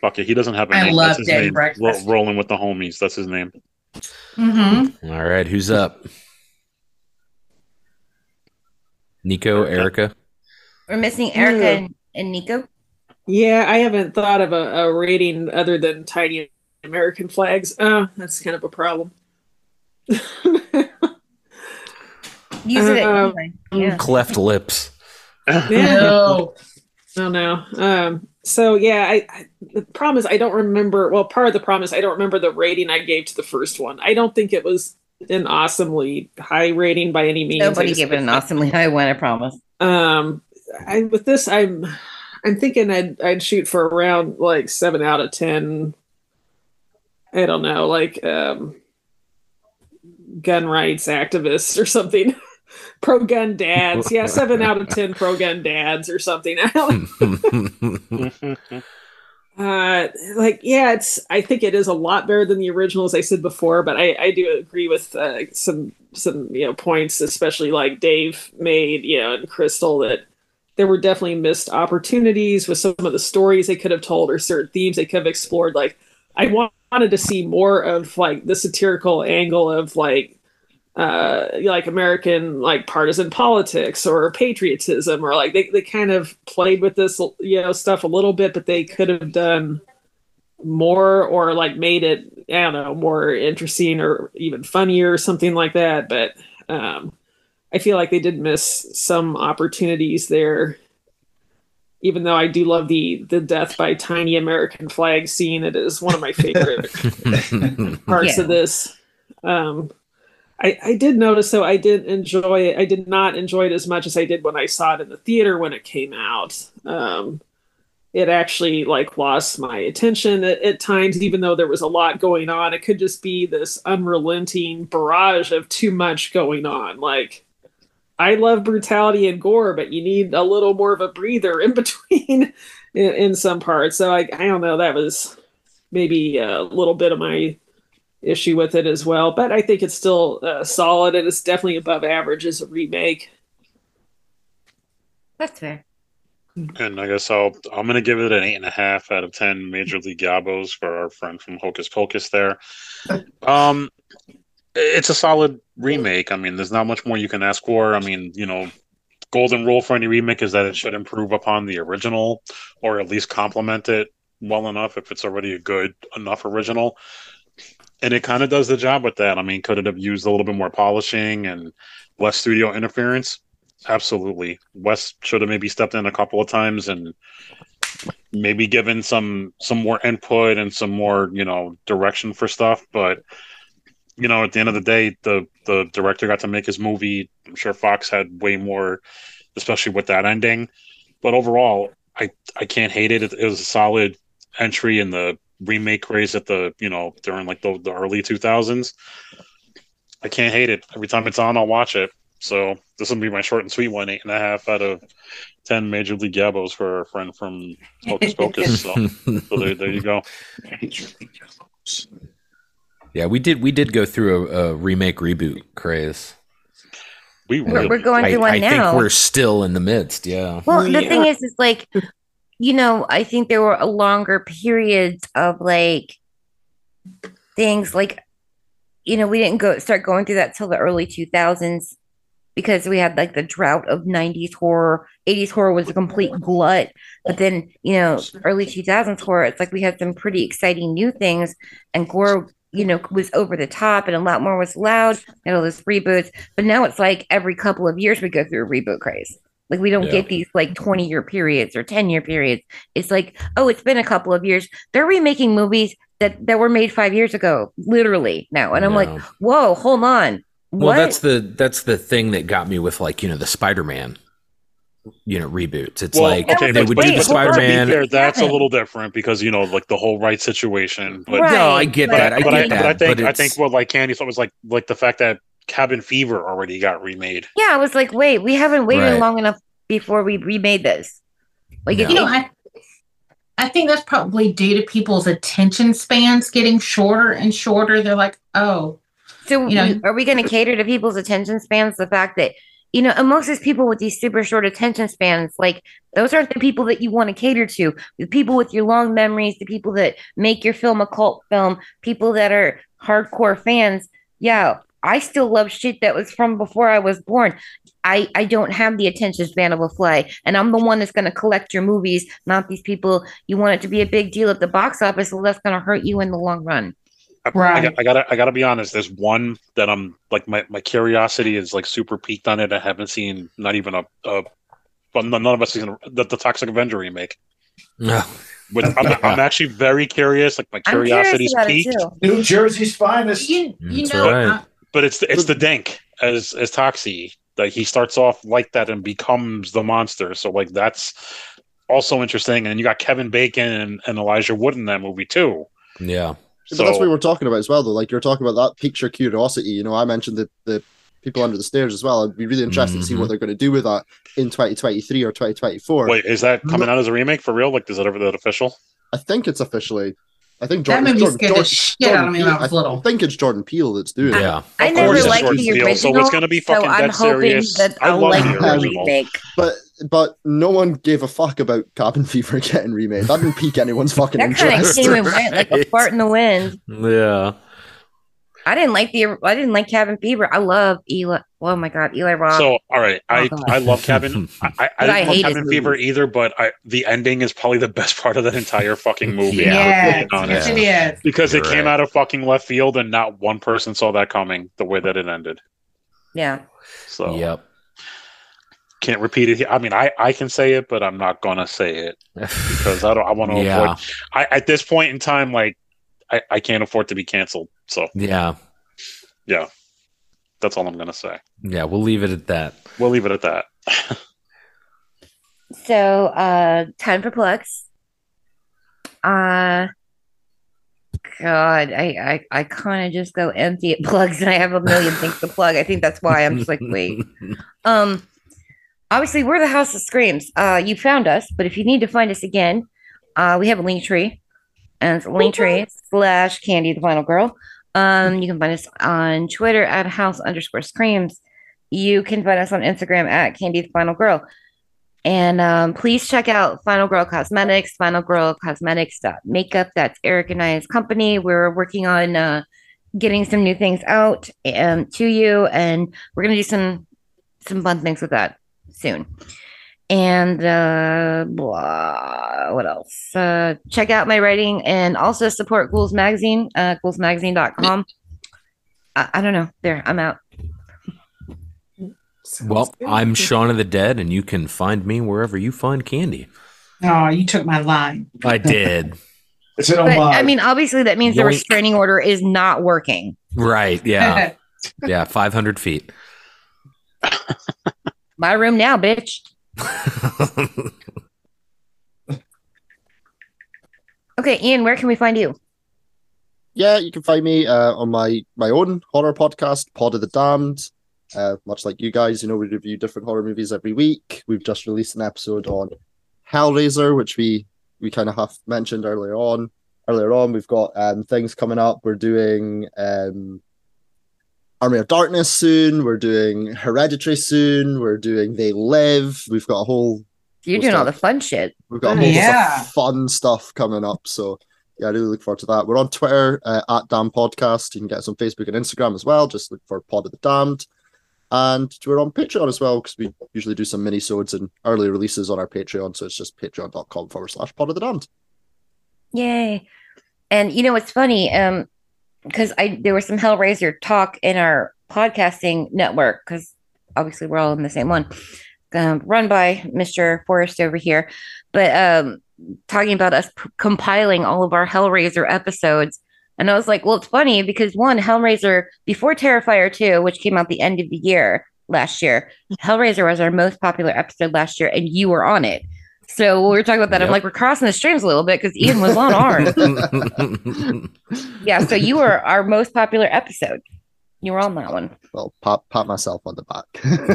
Fuck it, he doesn't have a I name. love That's his Dead name. Breakfast. Ro- rolling with the homies. That's his name. Mm-hmm. All right, who's up? Nico, Erica. We're missing Erica and, and Nico. Yeah, I haven't thought of a, a rating other than tiny American flags. Oh, that's kind of a problem. Use it Um, anyway. Yeah. Cleft lips. Yeah. No. Oh no. Um. So yeah, I, I the problem is I don't remember. Well, part of the problem is I don't remember the rating I gave to the first one. I don't think it was an awesomely high rating by any means. Nobody gave it an awesomely high one, I promise. Um, I with this, I'm I'm thinking I'd I'd shoot for around like seven out of ten. I don't know, like um, gun rights activists or something. pro gun dads, yeah, seven out of ten pro gun dads or something. Uh like yeah it's i think it is a lot better than the original as i said before but i i do agree with uh, some some you know points especially like dave made you know and crystal that there were definitely missed opportunities with some of the stories they could have told or certain themes they could have explored. Like i wanted to see more of like the satirical angle of like uh like american like partisan politics or patriotism or like they, they kind of played with this you know stuff a little bit but they could have done more or like made it i don't know more interesting or even funnier or something like that. But um i feel like they did miss some opportunities there even though i do love the the death by tiny american flag scene. It is one of my favorite parts Yeah. of this. Um I, I did notice though I did enjoy it. I did not enjoy it as much as I did when I saw it in the theater when it came out. Um, it actually like lost my attention at, at times, even though there was a lot going on. It could just be this unrelenting barrage of too much going on. Like I love brutality and gore, but you need a little more of a breather in between in, in some parts. So I, I don't know. That was maybe a little bit of my issue with it as well. But I think it's still uh, solid and it's definitely above average as a remake. That's fair. And I guess I'll I'm gonna give it an eight and a half out of ten Major League Gabos for our friend from Hocus Pocus there. Um it's a solid remake. I mean, there's not much more you can ask for. I mean, you know, golden rule for any remake is that it should improve upon the original or at least complement it well enough if it's already a good enough original. And it kind of does the job with that. I mean, could it have used a little bit more polishing and less studio interference? Absolutely. Wes should have maybe stepped in a couple of times and maybe given some some more input and some more, you know, direction for stuff. But you know, at the end of the day, the the director got to make his movie. I'm sure Fox had way more, especially with that ending. But overall, I I can't hate it. It, it was a solid entry in the remake craze at the you know during like the, the early 2000s. I can't hate it. Every time it's on, I'll watch it. So this will be my short and sweet one, eight and a half out of ten Major League Gabos for our friend from Hocus Pocus. So, so there, there you go. Yeah, we did. We did go through a, a remake reboot craze. We We're- we're going I, through one I now. think we're still in the midst. Yeah. Well, the thing is, is like, you know, I think there were a longer periods of like things like, you know, we didn't go start going through that till the early 2000s because we had like the drought of 90s horror. 80s horror was a complete glut. But then, you know, early 2000s horror, it's like we had some pretty exciting new things and gore, you know, was over the top and a lot more was loud and all those reboots. But now it's like every couple of years we go through a reboot craze. Like we don't Yeah. get these like 20 year periods or 10 year periods. It's like, oh, it's been a couple of years. They're remaking movies that, that were made five years ago, literally now. And I'm like, whoa, hold on. Well, that's the that's the thing that got me with like you know the Spider Man, you know reboots. It's Well, like okay, they would but, do the Spider Man. that's a little different because you know, like the whole right situation. But No, I get but, that. I but get but I that. think but I think what like Candy thought was like like the fact that Cabin Fever already got remade. yeah, I was like, wait, we haven't waited Right. long enough before we remade this. Like, You know, I I think that's probably due to people's attention spans getting shorter and shorter. They're like, oh, So you know, are we going to cater to people's attention spans? The fact that you know, amongst these people with these super short attention spans, like those aren't the people that you want to cater to. The people with your long memories, the people that make your film a cult film, people that are hardcore fans. Yeah, I still love shit that was from before I was born. I, I don't have the attention span of a fly, and I'm the one that's going to collect your movies, not these people. You want it to be a big deal at the box office, so that's going to hurt you in the long run. I, I, got- I gotta I gotta be honest. There's one that I'm like my, my curiosity is like super peaked on it. I haven't seen not even a, a but none of us seen the, the Toxic Avenger remake. No. Which I'm, I'm actually very curious. Like my I'm curious curiosity's peaked. New Jersey's finest. You, you That's know, right. uh, But it's the, it's the Dank as as Toxie. Like he starts off like that and becomes the monster. So like that's also interesting. And you got Kevin Bacon and, and Elijah Wood in that movie too. Yeah. but that's what we were talking about as well, though. Like you're talking about that picture curiosity. You know, I mentioned the the people under the stairs as well. I'd be really interested to see what mm-hmm. they're going to do with that in 2023 or 2024. Wait, is that coming out as a remake for real? Like, is that ever that official? I think it's officially. I think That Jordan, movie Jordan, scared the Jordan, out of me when I was little. I think it's Jordan Peele that's doing Yeah. it. I Of never liked Jordan the Peele, original, so it's gonna be so I'm dead hoping serious. that I I'll like the the remake. But but no one gave a fuck about Cabin Fever getting remade. That didn't pique anyone's fucking That kind of interest. came and went like a fart in the wind. Yeah. I didn't like the I didn't like Cabin Fever. I love Eli. Oh my god, Eli Roth. So, all right, I oh, God. I love Cabin. I, I, I didn't love hate his Cabin Fever movies. either, but I the ending is probably the best part of that entire fucking movie. Yes, to honest. yes, it is. Because it You're came right. out of fucking left field, and not one person saw that coming. The way that it ended, yeah. so Yep. can't repeat it. here. I mean, I I can say it, but I'm not gonna say it because I don't. I want to Yeah. avoid. I at this point in time, like I I can't afford to be canceled. So Yeah. yeah, that's all I'm gonna say. Yeah. We'll leave it at that. We'll leave it at that. So uh time for plugs. Uh God, I I, I kind of just go empty at plugs and I have a million things to plug. I think that's why I'm just like, wait. Um obviously we're the house of screams. Uh you found us, but if you need to find us again, uh we have a Linktree. And it's Linktree slash candy the final girl. Um you can find us on Twitter at house underscore screams. You can find us on Instagram at candy the final girl. And um, please check out Final Girl Cosmetics, Final Girl Cosmetics Makeup. That's Eric and I's company. We're working on uh, getting some new things out um, to you, and we're gonna do some some fun things with that soon. And uh, blah, what else? Uh, check out my writing and also support Ghouls Magazine, uh, ghoulsmagazine.com. I, I don't know. There, I'm out. Well, I'm Shawn of the Dead, and you can find me wherever you find candy. Oh, you took my line. I did. It's an But homage. I mean, obviously, that means the restraining order is not working. Right. Yeah. yeah. 500 feet. My room now, bitch. Okay, Ian, where can we find you? yeah, you can find me uh, on my my own horror podcast, Pod of the Damned. Uh, much like you guys, you know, we review different horror movies every week. We've just released an episode on Hellraiser, which we we kind of have mentioned earlier on. Earlier on, we've got um, things coming up. We're doing um, Army of Darkness soon. We're doing Hereditary soon. We're doing They Live. We've got a whole You're What's doing all the fun shit. We've got a whole Yeah. of fun stuff coming up. So yeah, I really look forward to that. We're on Twitter uh, at Damn Podcast. You can get us on Facebook and Instagram as well. Just look for Pod of the Damned. And we're on Patreon as well because we usually do some mini-sodes and early releases on our Patreon. So it's just patreon.com forward slash Pod of the Damned. Yay. And you know what's funny? Um, because I there was some Hellraiser talk in our podcasting network, because obviously we're all in the same one. Um, run by Mr. Forrest over here, but um talking about us p- compiling all of our Hellraiser episodes. And I was like, well, it's funny because one, Hellraiser before Terrifier 2, which came out the end of the year last year, Hellraiser was our most popular episode last year, and you were on it. So we were talking about that. I'm like, we're crossing the streams a little bit because Ian was on ours. yeah, so you were our most popular episode. You were on that one. Well, pop pop myself on the back.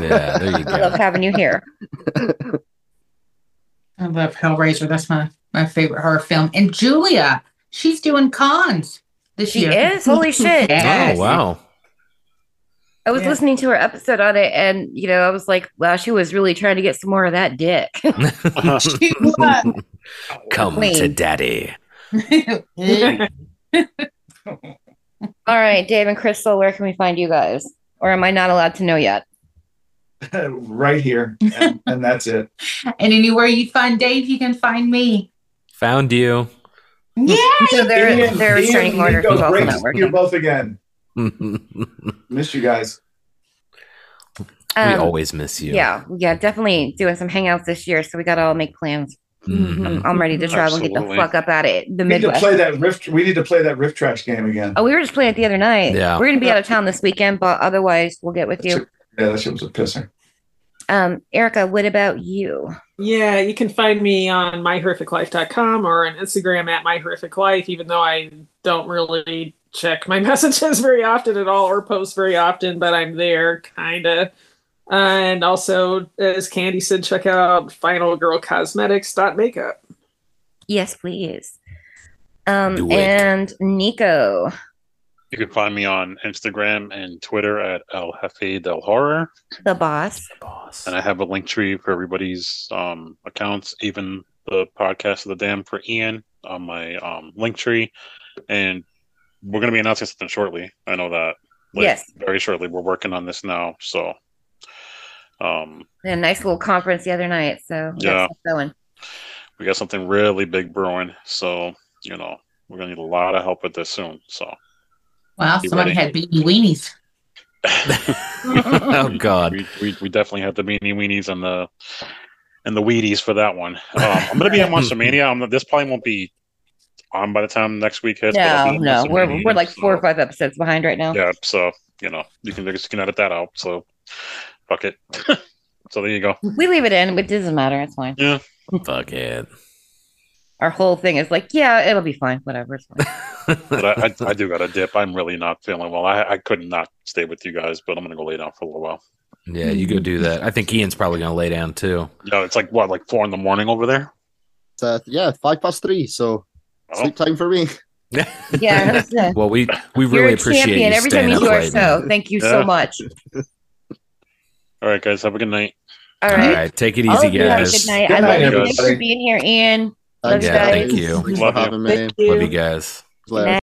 yeah, there you I love having you here. I love Hellraiser. That's my my favorite horror film. And Julia, she's doing cons this She year. is? Holy shit. Yes. Oh, wow. I was Yeah. listening to her episode on it, and you know, I was like, "Wow, she was really trying to get some more of that dick." Come to daddy. All right, Dave and Crystal, where can we find you guys? Or am I not allowed to know yet? right here, and, and that's it. and anywhere you find Dave, you can find me. Found you. Yeah. So they're Ian- they're Ian restraining order. Nico, He's also great not to see working. you both again. we Missed you guys. Um, always miss you. Yeah, yeah, definitely doing some hangouts this year. So we got to all make plans. Mhm. I'm, I'm ready to travel and get the fuck up at it. The We need to Midwest. play that rift. We need to play that RiffTrax game again. Oh, we were just playing it the other night. Yeah. We're gonna be out of town this weekend, but otherwise we'll get with you. Yeah, that shit was a pisser. Um, Erica, what about you? Yeah, you can find me on myhorrificlife.com or on Instagram at myhorrificlife, even though I don't really check my messages very often at all or post very often, but I'm there kind of. And also, as Candy said, check out finalgirlcosmetics.makeup. Yes, please. Um, and Nico. You can find me on Instagram and Twitter at El Jefe del Horror. The boss. And I have a Linktree for everybody's um, accounts, even the podcast of the Damned for Ian on my um, Linktree. And we're going to be announcing something shortly. I know that. Yes. Very shortly. We're working on this now. So, um, We had a nice little conference the other night, so we Yeah. stuff going. we got something really big brewing. So, you know, we're going to need a lot of help with this soon. So, Wow, Be somebody ready. had beanie weenies. oh God. we, we, we definitely had the beanie weenies and the and the Wheaties for that one. Um, I'm gonna be at Monster Mania. I'm, this probably won't be on by the time next week hits. but I'll No, no, we're we're like so- four or five episodes behind right now. Yeah, so you know you can you can edit that out. So fuck it. so there you go. We leave it in. It doesn't matter. It's fine. Yeah. Fuck it. Our whole thing is like, yeah, it'll be fine. Whatever. It's fine. But I, I, I do got a dip. I'm really not feeling well. I I could not stay with you guys, but I'm gonna go lay down for a little while. Yeah, you go do that. I think Ian's probably gonna lay down too. No, it's like what, like four in the morning over there. It's, uh, yeah, five past three. So Oh. sleep time for me. Yeah. that's. Well, we we You're really a appreciate champion you every time you up do our late, show. Thank you Yeah. so much. All right, guys. Have a good night. All All right. right, take it easy, of you guys. Good night. Good I night, love you. Thanks for being here, Ian. Love you guys. thank you. Thanks for Love you. having me. Love you guys. Later. Night.